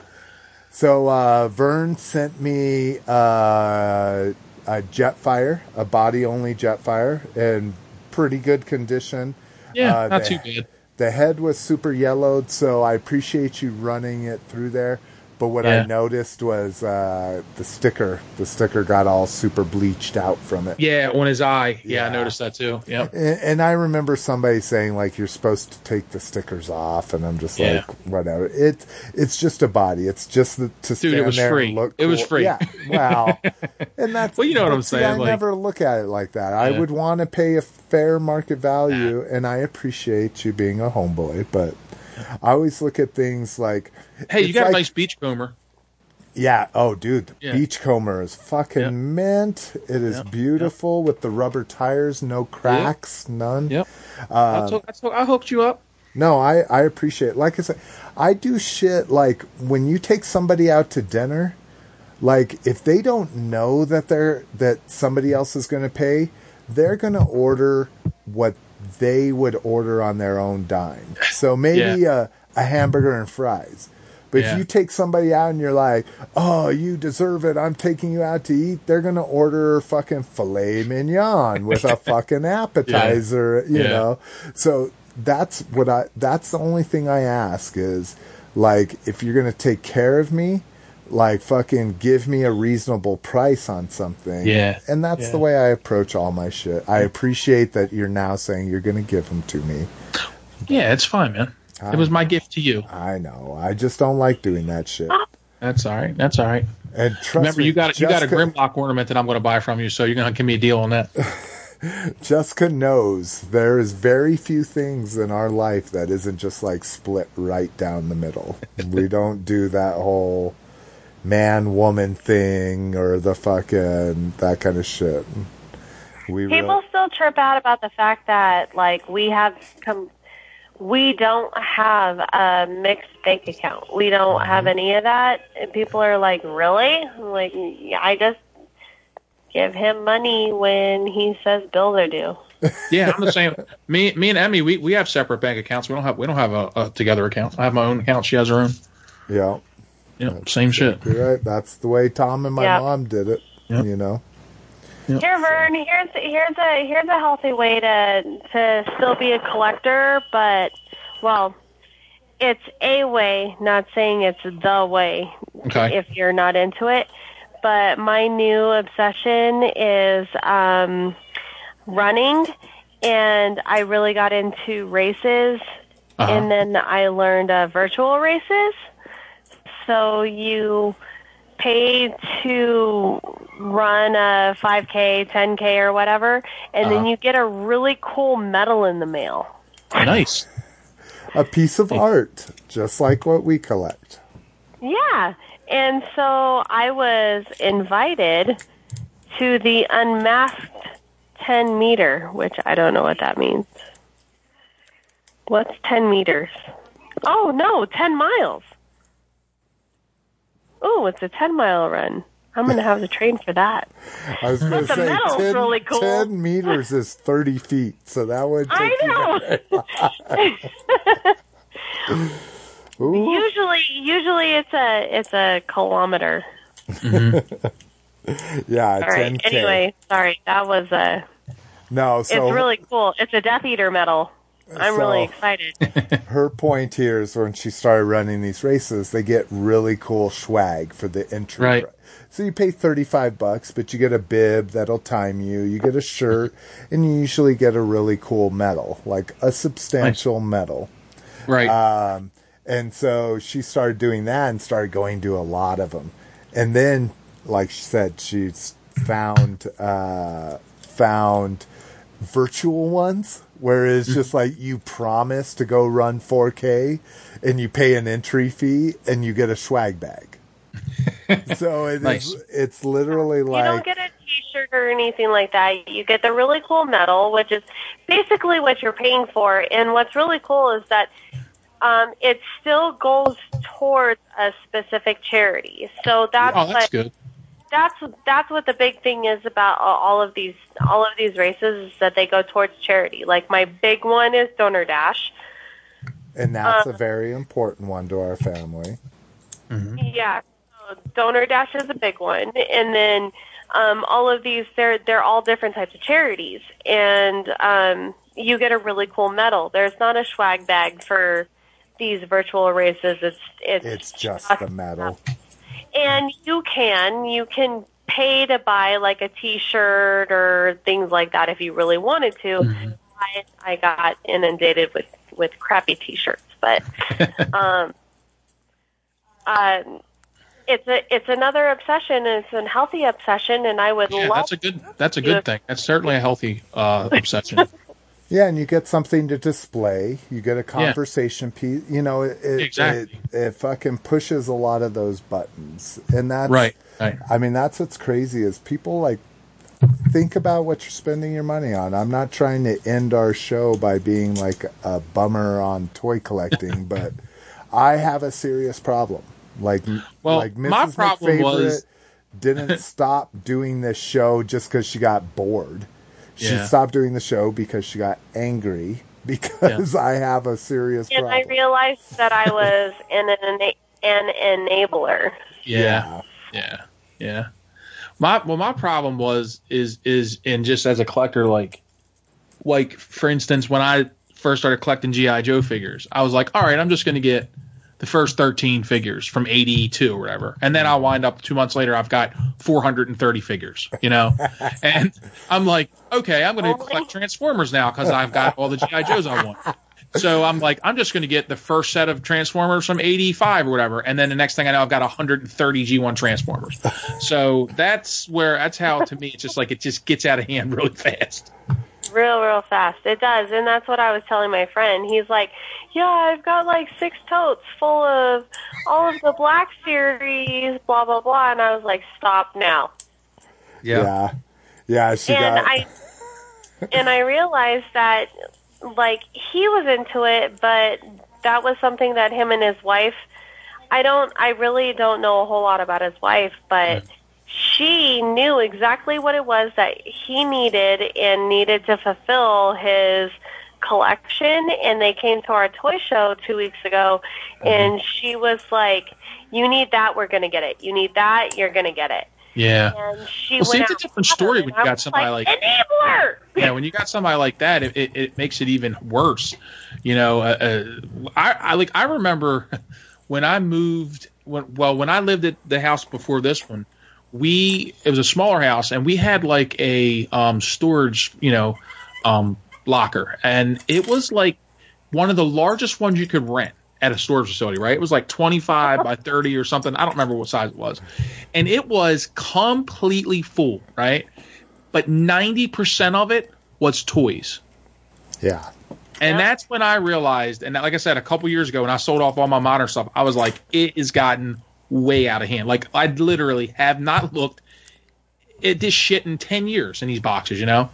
So uh, Vern sent me uh, a Jetfire, a body only Jetfire, in pretty good condition. Yeah, Uh, not the- too bad. The head was super yellowed, so I appreciate you running it through there. But what I noticed was uh, the sticker. The sticker got all super bleached out from it. Yeah, on his eye. Yeah, I noticed that too. Yeah. And, and I remember somebody saying like you're supposed to take the stickers off, and I'm just Yeah. like whatever. It's it's just a body. It's just the, to stand Dude, it was free. It was free. Yeah. Wow. and that's Well, you know what I'm saying, I like- never look at it like that. I would want to pay a fair market value, and I appreciate you being a homeboy, but I always look at things like Hey, you got like- a nice beachcomber. yeah. Oh, dude, the Yeah. Beachcomber is fucking Yep. mint. It is Yep. beautiful with the rubber tires, no cracks, none. Yep. I, Um, took, I, hooked you up. no, I I appreciate. Like I said, I do shit like when you take somebody out to dinner. Like if they don't know that they're that somebody else is going to pay, they're going to order what they would order on their own dime. So maybe a, a hamburger and fries. But Yeah. if you take somebody out and you're like, "Oh, you deserve it. I'm taking you out to eat," they're gonna order fucking filet mignon with a fucking appetizer. You Yeah. know, so that's what I. That's the only thing I ask is like, if you're gonna take care of me, like fucking give me a reasonable price on something. Yeah. and that's Yeah. the way I approach all my shit. I appreciate that you're now saying you're gonna give them to me. Yeah, it's fine, man. It was my gift to you. I know. I just don't like doing that shit. That's all right. That's all right. And trust Remember, me, you got you got a Grimlock ornament that I'm going to buy from you, so you're going to give me a deal on that. Jessica knows there is very few things in our life that isn't just like split right down the middle. we don't do that whole man woman thing or the fucking that kind of shit. We People really, still trip out about the fact that like we have com- we don't have a mixed bank account. We don't Mm-hmm. have any of that. And people are like, "Really?" I'm like, yeah, I just give him money when he says bills are due. Yeah, I'm the same. Me, me and Emmy, we, we have separate bank accounts. We don't have we don't have a, a together account. I have my own account. She has her own. Yeah. Yeah, same shit. You're right. That's the way Tom and my Yeah. mom did it. You know. Here, Vern. Here's here's a here's a healthy way to to still be a collector, but well, it's a way. Not saying it's the way. Okay. If you're not into it, but my new obsession is um, running, and I really got into races, Uh-huh. and then I learned uh, virtual races. So you pay to run a 5K, 10K, or whatever, and then Uh-huh. you get a really cool medal in the mail. Nice. A piece of art, just like what we collect. Yeah. And so I was invited to the unmasked 10 meter, which I don't know what that means. What's 10 meters? Oh, no, 10 miles. Oh, it's a 10 mile run. I'm going to have to train for that. I was going to say 10, really cool. 10 meters is 30 feet, so that would take I know. Usually, usually it's a it's a kilometer. Mm-hmm. yeah, All right. 10K. Anyway, sorry. That was a. No, so it's really cool. It's a Death Eater medal. I'm really excited. her point here is when she started running these races, they get really cool swag for the entry. Right. So you pay 35 bucks, but you get a bib that'll time you, you get a shirt, and you usually get a really cool medal, like a substantial medal. Right. Um, and so she started doing that and started going to a lot of them. And then, like she said, she's found, uh, found virtual ones where it's Mm-hmm. just like you promise to go run 4K and you pay an entry fee and you get a swag bag. so it is, Nice. it's literally like you don't get a T-shirt or anything like that. You get the really cool medal, which is basically what you're paying for. And what's really cool is that um, it still goes towards a specific charity. So that's oh, that's what good. That's that's what the big thing is about all- all of these all of these races is that they go towards charity. Like my big one is Donor Dash. and that's uh, a very important one to our family. Yeah, so Donor Dash is a big one, and then um, all of these they're they're all different types of charities, and um, you get a really cool medal. There's not a swag bag for these virtual races. It's it's It's just the medal. And you can you can pay to buy like a T-shirt or things like that if you really wanted to. I, I got inundated with with crappy T-shirts, but um, um, it's a it's another obsession. and It's a healthy obsession, and I would Yeah, love. that's a good that's a good thing. That's certainly a healthy uh, obsession. Yeah, and you get something to display. You get a conversation piece. You know, it it, Exactly. it it fucking pushes a lot of those buttons, and that's Right, right. I mean, that's what's crazy is people like think about what you're spending your money on. I'm not trying to end our show by being like a bummer on toy collecting, but I have a serious problem. Like, Well, like Mrs. my problem McFavorite was- didn't stop doing this show just because she got bored. She Yeah. stopped doing the show because she got angry because I have a serious and problem. I realized that I was an an, an enabler. Yeah. Yeah. Yeah. My well my problem was is is in just as a collector like like for instance when I first started collecting GI Joe figures, I was like, all right, I'm just going to get the first 13 figures from 82 or whatever. And then I'll wind up 2 months later I've got 430 figures, you know. and I'm like, okay, I'm going to collect Transformers now cuz I've got all the GI Joes I want. So I'm like, I'm just going to get the first set of Transformers from 85 or whatever. And then the next thing I know, I've got 130 G1 Transformers. So that's where, that's how to me, it's just like, it just gets out of hand really fast. Real, real fast. It does. And that's what I was telling my friend. He's like, Yeah, I've got like six totes full of all of the Black Series, blah, blah, blah. And I was like, Stop now. yeah. Yeah, she and got I and I realized that like he was into it, but that was something that him and his wife I don't I really don't know a whole lot about his wife, but she knew exactly what it was that he needed and needed to fulfill his collection and they came to our toy show two weeks ago and she was like you need that we're going to get it you need that you're going to get it Yeah. and she Well, see, it's a different story when you got somebody like- enabler yeah, when you got somebody like that, it, it, it makes it even worse. You know, uh, uh, I, I like I remember when I moved. When, well, when I lived at the house before this one, we it was a smaller house, and we had like a um, storage, you know, um, locker, and it was like one of the largest ones you could rent at a storage facility, right? It was like 25 by 30 or something. I don't remember what size it was. And it was completely full, right? But 90% of it was toys. Yeah. And that's when I realized, and like I said, a couple years ago when I sold off all my modern stuff, I was like, it has gotten way out of hand. Like I literally have not looked at this shit in 10 years in these boxes, you know?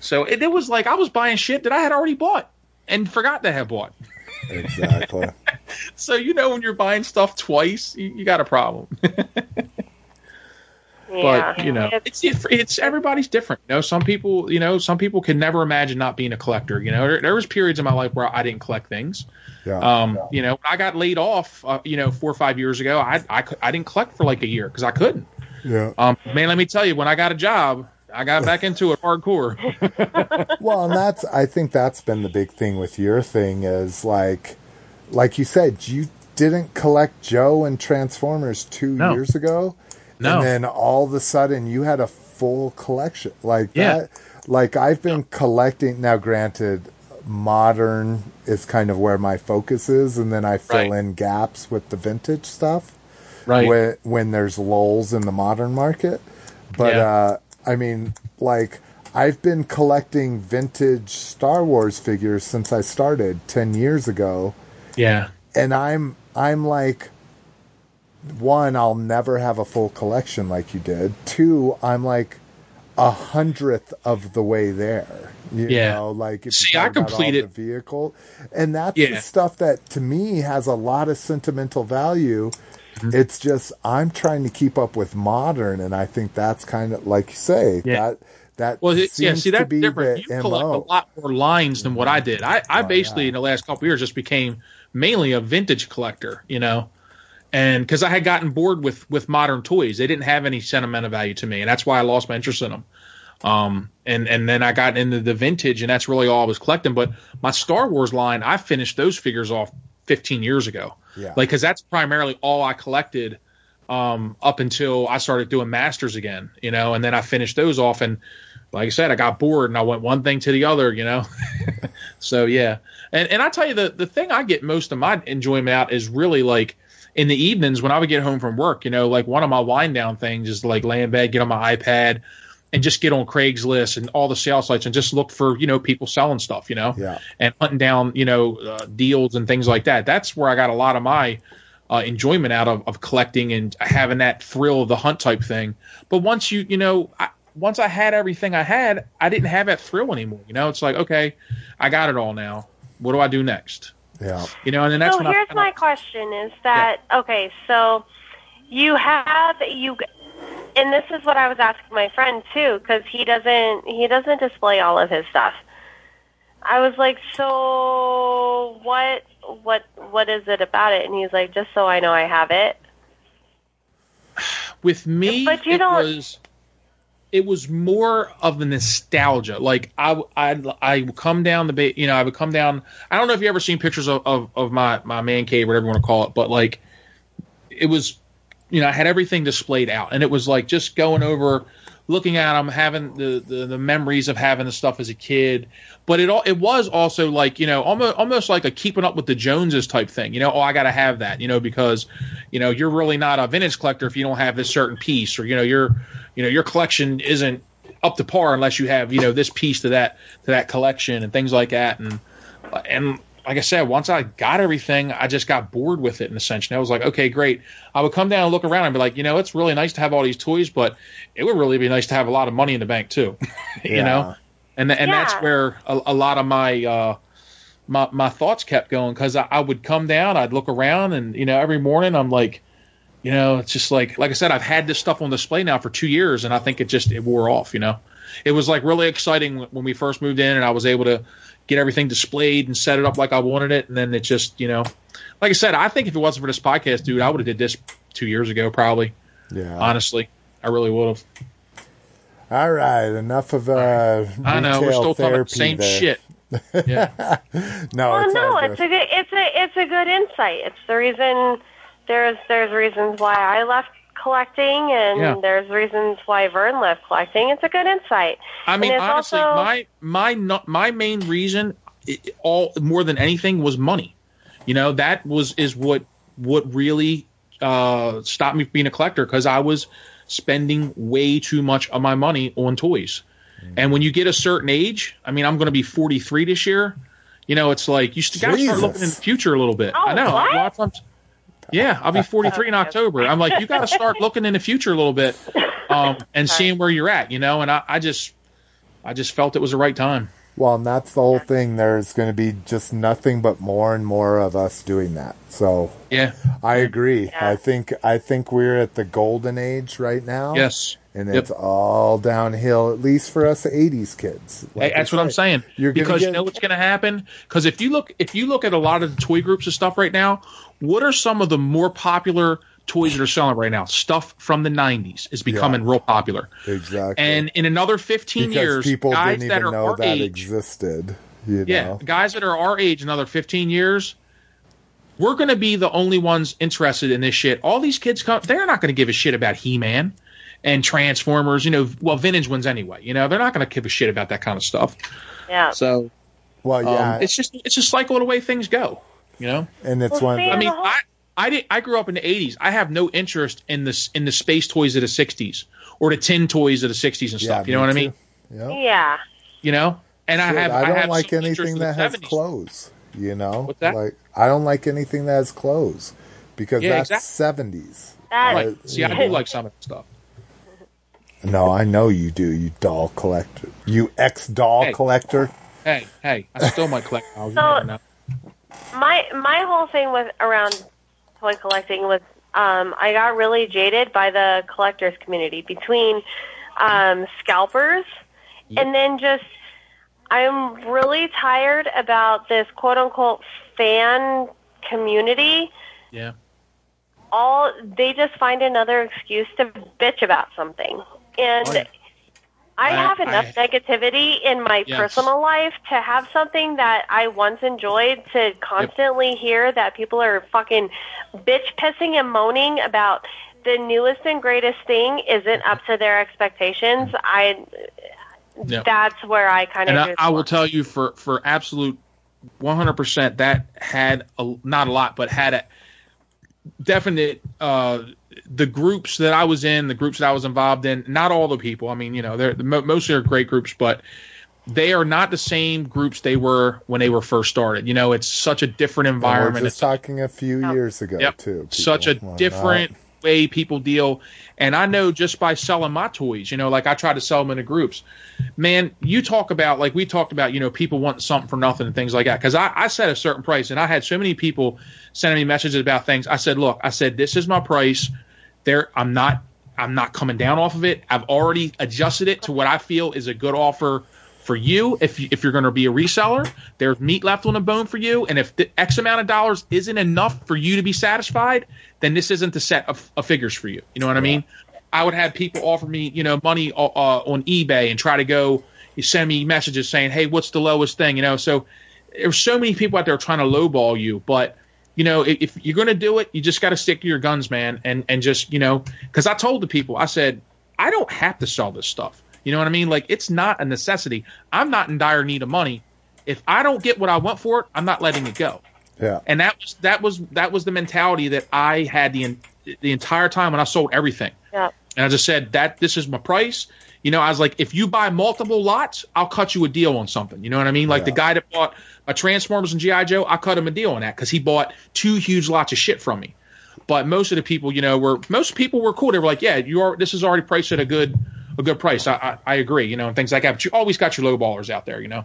So it, it was like I was buying shit that I had already bought and forgot to have bought. Exactly. So you know when you're buying stuff twice, you, you got a problem. but you know, it's it's everybody's different. You know, some people, you know, some people can never imagine not being a collector. You know, there, there was periods in my life where I didn't collect things. Yeah. Um, you know, I got laid off, uh, you know, four or five years ago. I I, I didn't collect for like a year because I couldn't. Yeah. Um, man, let me tell you, when I got a job, I got back into it hardcore. well, and that's I think that's been the big thing with your thing is like like you said, you didn't collect Joe and Transformers two No. years ago. No. And then all of a sudden you had a full collection. Like Yeah. that like I've been collecting now granted modern is kind of where my focus is and then I fill Right. in gaps with the vintage stuff. Right. When when there's lulls in the modern market. But Yeah. uh I mean like I've been collecting vintage Star Wars figures since I started 10 years ago yeah. and I'm I'm like one I'll never have a full collection like you did. Two, I'm like a hundredth of the way there. You Yeah. know, like if See, I completed- the vehicle, and that's Yeah. the stuff that to me has a lot of sentimental value. Mm-hmm. It's just I'm trying to keep up with modern, and I think that's kind of like you say Yeah. that that Well, it, yeah, see to that's be different. You collect a lot more lines than what I did. I, I basically in the last couple years just became mainly a vintage collector, you know, and because I had gotten bored with with modern toys, they didn't have any sentimental value to me, and that's why I lost my interest in them. Um, and and then I got into the vintage, and that's really all I was collecting. But my Star Wars line, I finished those figures off 15 years ago, Yeah. like because that's primarily all I collected um, up until I started doing masters again, you know, and then I finished those off. And like I said, I got bored and I went one thing to the other, you know. so yeah, and and I tell you the the thing I get most of my enjoyment out is really like in the evenings when I would get home from work, you know, like one of my wind down things is like lay in bed, get on my iPad. And just get on Craigslist and all the sales sites and just look for you know people selling stuff, you know, Yeah. and hunting down you know uh, deals and things like that. That's where I got a lot of my uh, enjoyment out of, of collecting and having that thrill of the hunt type thing. But once you, you know, I, once I had everything I had, I didn't have that thrill anymore. You know, it's like, okay, I got it all now. What do I do next? Yeah. You know, and then that's so when here's I, my question: Is that okay? So you have you, and this is what I was asking my friend too, because he doesn't he doesn't display all of his stuff. I was like, so what what what is it about it? And he's like, just so I know I have it. with me, But you it don't- was it was more of a nostalgia. Like I, I, I would come down the, ba- you know, I would come down. I don't know if you ever seen pictures of, of, of my my man cave, whatever you want to call it, but like it was, you know, I had everything displayed out, and it was like just going over, looking at them, having the, the the memories of having the stuff as a kid. But it it was also like you know almost almost like a keeping up with the Joneses type thing. You know, oh I got to have that. You know because you know you're really not a vintage collector if you don't have this certain piece, or you know your you know your collection isn't up to par unless you have you know this piece to that to that collection and things like that. And and like I said, once I got everything, I just got bored with it in a sense. And I was like, okay, great. I would come down and look around and be like, you know, it's really nice to have all these toys, but it would really be nice to have a lot of money in the bank too. you Yeah. know, and and that's where a, a lot of my uh, my my thoughts kept going because I, I would come down, I'd look around, and you know, every morning I'm like, You know, it's just like like I said, I've had this stuff on display now for two years, and I think it just it wore off. You know, it was like really exciting when we first moved in, and I was able to get everything displayed and set it up like I wanted it, and then it just you know, like I said, I think if it wasn't for this podcast, dude, I would have did this two years ago probably. Yeah. Honestly, I really would have. All right, enough of uh, I know we're still talking about the same there. shit. Yeah. no, well, it's no, it's a good, it's a it's a good insight. It's the reason there's there's reasons why I left collecting, and Yeah. there's reasons why Vern left collecting. It's a good insight. I mean, honestly, also, my my no- my main reason, i- all more than anything, was money. You know, that was is what what really uh, stopped me from being a collector because I was spending way too much of my money on toys. And when you get a certain age, I mean, I'm going to be 43 this year. You know, it's like you got to start looking in the future a little bit. I know. what? A lot of times, yeah, I'll be 43 in October. I'm like, you got to start looking in the future a little bit, um, and seeing where you're at. You know, and I, I just, I just felt it was the right time. Well, and that's the whole thing. There's going to be just nothing but more and more of us doing that. So Yeah. I agree. I think I think we're at the golden age right now. Yes. And Yep. it's all downhill. At least for us '80s kids. Like that's what I'm saying. You're gonna because you know what's going to happen. Because if you look, if you look at a lot of the toy groups and stuff right now, what are some of the more popular toys that are selling right now? Stuff from the '90s is becoming real popular. Exactly. And in another 15 because years, people guys didn't that even are know our that age, existed. You yeah, guys that are our age, another 15 years, we're going to be the only ones interested in this shit. All these kids come, they're not going to give a shit about He-Man and Transformers. You know, well, vintage ones anyway. You know, they're not going to give a shit about that kind of stuff. Yeah. So, well, um, yeah, it's just it's just cycle the way things go. You know, and it's one. I mean, I I did I grew up in the '80s. I have no interest in this in the space toys of the '60s or the tin toys of the '60s and stuff. you know me what I mean? Yep. Yeah. You know, and I have I don't have like anything that has 70s. clothes. You know, What's that? like I don't like anything that has clothes because Yeah, that's exactly. seventies. That, Right. See, I do like some of that stuff. No, I know you do. You doll collector. You ex doll Hey. collector. Hey, hey, I still might collect dolls. So- my my whole thing with around toy collecting was um, I got really jaded by the collectors community between um, scalpers and then just I'm really tired about this quote unquote fan community. Yeah. All they just find another excuse to bitch about something, and Oh, yeah. I, I- have enough I- negativity in my Yes. personal life to have something that I once enjoyed to constantly hear that people are fucking bitch pissing and moaning about the newest and greatest thing isn't up to their expectations. I Yeah. that's where I kind and of I, I will tell you for for absolute 100% that had a, not a lot but had a definite uh the groups that I was in the groups that I was involved in not all the people I mean you know they're mo- mostly are great groups but they are not the same groups they were when they were first started you know it's such a different environment we're just It's- talking a few years ago Yep. too. such a. Why different not? way people deal and i know just by selling my toys you know like i try to sell them into groups man you talk about like we talked about you know people want something for nothing and things like that because I, I set a certain price and i had so many people sending me messages about things i said look i said this is my price there i'm not i'm not coming down off of it. I've already adjusted it to what i feel is a good offer for you. If you, if you're going to be a reseller there's meat left on the bone for you. And if the x amount of dollars isn't enough for you to be satisfied then this isn't the set of, of figures for you. You know what i mean? I would have people offer me you know money uh, uh, on ebay and try to go send me messages saying hey what's the lowest thing? You know so there's so many people out there trying to lowball you but you know if, if you're going to do it you just got to stick to your guns man and and just you know because i told the people i said i don't have to sell this stuff you know what i mean like it's not a necessity i'm not in dire need of money if i don't get what i want for it i'm not letting it go Yeah. and that was that was that was the mentality that i had the the entire time when i sold everything yeah. and I just said that this is my price. You know, I was like, if you buy multiple lots, I'll cut you a deal on something. You know what I mean? Like the guy that bought a Transformers and GI Joe, I cut him a deal on that because he bought two huge lots of shit from me. But most of the people, you know, were most people were cool. They were like, yeah, you are. This is already priced at a good a good price. I, I, I agree. You know, and things like that. But you always got your low ballers out there. You know.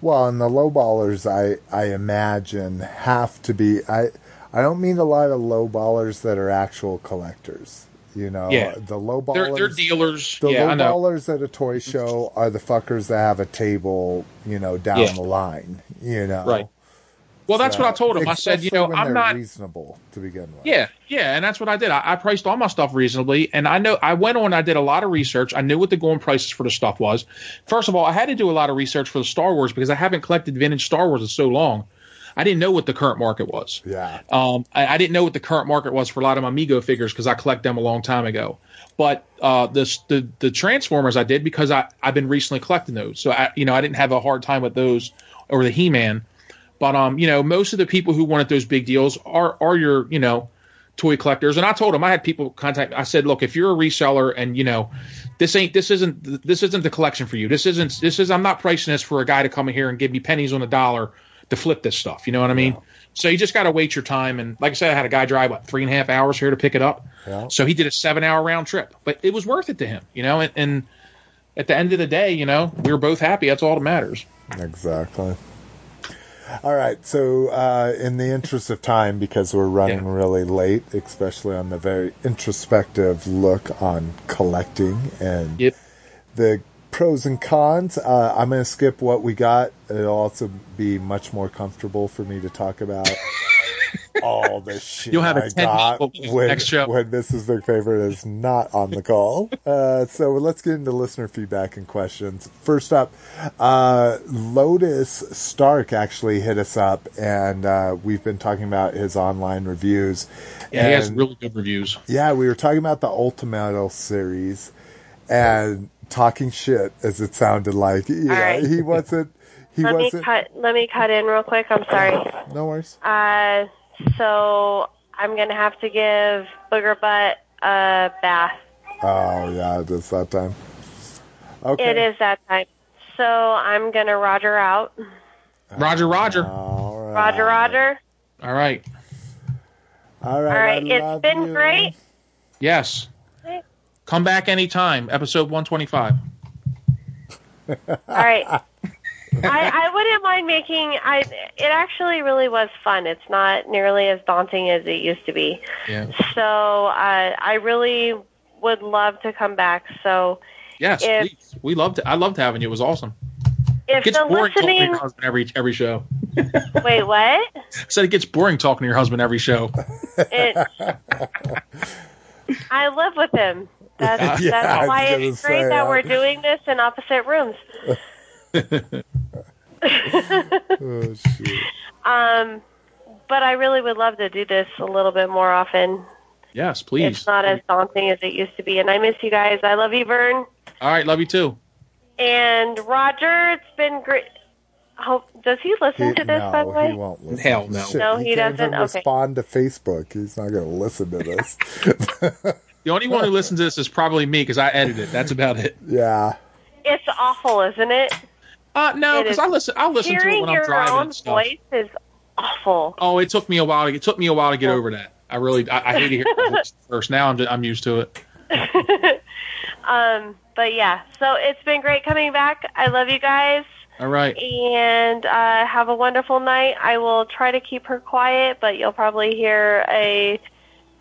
Well, and the lowballers, I I imagine have to be. I I I don't mean a lot of low ballers that are actual collectors. You know, Yeah. the low They're, they're dealers. the yeah, low ballers at a toy show are the fuckers that have a table, you know, down Yeah. the line. You know, Right. Well, that's So, what I told him. I said, you know, I'm not. reasonable to begin with. Yeah, yeah, and that's what I did. I, I priced all my stuff reasonably, and I know I went on. I did a lot of research. I knew what the going prices for the stuff was. First of all, I had to do a lot of research for the Star Wars because I haven't collected vintage Star Wars in so long. I didn't know what the current market was. Yeah. Um, I, I didn't know what the current market was for a lot of my Mego figures because I collect them a long time ago. But uh, the, the the Transformers I did because I I've been recently collecting those, so I you know I didn't have a hard time with those or the He Man. But um, you know, most of the people who wanted those big deals are are your you know toy collectors. And I told them I had people contact. I said, look, if you're a reseller and you know this ain't this isn't this isn't the collection for you. This isn't this is I'm not pricing this for a guy to come in here and give me pennies on the dollar to flip this stuff. You know what I mean? So you just got to wait your time. And like I said, I had a guy drive what three and a half hours here to pick it up. Yeah. So he did a seven hour round trip, but it was worth it to him. You know, and, and at the end of the day, you know, we were both happy. That's all that matters. Exactly. All right. So, uh, in the interest of time, because we're running really late, especially on the very introspective look on collecting and Yep. the pros and cons, uh, I'm going to skip what we got. It'll also be much more comfortable for me to talk about all the shit You'll have a I 10 got when, next when Mrs. McFavorite is not on the call. Uh, so let's get into listener feedback and questions. First up, uh, Lotus Stark actually hit us up, and uh, we've been talking about his online reviews. Yeah, he has really good reviews. yeah, we were talking about the Ultimato series and talking shit, as it sounded like. You know, right. he wasn't. He let me wasn't. cut. Let me cut in real quick. I'm sorry. No worries. Uh, so I'm gonna have to give Booger Butt a bath. Oh yeah, it is that time. Okay. It is that time. So I'm gonna Roger out. Roger, Roger. All right. Roger, Roger. All right. All right. All right. I It's love been you. great. Yes. Come back anytime. Episode 125. All right. I, I wouldn't mind making. I. It actually really was fun. It's not nearly as daunting as it used to be. Yeah. So uh, I really would love to come back. So Yes, If- please. We loved it. I loved having you. It was awesome. if It gets the boring talking to your husband every every show. wait, what? I said it gets boring talking to your husband every show. It, I live with him. That's Yeah, that's why it's great say, that we're doing this in opposite rooms. Oh, shit. Um, but I really would love to do this a little bit more often. Yes, please. It's not as daunting as it used to be, and I miss you guys. I love you, Vern All right, love you too. and Roger. It's been great. Hope does he listen He, to this? by the way, he won't listen. Hell no. Shit, No, he, he can't doesn't? even Okay. respond to Facebook. He's not going to listen to this. The only one who listens to this is probably me because I edit it. That's about it. yeah. it's awful, isn't it? Uh, no, because. I listen. I listen to it when I'm your driving own and stuff. voice is awful. Oh, it took me a while. To, it took me a while to get over that. I really, I, I hate to hear my voice first. Now I'm, just, I'm used to it. Um, but yeah, so it's been great coming back. I love you guys. All right. and uh, have a wonderful night. I will try to keep her quiet, but you'll probably hear a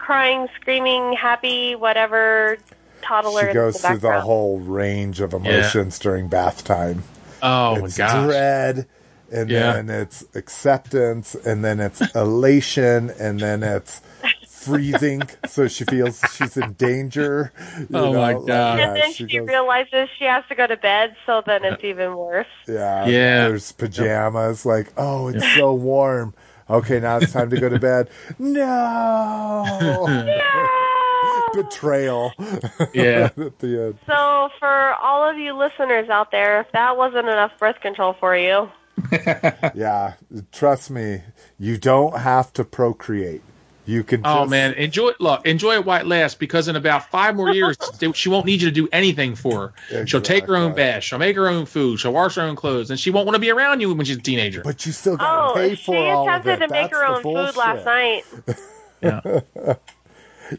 crying, screaming, happy, whatever toddler She in goes the through the whole range of emotions during bath time. Oh my it's gosh. dread, and Yeah. then it's acceptance, and then it's elation, and then it's freezing. so she feels she's in danger. you Oh, my know, like, God. yeah, and then she she goes- realizes she has to go to bed, so then it's even worse. Yeah. Yeah. There's pajamas. Like, oh, it's so warm. Okay, now it's time to go to bed. No. Betrayal. Yeah. At the end. So, for all of you listeners out there, if that wasn't enough birth control for you, Yeah. Trust me, you don't have to procreate. You can. Oh man, enjoy it. Look, enjoy it while it lasts, because in about five more years, she won't need you to do anything for her. She'll take her own bath. She'll make her own food. She'll wash her own clothes, and she won't want to be around you when she's a teenager. But you still gotta oh, pay she for all of attempted it. to make That's her the own food bullshit. last night.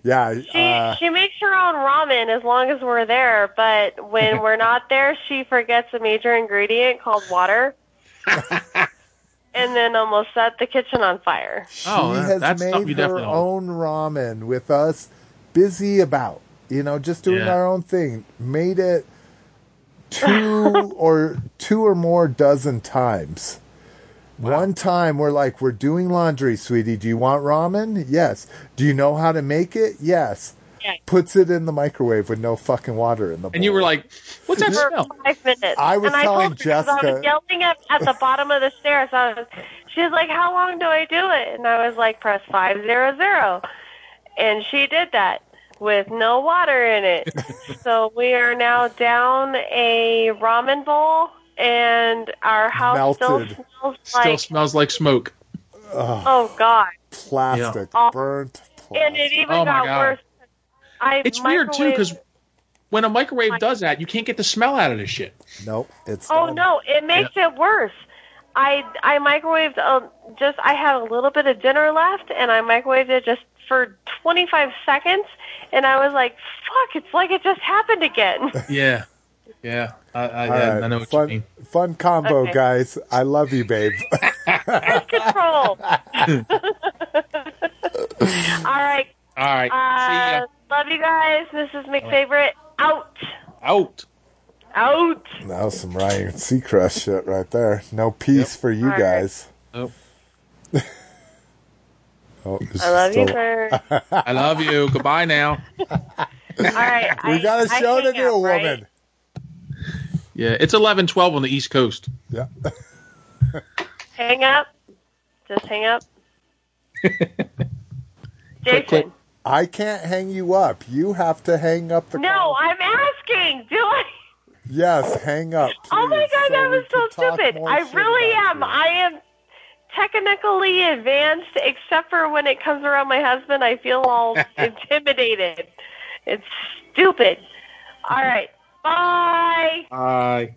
Yeah. She uh, she makes her own ramen as long as we're there, but when we're not there, she forgets a major ingredient called water. And and then almost set the kitchen on fire. Oh, she that- has that's made you her own ramen with us busy about, you know, just doing Yeah. our own thing. Made it two or two or more dozen times. One time we're like, we're doing laundry, sweetie. Do you want ramen? Yes. Do you know how to make it? Yes. Yeah. Puts it in the microwave with no fucking water in the bowl. And you were like, "What's that for smell?" five minutes. I was and I telling told her, 'cause I Jessica- was yelling at, at the bottom of the stairs. I was, she was like, "How long do I do it?" And I was like, "Press five zero zero," and she did that with no water in it. so we are now down a ramen bowl, and our house still Melted. smells Still like smells like smoke. oh god, plastic, Yeah. burnt. and it even Oh, my got God. worse. I It's weird too because when a microwave does that, you can't get the smell out of this shit. Nope, it's Oh done. no, it makes it worse. I I microwaved um, just I had a little bit of dinner left and I microwaved it just for 25 seconds and I was like, "Fuck, it's like it just happened again." Yeah, yeah, I, I, All yeah, right, I know what fun, you mean. fun combo, Okay. guys. I love you, babe. Pest control. All right. All right, Uh, love you guys. This is McFavorite out. out. Out. that was some Ryan Seacrest shit right there. No peace for you All right. guys. Oh. Oh, I love is you, still- sir. I love you. Goodbye now. All right. We I- got a I show to hang do, out, right? woman. Yeah, it's eleven twelve on the East Coast. Yeah. Hang up. Just hang up. Jason. click. I can't hang you up. You have to hang up the No, call. I'm asking. Do I? Yes, hang up. Oh my god, so that was so stupid. I really am. you. I am technically advanced, except for when it comes around my husband, I feel all intimidated. It's stupid. All right. Bye. Bye.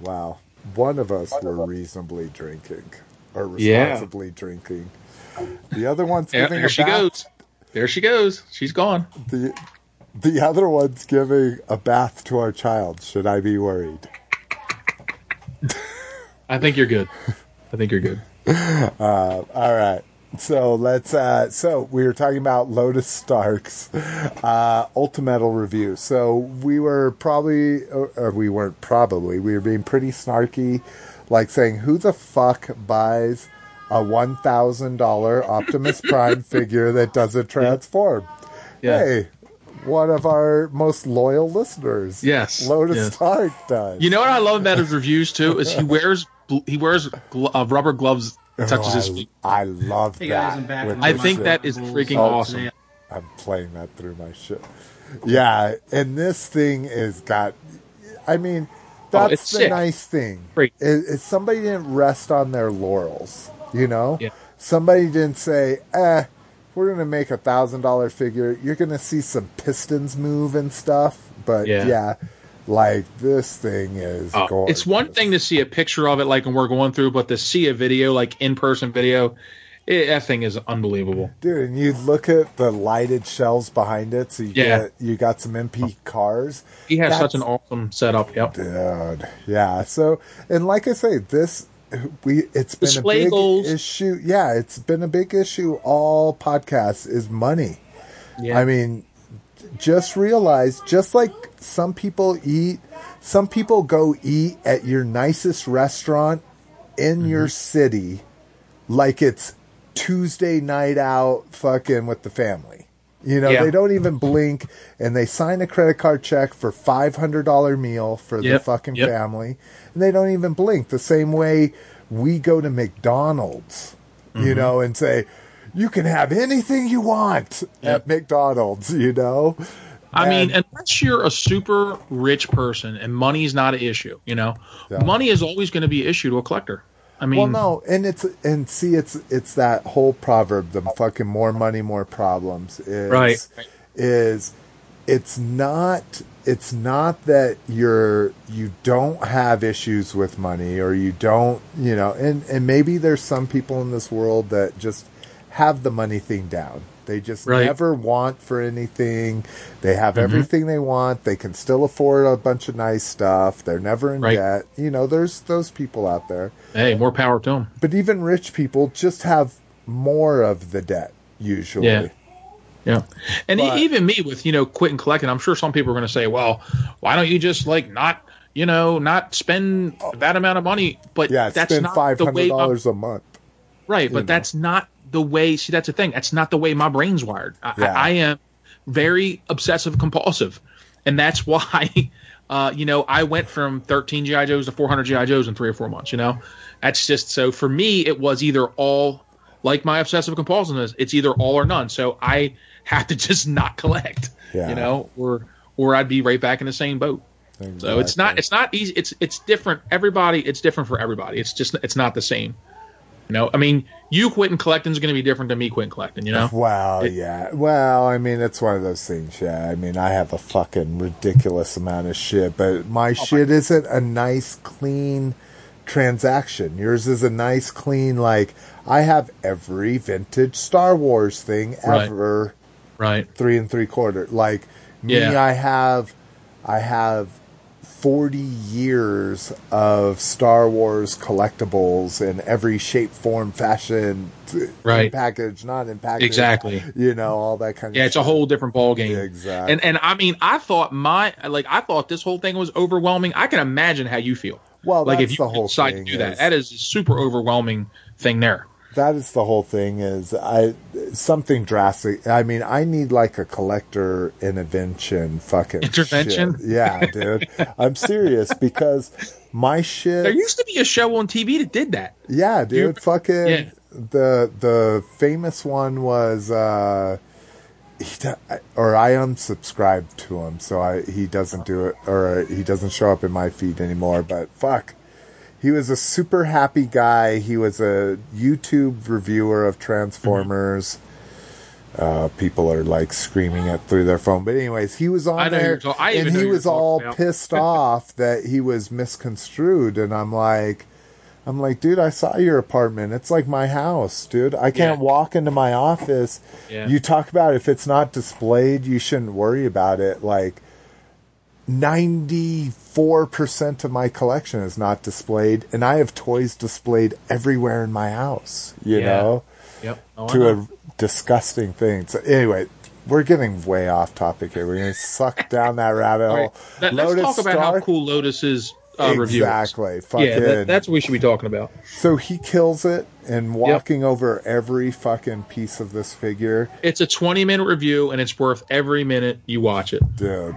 Wow. One of us were reasonably drinking or Yeah. responsibly drinking. The other one's Yeah, giving there a she bath. goes. There she goes. She's gone. The the other one's giving a bath to our child. Should I be worried? I think you're good. I think you're good. Uh, all right. So let's. Uh, so we were talking about Lotus Stark's uh, Ultimetal review. So we were probably, or, or we weren't probably, we were being pretty snarky, like saying, "Who the fuck buys a one thousand dollar Optimus Prime figure that doesn't transform?" Yeah. Hey, one of our most loyal listeners, Yes, Lotus yes. Stark does. You know what I love about his reviews too is he wears he wears gl- uh, rubber gloves that touches Oh, his I- feet. I love Hey that. guys, I'm back. with with I the my think shit. that is freaking today. awesome. I'm playing that through my shit. Yeah, and this thing is got. I mean, that's Oh, the sick. nice thing. Great. Is, is somebody didn't rest on their laurels. You know, Yeah. somebody didn't say, "Eh, we're gonna make a thousand dollar figure. You're gonna see some pistons move and stuff." But Yeah. yeah, like this thing is. Oh, it's one thing to see a picture of it like when we're going through, but to see a video like in person video, it, that thing is unbelievable. Dude, and you look at the lighted shelves behind it, so you Yeah. get you got some MP cars. He has That's- such an awesome setup. Yep. Dude, yeah. So, and like I say, this we it's been Display a big goals. issue. Yeah, it's been a big issue. All podcasts is money. Yeah. I mean, just realize, just like some people eat, some people go eat at your nicest restaurant in mm-hmm. your city, like it's Tuesday night out, fucking with the family. You know, Yeah. they don't even blink, and they sign a credit card check for five hundred dollar meal for the fucking yep. family, and they don't even blink. The same way we go to McDonald's, Mm-hmm. you know, and say, "You can have anything you want at McDonald's," you know. I mean, unless you're a super rich person and money's not an issue, you know, Yeah. money is always going to be an issue to a collector. I mean, well, no, and it's and see, it's it's that whole proverb, the fucking more money, more problems. Is, Right. Is it's not it's not that you're you don't have issues with money or you don't you know and and maybe there's some people in this world that just have the money thing down They just Right. never want for anything. They have Mhm. everything they want. They can still afford a bunch of nice stuff. They're never in Right. debt. You know, there's those people out there. Hey, more power to them. But even rich people just have more of the debt usually. Yeah. Yeah, and But- even me with you know quit and collect, I'm sure some people are going to say, well, why don't you just like not you know not spend that amount of money? But Yeah, that's spend not the way. dollars a month. Right. But know. that's not the way. See, that's the thing. That's not the way my brain's wired. I, Yeah. I, I am very obsessive compulsive, and that's why. Uh, you know, I went from 13 GI Joes to 400 GI Joes in three or four months. You know, that's just so for me. It was either all like my obsessive compulsiveness. It's either all or none. So I have to just not collect. Yeah. You know, or or I'd be right back in the same boat. So it's not it's not easy. It's it's different. Everybody, it's different for everybody. It's just it's not the same. You know, I mean, you quitting collecting is going to be different than me quitting collecting. You know, Well, It- yeah. Well, I mean, it's one of those things. Yeah. I mean, I have a fucking ridiculous amount of shit, but Oh my shit isn't a nice, clean transaction. Yours is a nice, clean. Like I have every vintage Star Wars thing Right. ever. Right. Three and three quarter. Like me, Yeah. I have, I have. 40 years of Star Wars collectibles in every shape, form, fashion, Right. in package, not in package. Exactly. You know, all that kind of yeah, it's a whole different ball game. Exactly. And and I mean, I thought my like I thought this whole thing was overwhelming. I can imagine how you feel. Well, like if you the whole decide to do that, that is a super overwhelming thing there. That is the whole thing is I something drastic. I mean, I need like a collector intervention fucking Intervention? shit. Yeah, dude. I'm serious because my shit There used to be a show on TV that did that. Yeah, you- dude. Fucking Yeah. the the famous one was uh he or I unsubscribed to him, so I he doesn't do it or he doesn't show up in my feed anymore. But fuck, he was a super happy guy. He was a YouTube reviewer of Transformers. Uh, people are like screaming it through their phone, but anyways, he was on there, you're talk- I and he was all about. pissed off that he was misconstrued, and I'm like, I'm like, dude, I saw your apartment. It's like my house, dude. I can't Yeah. walk into my office. Yeah. You talk about if it's not displayed, you shouldn't worry about it. Like, 94% of my collection is not displayed, and I have toys displayed everywhere in my house, you Yeah. know, Yep. Oh, to a disgusting thing. So, anyway, we're getting way off topic here. We're going to suck down that rabbit All hole. right. Let, us talk about how cool Lotus's uh, review is. Exactly. Yeah, that, that's what we should be talking about. So he kills it and walking over every fucking piece of this figure, It's a 20 minute review, and it's worth every minute you watch it. dude.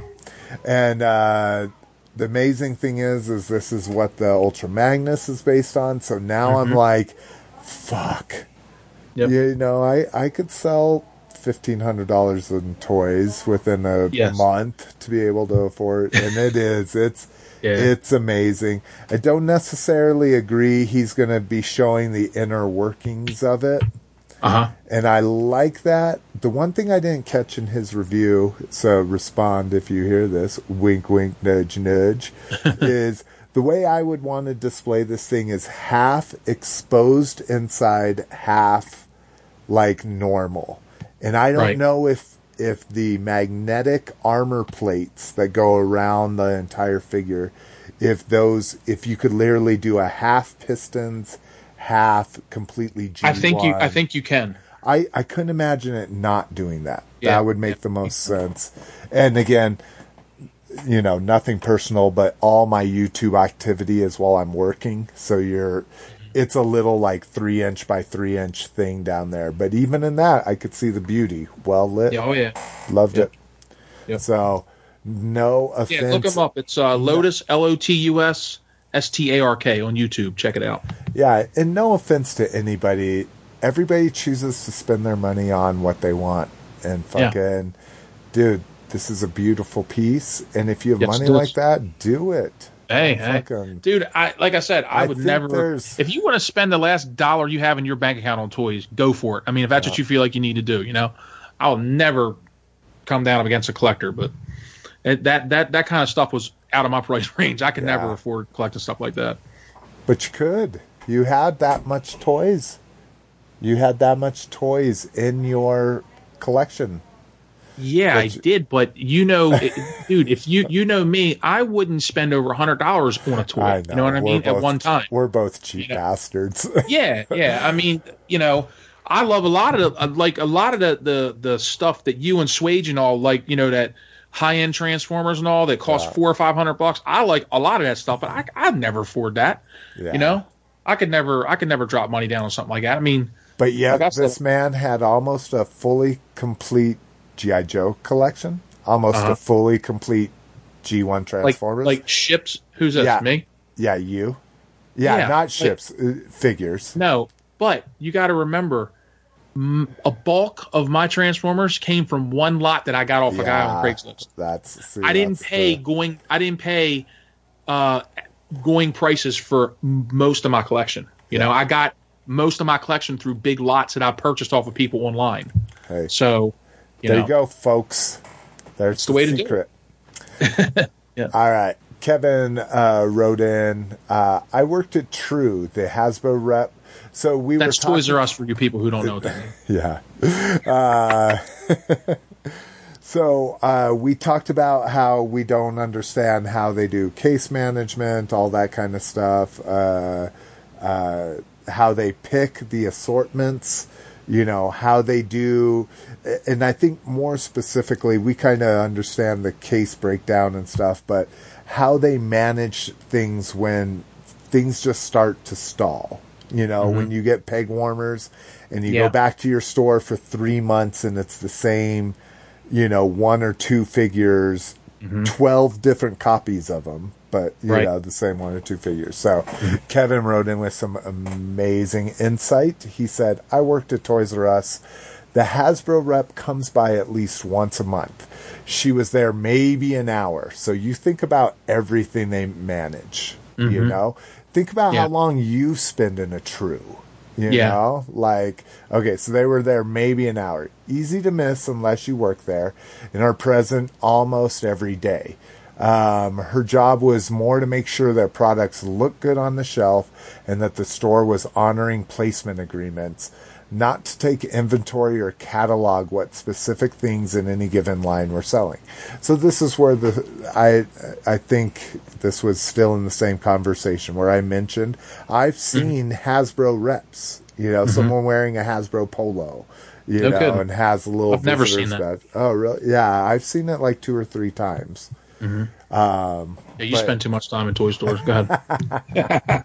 And uh, the amazing thing is, is this is what the Ultra Magnus is based on. So now I'm Mhm. like, fuck. Yep. You know, I I could sell fifteen hundred dollars in toys within a, a Yes. month to be able to afford, and it is. It's Yeah. it's amazing. I don't necessarily agree he's going to be showing the inner workings of it. Uh huh. And I like that. The one thing I didn't catch in his review, so respond if you hear this, wink, wink, nudge, nudge, is the way I would want to display this thing is half exposed inside, half like normal. And I don't Right. know if if the magnetic armor plates that go around the entire figure, if those, if you could literally do a half pistons, half completely G1. I think you. I think you can. I, I couldn't imagine it not doing that. Yeah. That would make the most sense. And again, you know, nothing personal, but all my YouTube activity is while I'm working. So you're, it's a little like three inch by three inch thing down there. But even in that, I could see the beauty. Well lit. Yeah, oh yeah. Loved Yep. it. Yep. So no offense. Yeah, look him up. It's uh, Lotus L O T U S S T A R K on YouTube. Check it out. Yeah, and no offense to anybody. Everybody chooses to spend their money on what they want. And Yeah. fucking, dude, this is a beautiful piece. And if you have Yes, money it like that, do it. Hey, hey. Dude! I like I said, I, I would never. there's- If you want to spend the last dollar you have in your bank account on toys, go for it. I mean, if that's what you feel like you need to do, you know, I'll never come down against a collector, but it, that that that kind of stuff was out of my price range. I could never Yeah. afford collecting stuff like that. But you could. You had that much toys. You had that much toys in your collection. Yeah, I did, but you know, it- dude, if you you know me, I wouldn't spend over a hundred dollars on a toy. I You know what I We're mean? At one time. We're both cheap bastards. yeah, yeah. I mean, you know, I love a lot of the like a lot of the the the stuff that you and Swage and all like. You know that high end Transformers and all that cost Yeah. four or five hundred bucks. I like a lot of that stuff, but I I'd never afford that. Yeah. You know, I could never I could never drop money down on something like that. I mean, But yet, Like I said- this man had almost a fully complete GI Joe collection, almost Uh-huh. a fully complete G1 like Transformers. like ships. Who's that? Yeah. Me? yeah, you. Yeah, Yeah, not ships, uh, figures. No, but you got to remember, a bulk of my Transformers came from one lot that I got off a guy on Craigslist. That's. see, I didn't that's pay the- going. I didn't pay uh, going prices for most of my collection. You know, I got most of my collection through big lots that I purchased off of people online. Hey, So, you there know, you go, folks. There's the way to do it. Yeah. All right. Kevin uh, wrote in. Uh, I worked at True, the Hasbro rep. So we that's were talking, Toys R Us for you people who don't know that. Yeah. Uh, so uh, we talked about how we don't understand how they do case management, all that kind of stuff. Uh, uh, how they pick the assortments, you know, how they do. And I think more specifically, we kind of understand the case breakdown and stuff, but how they manage things when things just start to stall. You know, when mm-hmm. you get peg warmers and you Yeah. go back to your store for three months and it's the same, you know, one or two figures, mm-hmm. 12 different copies of them, but, you Right. know, the same one or two figures. So mm-hmm. Kevin wrote in with some amazing insight. He said, I worked at Toys R Us. The Hasbro rep comes by at least once a month. She was there maybe an hour. So you think about everything they manage, you Mhm. know? Think about Yeah. how long you spend in a true. You Yeah. know? Like, okay, so they were there maybe an hour. Easy to miss unless you work there and are present almost every day. Um, her job was more to make sure that products looked good on the shelf and that the store was honoring placement agreements, not to take inventory or catalog what specific things in any given line were selling. So this is where the I I think this was still in the same conversation where I mentioned I've mm-hmm. seen Hasbro reps, you know, mm-hmm. someone wearing a Hasbro polo, you No know, kidding. and has a little I've never seen that. Oh, really? Yeah, I've seen it like two or three times. Mm-hmm. Um, Yeah, you but- spend too much time in toy stores. Go ahead.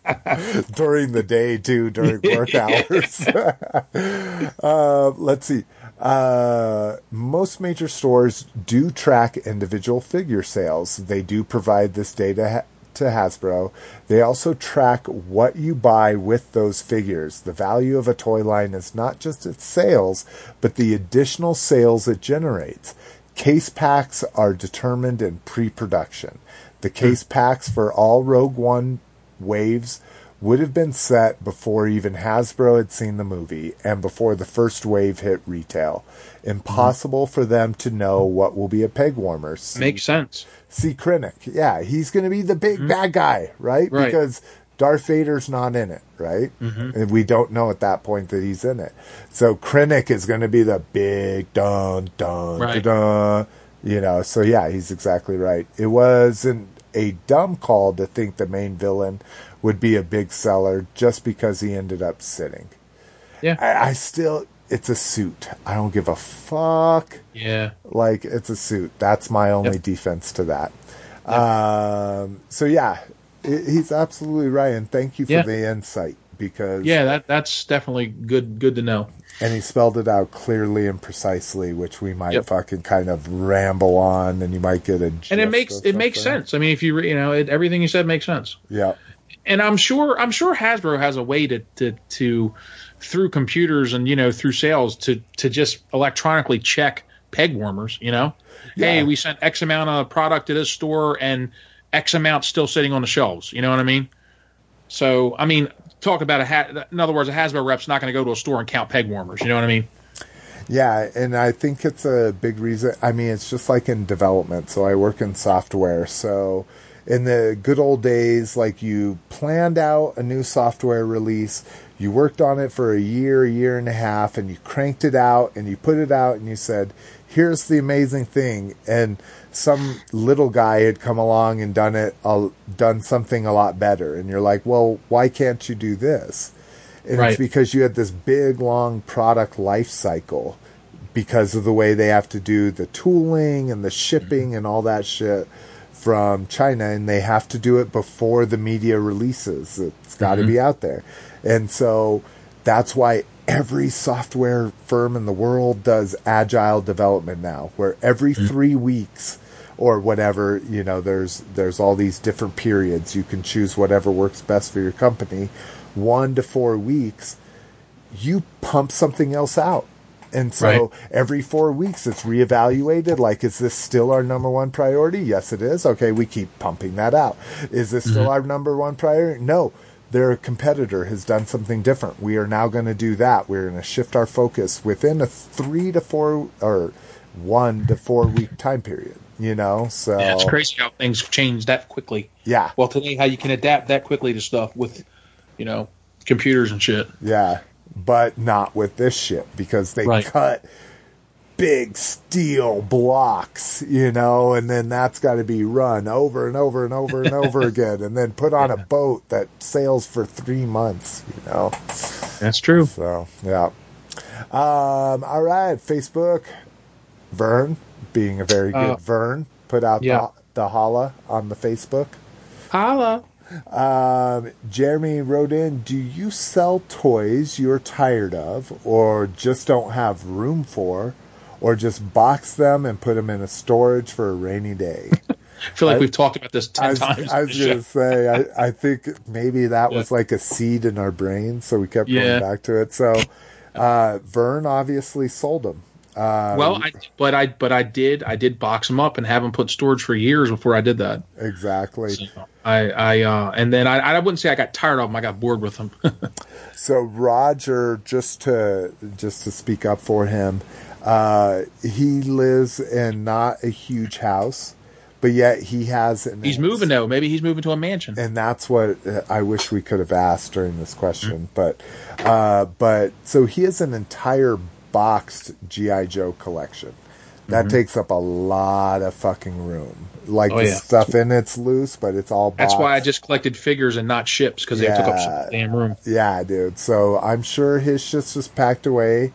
during the day too, during work hours. uh, let's see. Uh, most major stores do track individual figure sales. They do provide this data ha- to Hasbro. They also track what you buy with those figures. The value of a toy line is not just its sales, but the additional sales it generates. Case packs are determined in pre production. The case packs for all Rogue One waves would have been set before even Hasbro had seen the movie and before the first wave hit retail. Impossible for them to know what will be a peg warmer. See, Makes sense. see Krennic. Yeah, he's going to be the big mm-hmm. bad guy, right? Right. Because Darth Vader's not in it, right? Mm-hmm. And we don't know at that point that he's in it. So Krennic is going to be the big dun dun Right. dun. You know, so yeah, he's exactly right. It wasn't a dumb call to think the main villain would be a big seller just because he ended up sitting. Yeah. I, I still, it's a suit. I don't give a fuck. Yeah. Like it's a suit. That's my only Yep. defense to that. Um, so yeah, he's absolutely right, and thank you for Yeah. the insight because Yeah, that that's definitely good. Good to know. And he spelled it out clearly and precisely, which we might Yep. fucking kind of ramble on, and you might get a And it makes it makes sense. I mean, if you re- you know it, everything you said makes sense. Yeah, and I'm sure I'm sure Hasbro has a way to to to through computers and you know through sales to to just electronically check peg warmers. You know, hey, we sent X amount of product to this store and X amount still sitting on the shelves. You know what I mean? So I mean, talk about a ha- in other words, a Hasbro rep's not going to go to a store and count peg warmers. You know what I mean? Yeah, and I think it's a big reason. I mean, it's just like in development. So I work in software. So in the good old days, like you planned out a new software release, you worked on it for a year, a year and a half, and you cranked it out and you put it out and you said, here's the amazing thing. And some little guy had come along and done it, uh, done something a lot better. And you're like, well, why can't you do this? And Right. it's because you had this big, long product life cycle because of the way they have to do the tooling and the shipping and all that shit from China, and they have to do it before the media releases. It's got to Mhm. be out there. And so that's why every software firm in the world does agile development now, where every three weeks or whatever, you know, there's there's all these different periods. You can choose whatever works best for your company. One to four weeks, you pump something else out. And so Right. every four weeks it's reevaluated. Like, is this still our number one priority? Yes, it is. Okay, we keep pumping that out. Is this still Mhm. our number one priority? No. Their competitor has done something different. We are now going to do that. We're going to shift our focus within a three to four or one to four week time period. You know, so Yeah, it's crazy how things change that quickly. Yeah. Well, today, how you can adapt that quickly to stuff with, you know, computers and shit. Yeah, but not with this shit because they Right. cut big steel blocks, you know, and then that's got to be run over and over and over and over again, and then put on a boat that sails for three months, you know. That's true. So yeah. Um, all right, Facebook. Vern, being a very good Uh, Vern, put out yeah. the, the holla on the Facebook. Holla. Um, Jeremy wrote in, do you sell toys you're tired of or just don't have room for or just box them and put them in a storage for a rainy day? I feel like I- we've talked about this ten I was, times. I was going to say, I, I think maybe that was like a seed in our brain, so we kept Yeah. going back to it. So, uh, Vern obviously sold them. Uh, well, I, but I but I did I did box them up and have them put storage for years before I did that. exactly. I I uh, and then I I wouldn't say I got tired of them. I got bored with them. So Roger, just to just to speak up for him, uh, he lives in not a huge house, but yet he has an. he's moving though. Maybe he's moving to a mansion. and that's what uh, I wish we could have asked during this question. But, uh, but so he has an entire boxed GI Joe collection. That Mhm. takes up a lot of fucking room. Like Oh, the yeah. stuff in it's loose, but it's all. Boxed. That's why I just collected figures and not ships because they took up some damn room. Yeah, dude. So I'm sure his shit's just packed away.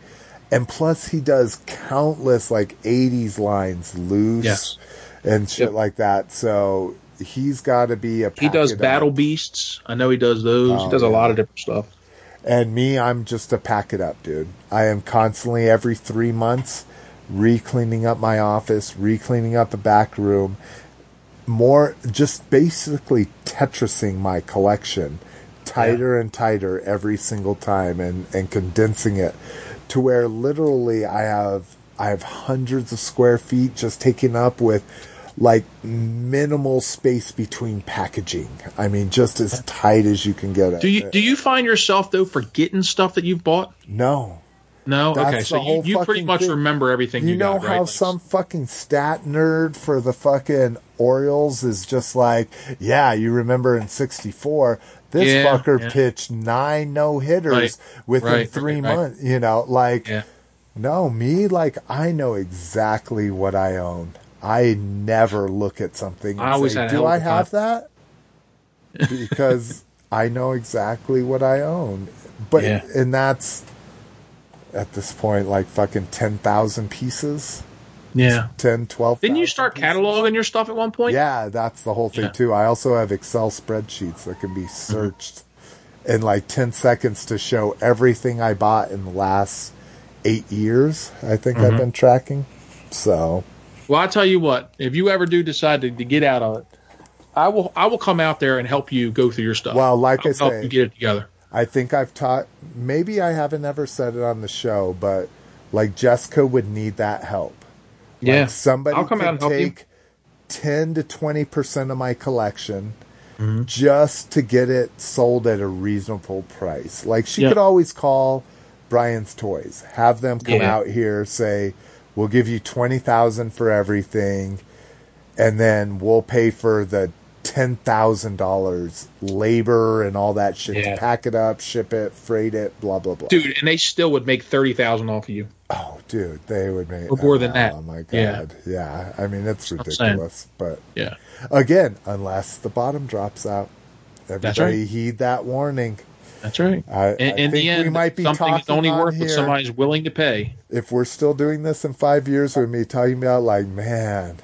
And plus, he does countless like 80s lines loose Yes. and shit Yep. like that. So he's got to be a. He does battle up. beasts. I know he does those. Oh, he does a lot of different stuff. And me, I'm just a pack it up, dude. I am constantly every three months re-cleaning up my office, re-cleaning up the back room, more just basically Tetrising my collection tighter and tighter every single time and, and condensing it to where literally I have I have hundreds of square feet just taken up with like minimal space between packaging. I mean just as tight as you can get it. Do you do you find yourself though forgetting stuff that you've bought? No. No. That's okay, so you, you pretty much thing. remember everything you, You know got, how right? some fucking stat nerd for the fucking Orioles is just like, yeah, you remember in '64, this Yeah, fucker yeah. pitched nine no hitters Right, within right, three months. You know, like, Yeah. no, me, like, I know exactly what I own. I never look at something and I always say, do I have time." that? Because I know exactly what I own. But, Yeah. and that's, at this point, like fucking 10,000 pieces. Yeah. 10, 12. Didn't you start cataloging your stuff at one point? Yeah, that's the whole thing Yeah. too. I also have Excel spreadsheets that can be searched in like 10 seconds to show everything I bought in the last eight years. I think I've Mhm. been tracking. So, Well, I tell you what, if you ever do decide to, to get out of it, I will I will come out there and help you go through your stuff. well, like I'll I help you get it together. I think I've taught, maybe I haven't ever said it on the show, but like Jessica would need that help. Like Yeah. somebody I'll come out and help you. take 10 to 20% of my collection Mm-hmm. just to get it sold at a reasonable price. Like she Yeah. could always call Brian's Toys, have them come Yeah. out here, say, "We'll give you 20,000 for everything." And then we'll pay for the ten thousand dollars labor and all that shit Yeah. to pack it up, ship it, freight it, blah blah blah. dude, and they still would make thirty thousand off of you. Oh, dude, they would make Or more than oh, that. Oh my Yeah. god, yeah. yeah. I mean, it's what I'm saying. ridiculous, but Yeah. again, unless the bottom drops out, everybody right. heed that warning. That's right. I, In, I in think the end, we might be something is talking only worth what somebody's willing to pay. if we're still doing this in five years with me talking about like man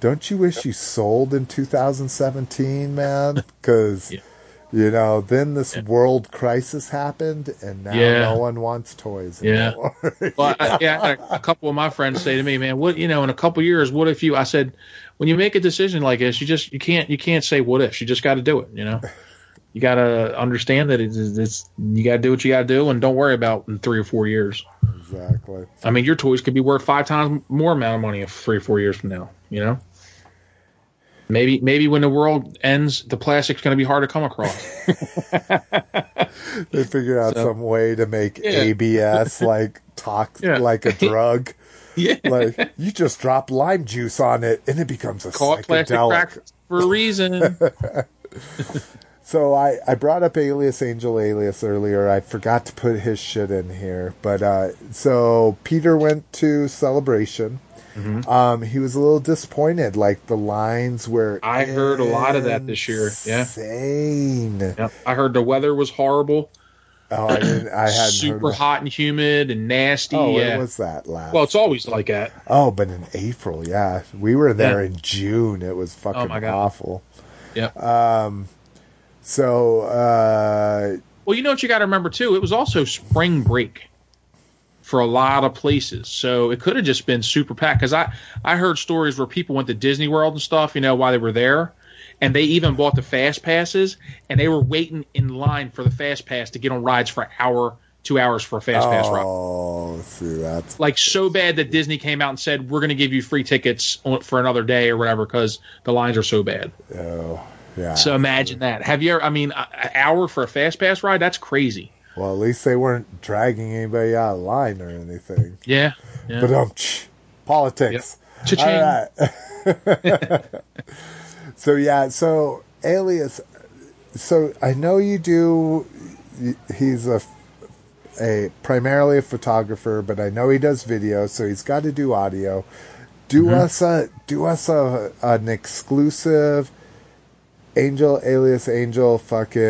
don't you wish you sold in 2017 man because you know then this world crisis happened and now Yeah. no one wants toys Yeah. anymore Well, I, yeah, I had a, a couple of my friends say to me, "Man, what you know? In a couple of years, what if you?" I said, "When you make a decision like this, you just you can't you can't say what if. You just got to do it. You know, you got to understand that it's, it's you got to do what you got to do, and don't worry about in three or four years. exactly I mean, your toys could be worth five times more amount of money in three or four years from now. You know." Maybe, maybe when the world ends, the plastic's going to be hard to come across. they figured out So- some way to make Yeah. abs like talk Yeah. like a drug Yeah. like you just drop lime juice on it and it becomes a Call psychedelic crack for a reason. So I, I brought up Alias Angel Alias earlier. I forgot to put his shit in here. But uh, so Peter went to Celebration. Mm-hmm. Um, he was a little disappointed. Like the lines were I heard a lot of that this year. Yeah. insane. Yep. I heard the weather was horrible. Oh, I didn't. I hadn't super. Hot and humid and nasty. oh, yeah. when was that last? well, it's always like that. oh, but in April, yeah, we were there Yeah. in June. It was fucking Oh, awful. Yeah. Um, so uh, well, you know what you got to remember too. It was also spring break for a lot of places, so it could have just been super packed. Because I I heard stories where people went to Disney World and stuff, you know, while they were there, and they even bought the fast passes, and they were waiting in line for the fast pass to get on rides for an hour, two hours for a fast pass ride. oh, see that's like so bad that Disney came out and said we're going to give you free tickets for another day or whatever because the lines are so bad. oh yeah. So imagine that. Have you ever? I mean, an hour for a fast pass ride? That's crazy. Well, at least they weren't dragging anybody out of line or anything. Yeah. yeah. But um, politics. Cha-ching. All right. so yeah, so Alias. So I know you do. He's a a primarily a photographer, but I know he does video, so he's got to do audio. Do Mhm. us a do us a an exclusive Angel Alias Angel fucking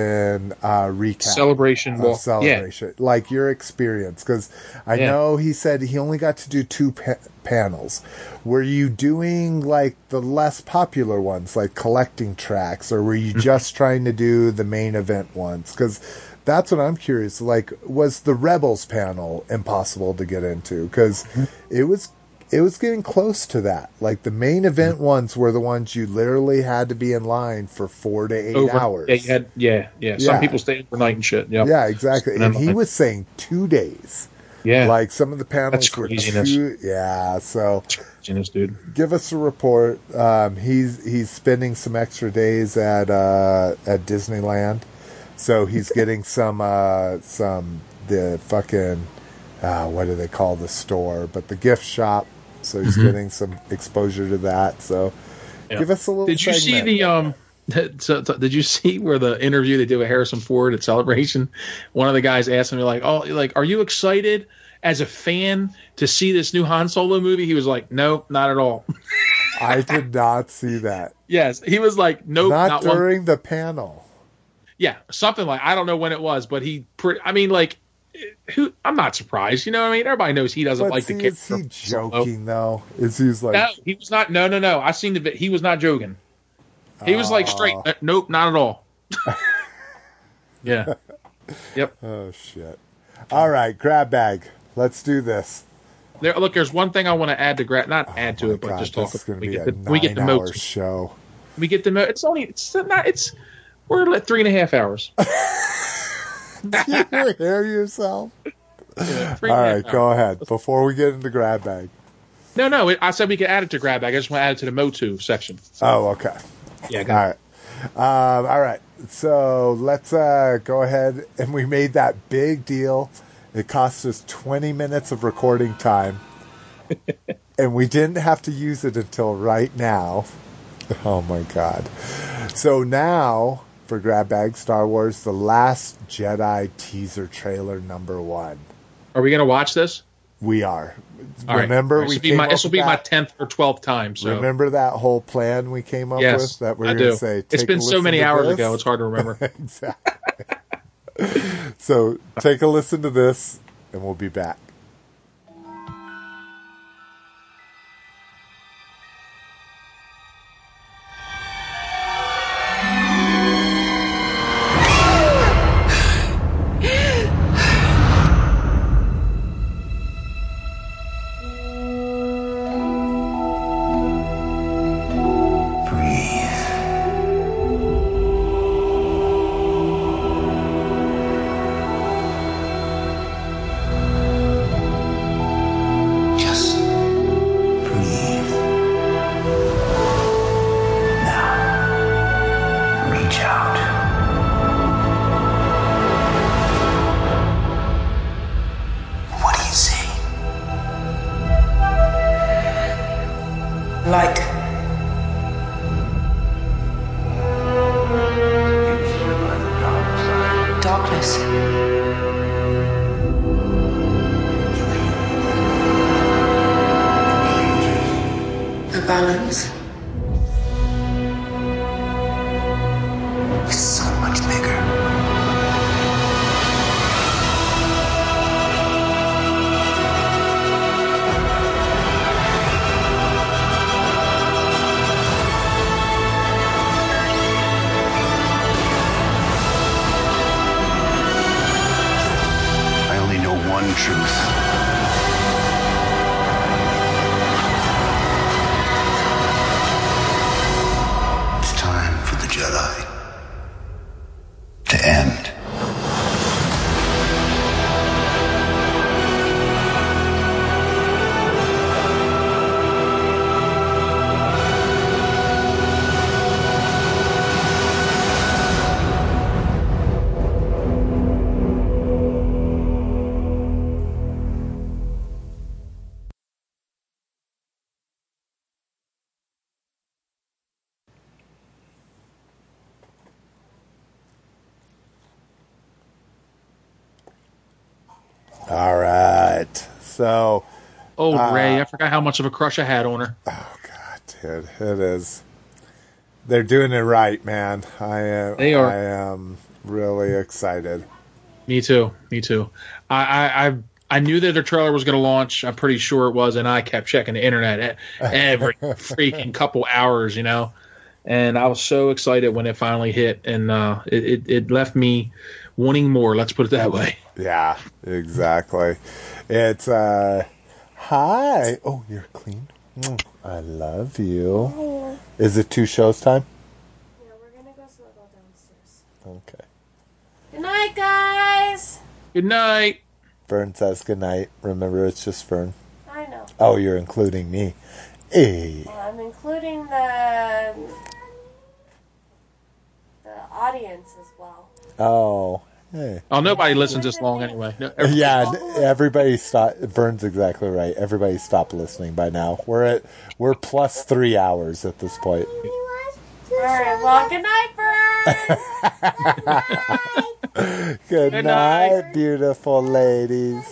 uh, recap Celebration, of well, yeah. celebration, like your experience, because I Yeah. know he said he only got to do two pa- panels. Were you doing like the less popular ones, like collecting tracks, or were you Mm-hmm. just trying to do the main event ones? Because that's what I'm curious. Like, was the Rebels panel impossible to get into? Because Mm-hmm. it was. It was getting close to that. Like the main event Mm-hmm. ones were the ones you literally had to be in line for four to eight Over- hours. Yeah, had, yeah, yeah. Some Yeah. people stay overnight and shit. Yep. Yeah, exactly. And And he like- was saying two days. Yeah. Like some of the panels were two. Yeah, so Genius, dude. give us a report. Um, he's he's spending some extra days at uh, at Disneyland, so he's getting some uh, some the fucking uh, what do they call the store? But the gift shop. So he's Mhm. getting some exposure to that. So Yeah. give us a little. Did you see the um? So, so did you see where the interview they did with Harrison Ford at Celebration? One of the guys asked him like, "Oh, like, are you excited as a fan to see this new Han Solo movie?" He was like, "No, not at all." I did not see that. yes, he was like, "Nope, not, not, one." during the panel. Yeah, something like I don't know when it was, but he. Pre- I mean, like, who? I'm not surprised. You know what I mean? Everybody knows he doesn't But like see, the is character. he joking though? Is he's like no, he was not. No, no, no. I seen the. He was not joking. He was like straight. Oh. "Uh, Nope, not at all. yeah. Yep. Oh shit! All right, grab bag. Let's do this. There, look, there's one thing I want to add to gra- not add to it, but Oh just talk. is to we be get a the we get the show. We get the mo. It's only it's not. It's we're at three and a half hours. Do you hear yourself? Yeah, All three and a half go ahead. Before we get into grab bag. No, no. It, I said we could add it to grab bag. I just want to add it to the MOTU section. Oh, okay. Yeah. All right. Um, all right. So let's uh, go ahead. And we made that big deal. It cost us 20 minutes of recording time. and we didn't have to use it until right now. Oh my God. So now for grab bag Star Wars: The Last Jedi teaser trailer number one. Are we gonna watch this? We are. All right. Remember, This we will be my this will be my tenth or twelfth time. So Remember that whole plan we came up yes, with that we're I going to do. say. It's been so many hours this." ago. It's hard to remember. exactly. so take a listen to this, and we'll be back. Much of a crush I had on her. Oh god, dude, it is. They're doing it right, man. I am. They are. I am really excited. Me too. Me too. I I I, I knew that their trailer was going to launch. I'm pretty sure it was, and I kept checking the internet every freaking couple hours, you know. And I was so excited when it finally hit, and uh, it, it it left me wanting more. Let's put it that way. Yeah, exactly. It's uh hi. Oh, you're clean. Mm, I love you. Is it two shows time? Yeah, we're gonna go snuggle downstairs. Okay. Good night, guys. Good night. Fern says good night. Remember, it's just Fern. I know. Oh, you're including me. Hey. Well, I'm including the the audience as well. Oh. Hey. Oh, nobody listens this long anyway. No, Yeah, everybody stop. Vern's exactly right. Everybody stop listening by now. We're at we're plus three hours at this point. All right. Well, good night, Fern. Good, Good night, night. beautiful ladies.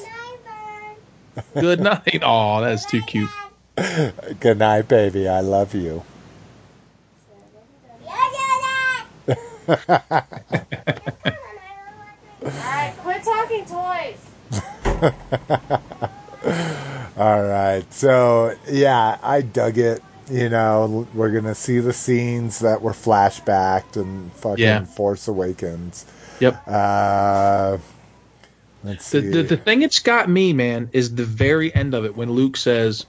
Good night. Oh, that's too cute. Good night, baby. I love you. All right. Quit talking toys. All right. So, yeah, I dug it. You know, we're going to see the scenes that were flashbacked and fucking Yeah. Force Awakens. Yep. Uh, let's The, see. the the thing that's got me, man, is the very end of it when Luke says,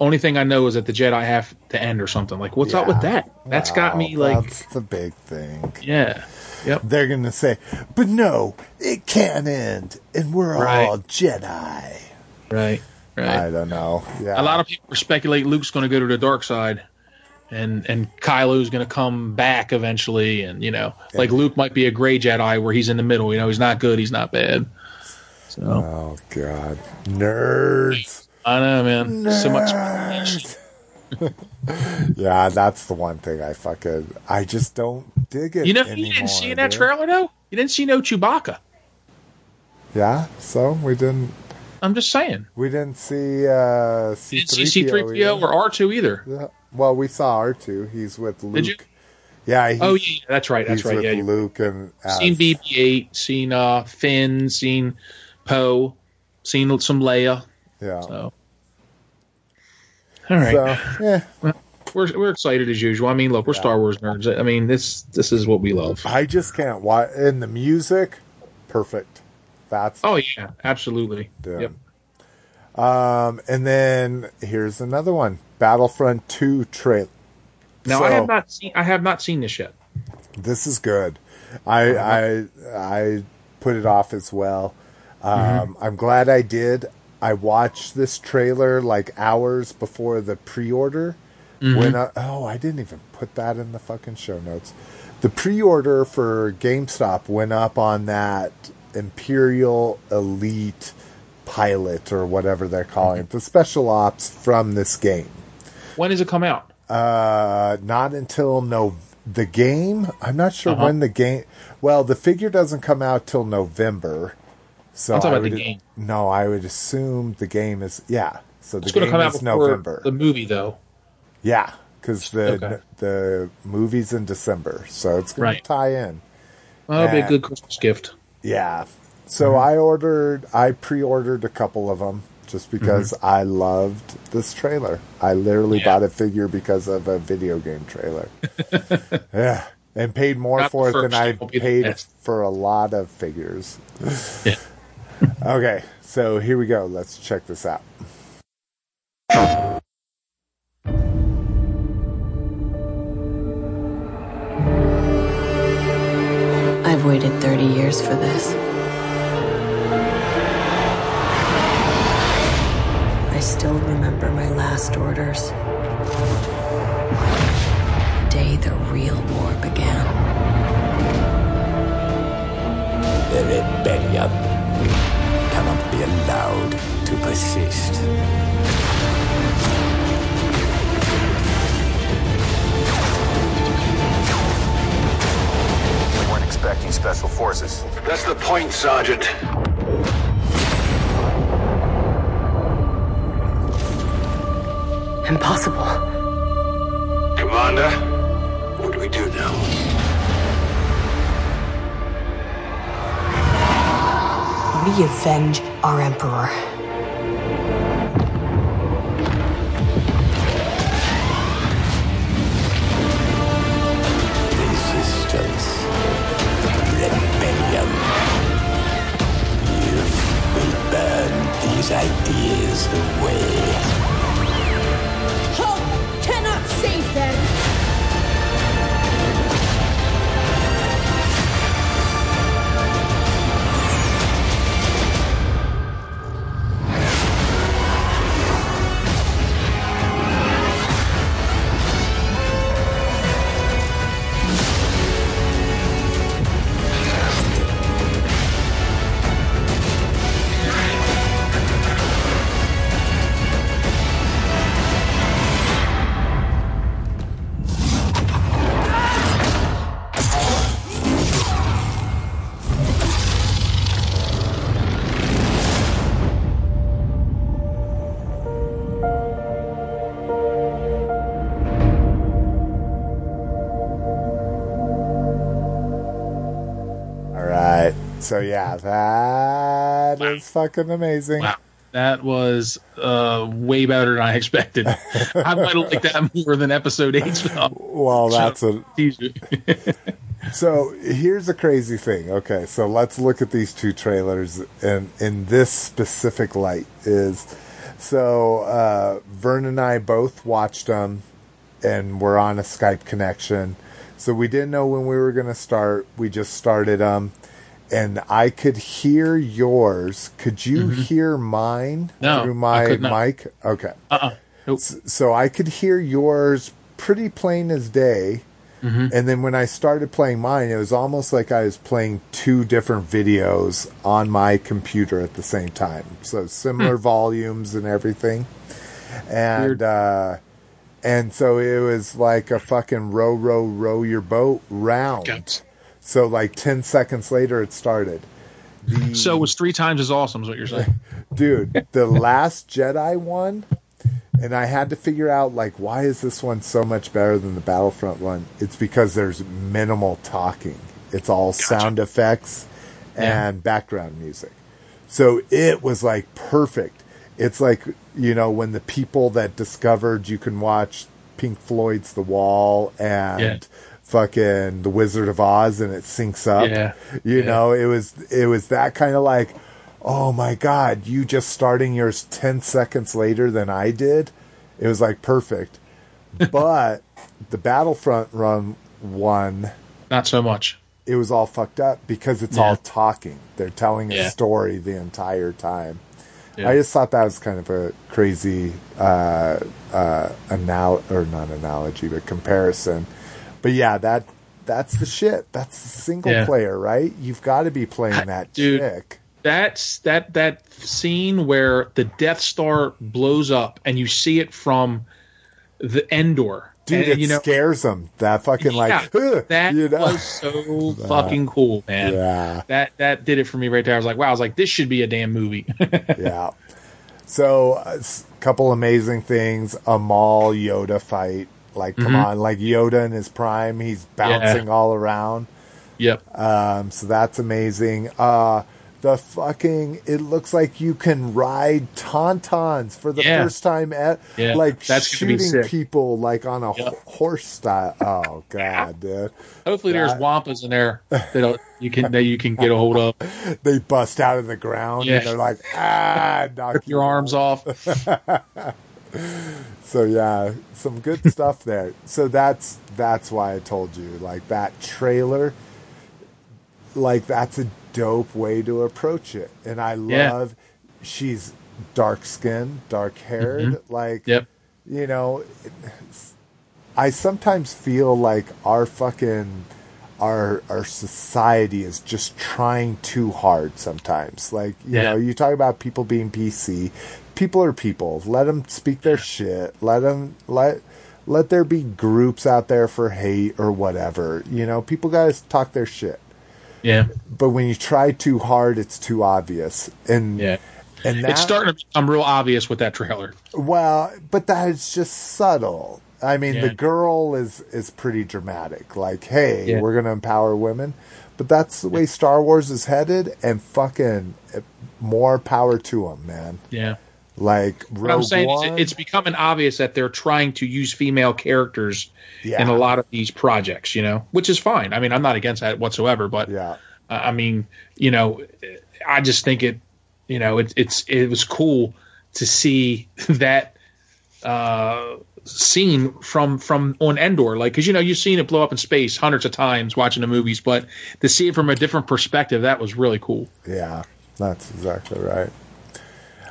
"Only thing I know is that the Jedi have to end" or something. Like, what's up with that? That's got me Well, like, That's the big thing. yeah, yep. They're going to say, but no, it can't end. And we're Right. all Jedi. Right, right. I don't know. Yeah. A lot of people speculate Luke's going to go to the dark side, and and Kylo's going to come back eventually, and you know, like Luke might be a gray Jedi where he's in the middle. You know, he's not good, he's not bad. So Oh, God. Nerds. I know, man. So much. Yeah, that's the one thing I fucking I just don't dig it. You know, anymore, you didn't see in that dude. trailer though. You didn't see no Chewbacca. Yeah, so we didn't. I'm just saying. We didn't see uh, didn't see C3PO or R2 either. Yeah. Well, we saw R two. He's with Luke. Did you? Yeah. He's, Oh yeah, that's right. That's he's right. with Yeah, Luke and uh, seen BB-8, seen uh, Finn, seen Poe, seen some Leia. Yeah. So, all right. So, yeah. We're we're excited as usual. I mean, look, we're Star Wars nerds. I mean, this this is what we love. I just can't watch. And the music, perfect. That's Oh yeah, absolutely. Yeah. Yep. Um, and then here's another one: Battlefront Two trailer. Now I have not seen I have not seen this yet. This is good. I I I put it off as well. Um, Mm-hmm. I'm glad I did. I watched this trailer like hours before the pre-order. Mhm. When I, oh, I didn't even put that in the fucking show notes. The pre-order for GameStop went up on that Imperial Elite pilot or whatever they're calling it, the special ops from this game. When does it come out? Uh, not until no the game. I'm not sure Uh-huh. when the game. Well, the figure doesn't come out till November. So I'm talking I about the game. No, I would assume the game is yeah. So the It's going game to come out is November. the movie, though. Yeah, because the Okay. the movie's in December, so it's going Right. to tie in. Well, that'll be a good Christmas gift. Yeah. So Mm-hmm. I ordered, I pre-ordered a couple of them just because Mm-hmm. I loved this trailer. I literally bought a figure because of a video game trailer. yeah, and paid more Not for it than I it won't be the paid for a lot of figures. Yeah. okay, so here we go. Let's check this out. I've waited 30 years for this. I still remember my last orders. The day the real war began. The rebellion cannot be allowed to persist. We weren't expecting special forces. That's the point, Sergeant. Impossible. Commander, We avenge our Emperor. Resistance. Rebellion. You burn these ideas away. So yeah, that is fucking amazing. Wow. That was uh, way better than I expected. I might have liked that more than episode eight stuff. Well, that's a Teaser. So here's a crazy thing. Okay, so let's look at these two trailers in in this specific light. Is so uh, Vern and I both watched them, and we're on a Skype connection. So we didn't know when we were going to start. We just started them, and I could hear yours. Could you hear mine Mm-hmm. No, through my mic? Okay. Uh-uh. Nope. S- So I could hear yours pretty plain as day. Mhm. And then when I started playing mine, it was almost like I was playing two different videos on my computer at the same time. So similar volumes and everything. And uh, And so it was like a fucking row, row, row your boat round. So like 10 seconds later, it started. So it was three times as awesome, is what you're saying. Dude, the last Jedi one, and I had to figure out like why is this one so much better than the Battlefront one? It's because there's minimal talking. It's all sound effects and background music. So it was like perfect. It's like, you know, when the people that discovered you can watch Pink Floyd's The Wall and Yeah. Fucking The Wizard of Oz and it syncs up. Yeah. You Yeah. know, it was it was that kind of like, oh my god, you just starting yours ten seconds later than I did. It was like perfect. But the Battlefront run one Not so much. it was all fucked up because it's Yeah. all talking. They're telling a story the entire time. Yeah. I just thought that was kind of a crazy uh, uh, anal or not analogy, but comparison. But yeah, that that's the shit. That's the single Yeah. player, right? You've got to be playing that Dude. chick. That's that that scene where the Death Star blows up and you see it from the Endor. Dude, and, it you know, scares them. That fucking like, Yeah, "Huh," that you know? was so fucking cool, man. Yeah. That that did it for me right there. I was like, wow, I was like, this should be a damn movie. yeah. So, uh, a couple amazing things. A Maul Yoda fight. Like, come Mhm. on. Like, Yoda in his prime. He's bouncing all around. Yep. Um, so that's amazing. Uh, the fucking, it looks like you can ride tauntauns for the Yeah. first time at, Yeah, like, that's shooting people, like, on a ho- horse style. Oh, God, dude. Hopefully, there's wampas in there that you can that you can get a hold of. They bust out of the ground Yeah. and they're like, ah, knock your arms off. so yeah, some good stuff there. So that's that's why I told you like that trailer like that's a dope way to approach it. And I Yeah. love she's dark skinned, dark haired, Mhm. like Yep. you know I sometimes feel like our fucking our our society is just trying too hard sometimes. Like, you Yeah. know, you talk about people being PC. People are people. Let them speak their shit. Let them let let there be groups out there for hate or whatever. You know, people got to talk their shit. Yeah. But when you try too hard, it's too obvious. And Yeah. and that, it's starting to become real obvious with that trailer. well, but that is just subtle. I mean, the girl is is pretty dramatic. Like, hey, Yeah. we're gonna empower women, but that's the way Star Wars is headed, and fucking eh, more power to them, man. Yeah. Like, What I'm saying One, it's becoming obvious that they're trying to use female characters Yeah. in a lot of these projects, you know, which is fine. I mean, I'm not against that whatsoever, but yeah, uh, I mean, you know, I just think it, you know, it, it's it was cool to see that uh, scene from from on Endor, like because you know you've seen it blow up in space hundreds of times watching the movies, but to see it from a different perspective, that was really cool. yeah, that's exactly right.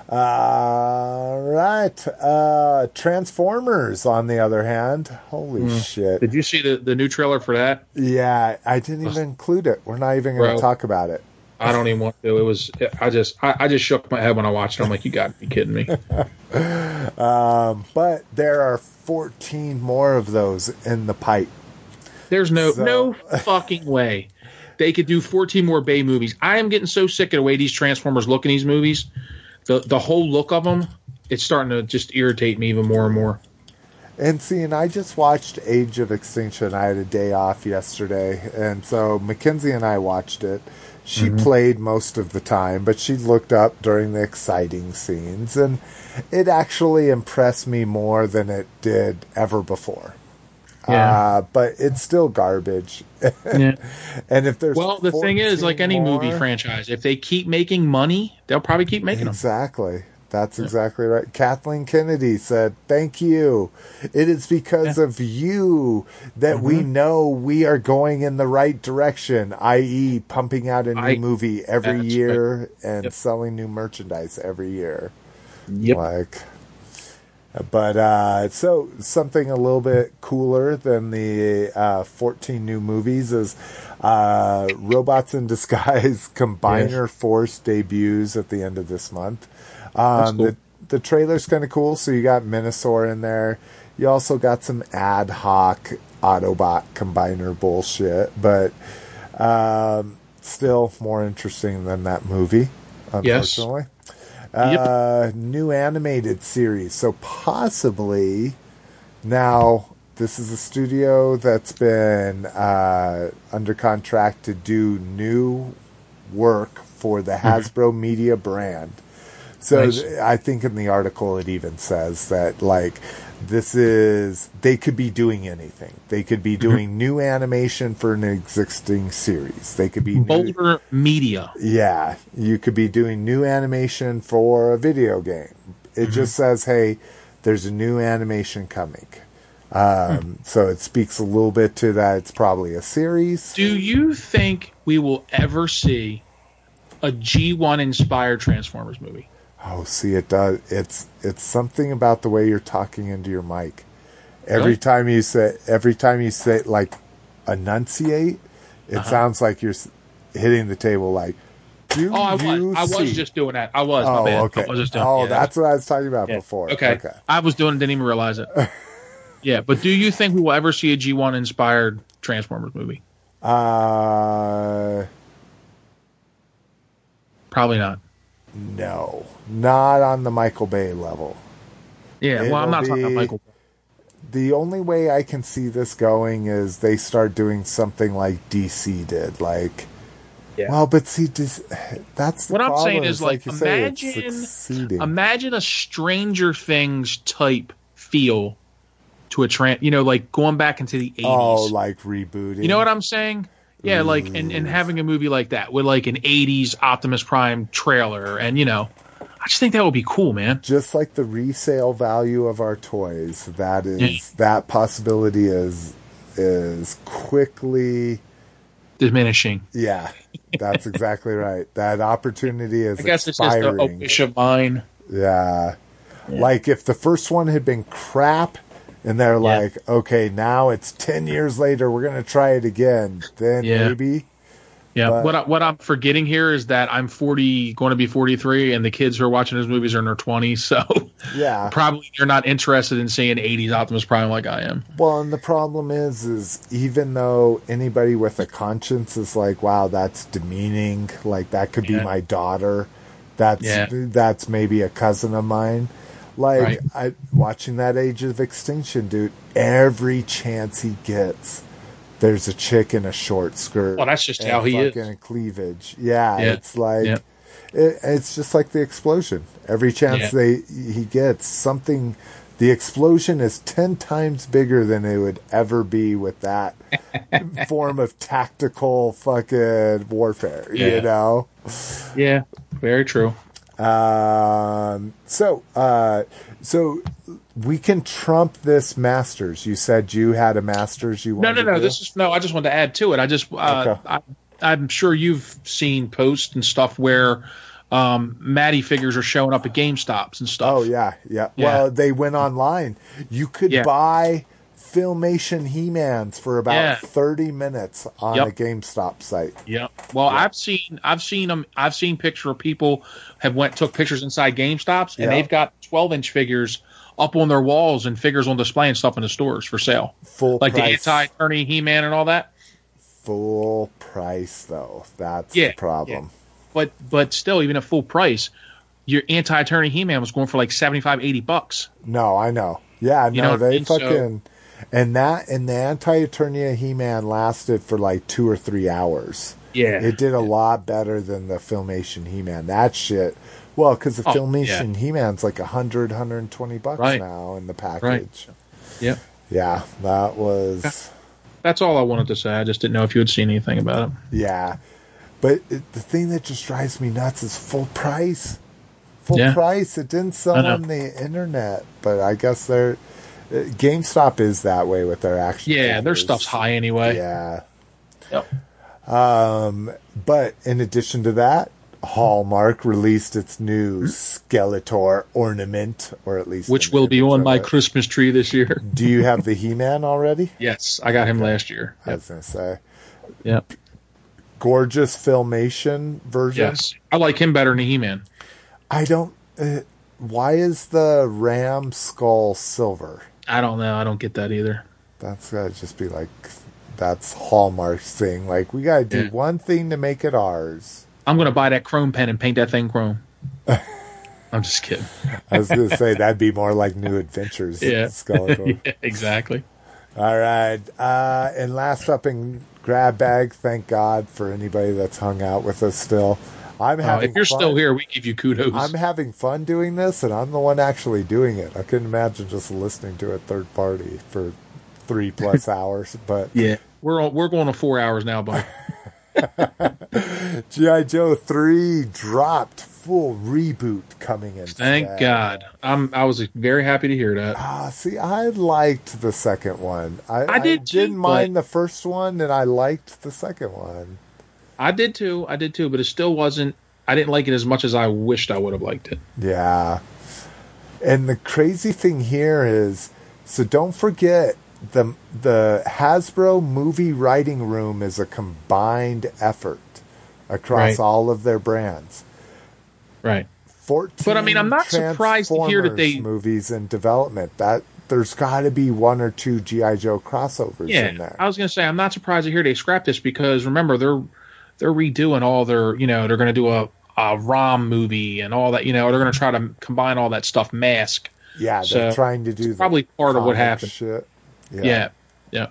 All right, uh, Transformers. On the other hand, holy Mm. shit! Did you see the the new trailer for that? Yeah, I didn't even include it. We're not even going to talk about it. I don't even want to. It was. I just. I, I just shook my head when I watched it. I'm like, you got to be kidding me. Um, but there are 14 more of those in the pipe. There's no So- no fucking way they could do 14 more Bay movies. I am getting so sick of the way these Transformers look in these movies. The the whole look of them, it's starting to just irritate me even more and more. And see, and I just watched Age of Extinction. I had a day off yesterday, and so Mackenzie and I watched it. She Mhm. played most of the time, but she looked up during the exciting scenes, and it actually impressed me more than it did ever before. Yeah. Uh, but it's still garbage. Yeah. and if there's Well, the thing is, like any movie franchise, if they keep making money, they'll probably keep making them. Exactly. That's exactly right. Kathleen Kennedy said, Thank you. It is because of you that we Mhm. know we are going in the right direction, i.e., pumping out a new I- movie every that's year and Yep. selling new merchandise every year. Yep. Like, but uh, so something a little bit cooler than the uh, 14 new movies is uh, Robots in Disguise Combiner Force debuts at the end of this month. Um, cool. the, the trailer's kind of cool. So you got Menasor in there. You also got some ad hoc Autobot combiner bullshit, but um, still more interesting than that movie, Yes. Uh, new animated series. So possibly now this is a studio that's been uh, under contract to do new work for the Hasbro Media brand. So Nice. I think in the article it even says that like this is they could be doing anything. They could be mm-hmm. doing new animation for an existing series. They could be new, Media. yeah, you could be doing new animation for a video game. It just mm-hmm. says, "Hey, there's a new animation coming." Um, hmm. So it speaks a little bit to that. It's probably a series. Do you think we will ever see a G1 inspired Transformers movie? Oh, see, it does. It's it's something about the way you're talking into your mic. Every Really? time you say, every time you say like enunciate, it Uh-huh. sounds like you're hitting the table. Like, do Oh, I was. I was just doing that. I was. my Oh, bad. okay. I was just doing, oh, yeah. that's what I was talking about Yeah. before. Okay. okay. I was doing it, didn't even realize it. yeah, but do you think we will ever see a G1 inspired Transformers movie? Uh, Probably not. No, not on the Michael Bay level. Yeah, well, I'm It'll not talking about Michael. The only way I can see this going is they start doing something like DC did, like. Yeah. Well, but see, dis- that's the What I'm saying is, like, say, it's imagine, succeeding. imagine a Stranger Things type feel to a trans. You know, like going back into the 80s. oh, like rebooting. You know what I'm saying? Yeah, like and, and having a movie like that with like an '80s Optimus Prime trailer, and you know, I just think that would be cool, man. Just like the resale value of our toys, that is that possibility is is quickly. Diminishing. Yeah, that's exactly right. That opportunity is I guess it's just a, a wish of mine. Yeah. Like if the first one had been crap and they're like, okay, now it's 10 years later, we're going to try it again, then Yeah. maybe. Yeah, But- what I, what I'm forgetting here is that I'm 40, going to be 43, and the kids who are watching those movies are in their 20s, so Yeah. probably you're not interested in seeing 80s Optimus Prime like I am. Well, and the problem is, is even though anybody with a conscience is like, wow, that's demeaning, like that could be my daughter, that's Yeah. that's maybe a cousin of mine. Like Right. I watching that Age of Extinction, dude. Every chance he gets, there's a chick in a short skirt. Well, that's just how he is. cleavage. Yeah, Yeah. it's like Yeah. it, it's just like the explosion. Every chance Yeah. they he gets something, the explosion is ten times bigger than it would ever be with that form of tactical fucking warfare. You know. Yeah, very true. Um. So, uh, so we can trump this Masters. You said you had a Masters. You No, no, no. This is no. I just wanted to add to it. I just, uh, Okay. I, I'm sure you've seen posts and stuff where um, Matty figures are showing up at GameStops and stuff. Oh yeah, yeah. Yeah. Well, they went online. You could Yeah. buy Filmation He-Mans for about Yeah. thirty minutes on Yep. a GameStop site. Yeah. Well, I've seen I've seen them. I've seen picture of people have went took pictures inside GameStops and Yeah. they've got 12 inch figures up on their walls and figures on display and stuff in the stores for sale. Full like price. the anti-Eternia He Man and all that. Full price though. That's Yeah, the problem. But but still, even at full price, your anti-Eternia He Man was going for like 75, 80 bucks. No, I know. Yeah, You no, I they mean? So- fucking and that and the anti-Eternia He-Man lasted for like two or three hours. Yeah. it did a lot better than the Filmation He-Man. That shit. Well, because the Oh, Filmation He-Man's like a hundred, hundred and twenty bucks Right. now in the package. Yep. Yeah, that was That's all I wanted to say. I just didn't know if you had seen anything about it. yeah. But it, the thing that just drives me nuts is full price. Full Yeah. price. It didn't sell on the internet, but I guess they're GameStop is that way with their action. Yeah, their stuff's high anyway. Yeah. Yep. Um, but in addition to that, Hallmark released its new Skeletor ornament, or at least? Which will be on my it. Christmas tree this year. Do you have the He-Man already? Yes, I got him last year. I was gonna say, Yep. gorgeous filmation version. Yes, I like him better than He Man. I don't. Uh, why is the ram skull silver? I don't know. I don't get that either. That's gotta just be like that's Hallmark's thing. Like we gotta do Yeah. one thing to make it ours. I'm gonna buy that chrome pen and paint that thing chrome. I'm just kidding. I was gonna say that'd be more like New Adventures. Yeah. Yeah, exactly. All right. Uh, and last up in grab bag, thank God for anybody that's hung out with us still. I'm Uh, having if you're fun. still here, we give you kudos. I'm having fun doing this, and I'm the one actually doing it. I couldn't imagine just listening to a third party for three plus hours. But yeah, we're on, we're going to four hours now, but. GI Joe three dropped full reboot coming in. Thank today. God. I'm I was very happy to hear that. Ah, see, I liked the second one. I, I did didn't mind the first one, and I liked the second one. I did too. I did too, but it still wasn't. I didn't like it as much as I wished I would have liked it. Yeah. And the crazy thing here is so don't forget the the Hasbro movie writing room is a combined effort across Right. all of their brands. Right. 14 But, I mean, I'm not surprised to hear that they- movies in development. That there's got to be one or two GI Joe crossovers in Yeah, there. I was going to say I'm not surprised to hear they scrapped this because remember they're they're redoing all their you know they're going to do a, a ROM movie and all that you know they're going to try to combine all that stuff mask. Yeah, they're trying to do probably part of what happened. Shit. Yeah, yeah.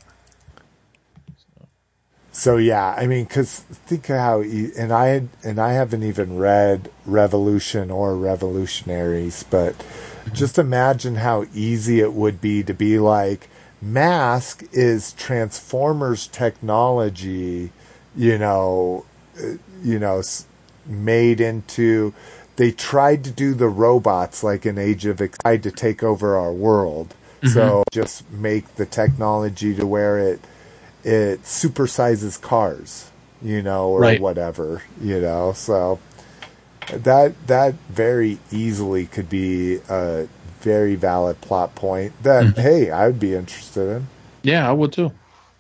So yeah, I mean, because think of how, e- and I and I haven't even read Revolution or Revolutionaries, but mm-hmm. just imagine how easy it would be to be like, Mask is Transformers technology, you know, uh, you know, made into. They tried to do the robots like in Age of tried to take over our world. So just make the technology to where it it supersizes cars, you know, or Right. whatever, you know. So that that very easily could be a very valid plot point that hey, I would be interested in. Yeah, I would too.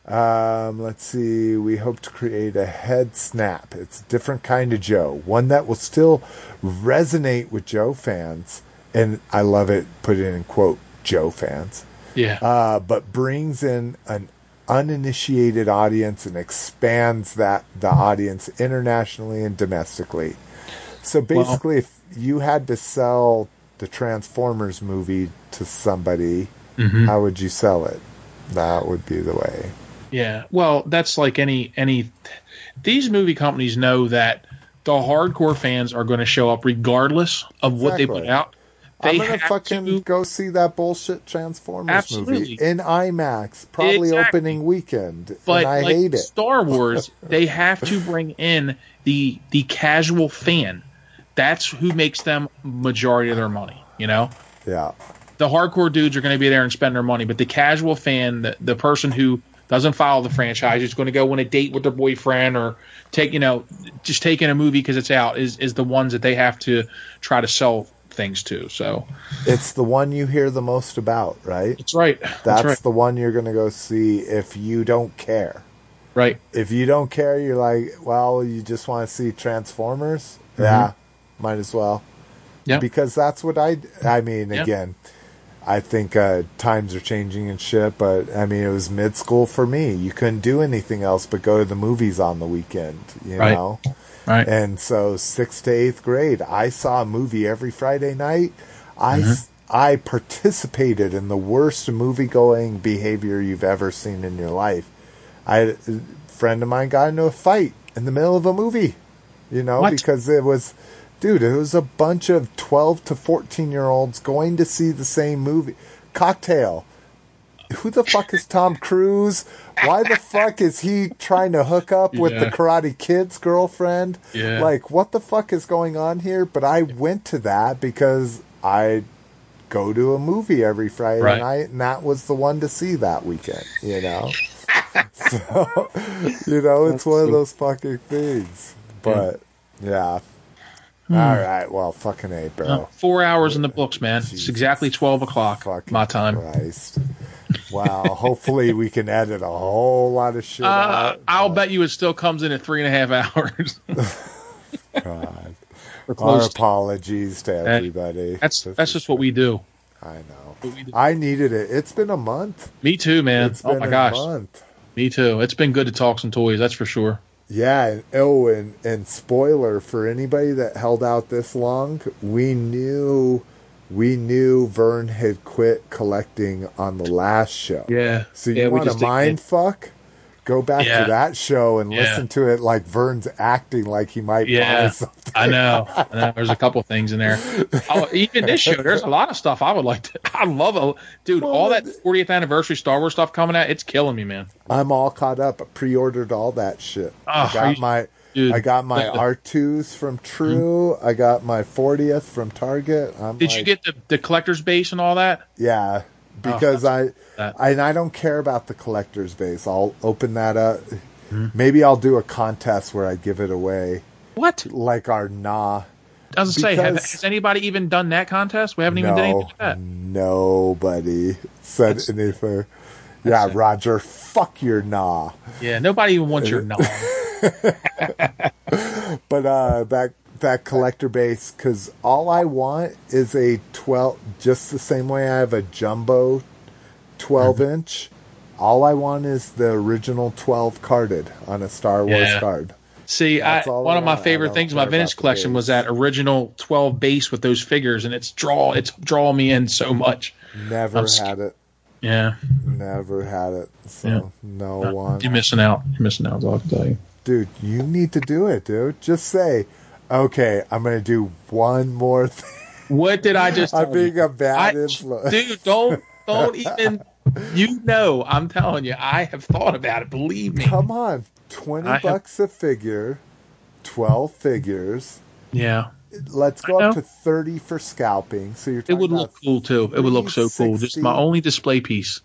Um, let's see. We hope to create a head snap. It's a different kind of Joe, one that will still resonate with Joe fans, and I love it. Put it in quote Joe fans Yeah. uh, but brings in an uninitiated audience and expands that the audience internationally and domestically. So basically, if you had to sell the Transformers movie to somebody, Mhm. how would you sell it? That would be the way. Yeah. Well, that's like any any these movie companies know that the hardcore fans are going to show up regardless of what they put Exactly. out. I'm gonna have fucking go see that bullshit Transformers Absolutely. movie in IMAX, probably Exactly. opening weekend, but and I like hate it. Star Wars, they have to bring in the the casual fan. That's who makes them majority of their money. You know, Yeah. the hardcore dudes are going to be there and spend their money, but the casual fan, the, the person who doesn't follow the franchise, is going to go on a date with their boyfriend or take you know just taking a movie because it's out is is the ones that they have to try to sell things to. So It's the one you hear the most about, right? That's right. That's That's, right. the one you're going to go see if you don't care. Right. If you don't care, you're like, well, you just want to see Transformers? Yeah, might as well. Mm-hmm. Yeah. Because that's what I I mean, Yeah. again, I think uh, times are changing and shit, but I mean, it was mid school for me. You couldn't do anything else but go to the movies on the weekend, you Right. know? Right. And so, sixth to eighth grade, I saw a movie every Friday night. I Mm-hmm. I participated in the worst movie going behavior you've ever seen in your life. I a friend of mine got into a fight in the middle of a movie, you know, What? because it was, dude, it was a bunch of twelve to fourteen year olds going to see the same movie. Cocktail. Who the fuck is Tom Cruise? Why the fuck is he trying to hook up with the Karate Kid's girlfriend? Yeah. Like, what the fuck is going on here? But I went to that because I go to a movie every Friday Right. night, and that was the one to see that weekend, you know? so, you know, it's one of those fucking things. But, yeah. Hmm. All right, well, fucking A, bro. Uh, four hours in the books, man. It's exactly twelve o'clock my time. Christ. Wow, hopefully we can edit a whole lot of shit Uh, out. I'll bet you it still comes in at three and a half hours. God. Our apologies to That- everybody. That's that's just what we do. I know. I needed it. It's been a month. Me too, man. It's oh been my a gosh. month. Me too. It's been good to talk some toys, that's for sure. Yeah. And, oh, and and spoiler for anybody that held out this long, we knew. We knew Vern had quit collecting on the last show. Yeah. So you Yeah, want to mind fuck? Go back Yeah. to that show and Yeah. listen to it like Vern's acting like he might Yeah. I know. I know. There's a couple things in there. Oh, even this show, there's a lot of stuff I would like to. I love it, dude. all that 40th anniversary Star Wars stuff coming out, it's killing me, man. I'm all caught up. I pre-ordered all that shit. Oh, I ah, got you- my dude, I got my the- R2s from hmm? True. I got my 40th from Target. I'm Did you get the, the collector's base and all that? Yeah, because I. I and I don't care about the collector's base. I'll open that up. Hmm. Maybe I'll do a contest where I give it away. What? Like our nah. I was say, have, has anybody even done that contest? We haven't even done anything No, like that. nobody said anything. Yeah, Roger, fuck your nah. Yeah, nobody even wants your nah. but uh that that collector base because all i want is a 12 just the same way i have a jumbo 12 Mm-hmm. inch all i want is the original 12 carded on a star wars Yeah. card See, I, one I of my favorite things in my vintage collection was that original 12 base with those figures, and it's draw it's drawing me in so much. never I'm had it Yeah, never had it so Yeah. no one you're missing out. You're missing out. is all I can tell you. dude you need to do it dude just say okay i'm gonna do one more thing What did I just? i'm tell you? being a bad I- influence dude, don't don't even. You know, I'm telling you, I have thought about it. Believe me. come on 20 I have- bucks a figure 12 figures Yeah, let's go up to 30 for scalping so you're it would about look cool too. It would look so cool. Just my only display piece.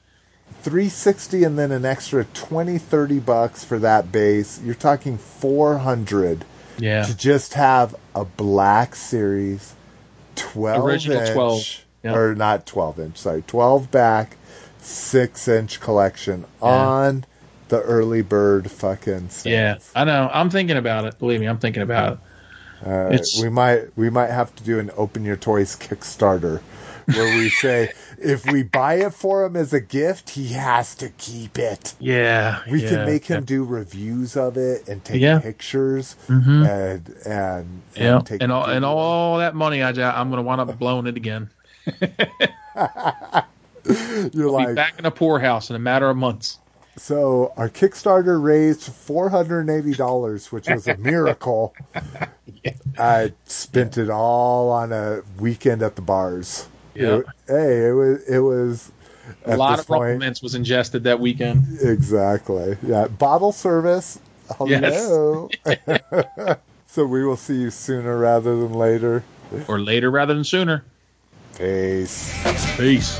360 and then an extra 20 30 bucks for that base you're talking 400 Yeah. to just have a black series 12 Original inch 12, yeah. or not 12 inch sorry 12 back 6 inch collection on the early bird fucking sale. Yeah, I know. I'm thinking about it. Believe me, I'm thinking about it. It's- we might we might have to do an open your toys Kickstarter where we say if we buy it for him as a gift, he has to keep it. Yeah, We yeah, can make him yeah. do reviews of it and take Yeah. pictures Mhm. and and Yeah, take and all, and all that money I I'm going to wind up blowing it again. You're I'll like be back in a poorhouse in a matter of months. so our Kickstarter raised four hundred and eighty dollars, which was a miracle. I spent it all on a weekend at the bars. Yeah. It- hey, it was it was A lot of point- supplements was ingested that weekend. Exactly. Yeah. Bottle service. Hello. so we will see you sooner rather than later. Or later rather than sooner. Peace. Peace.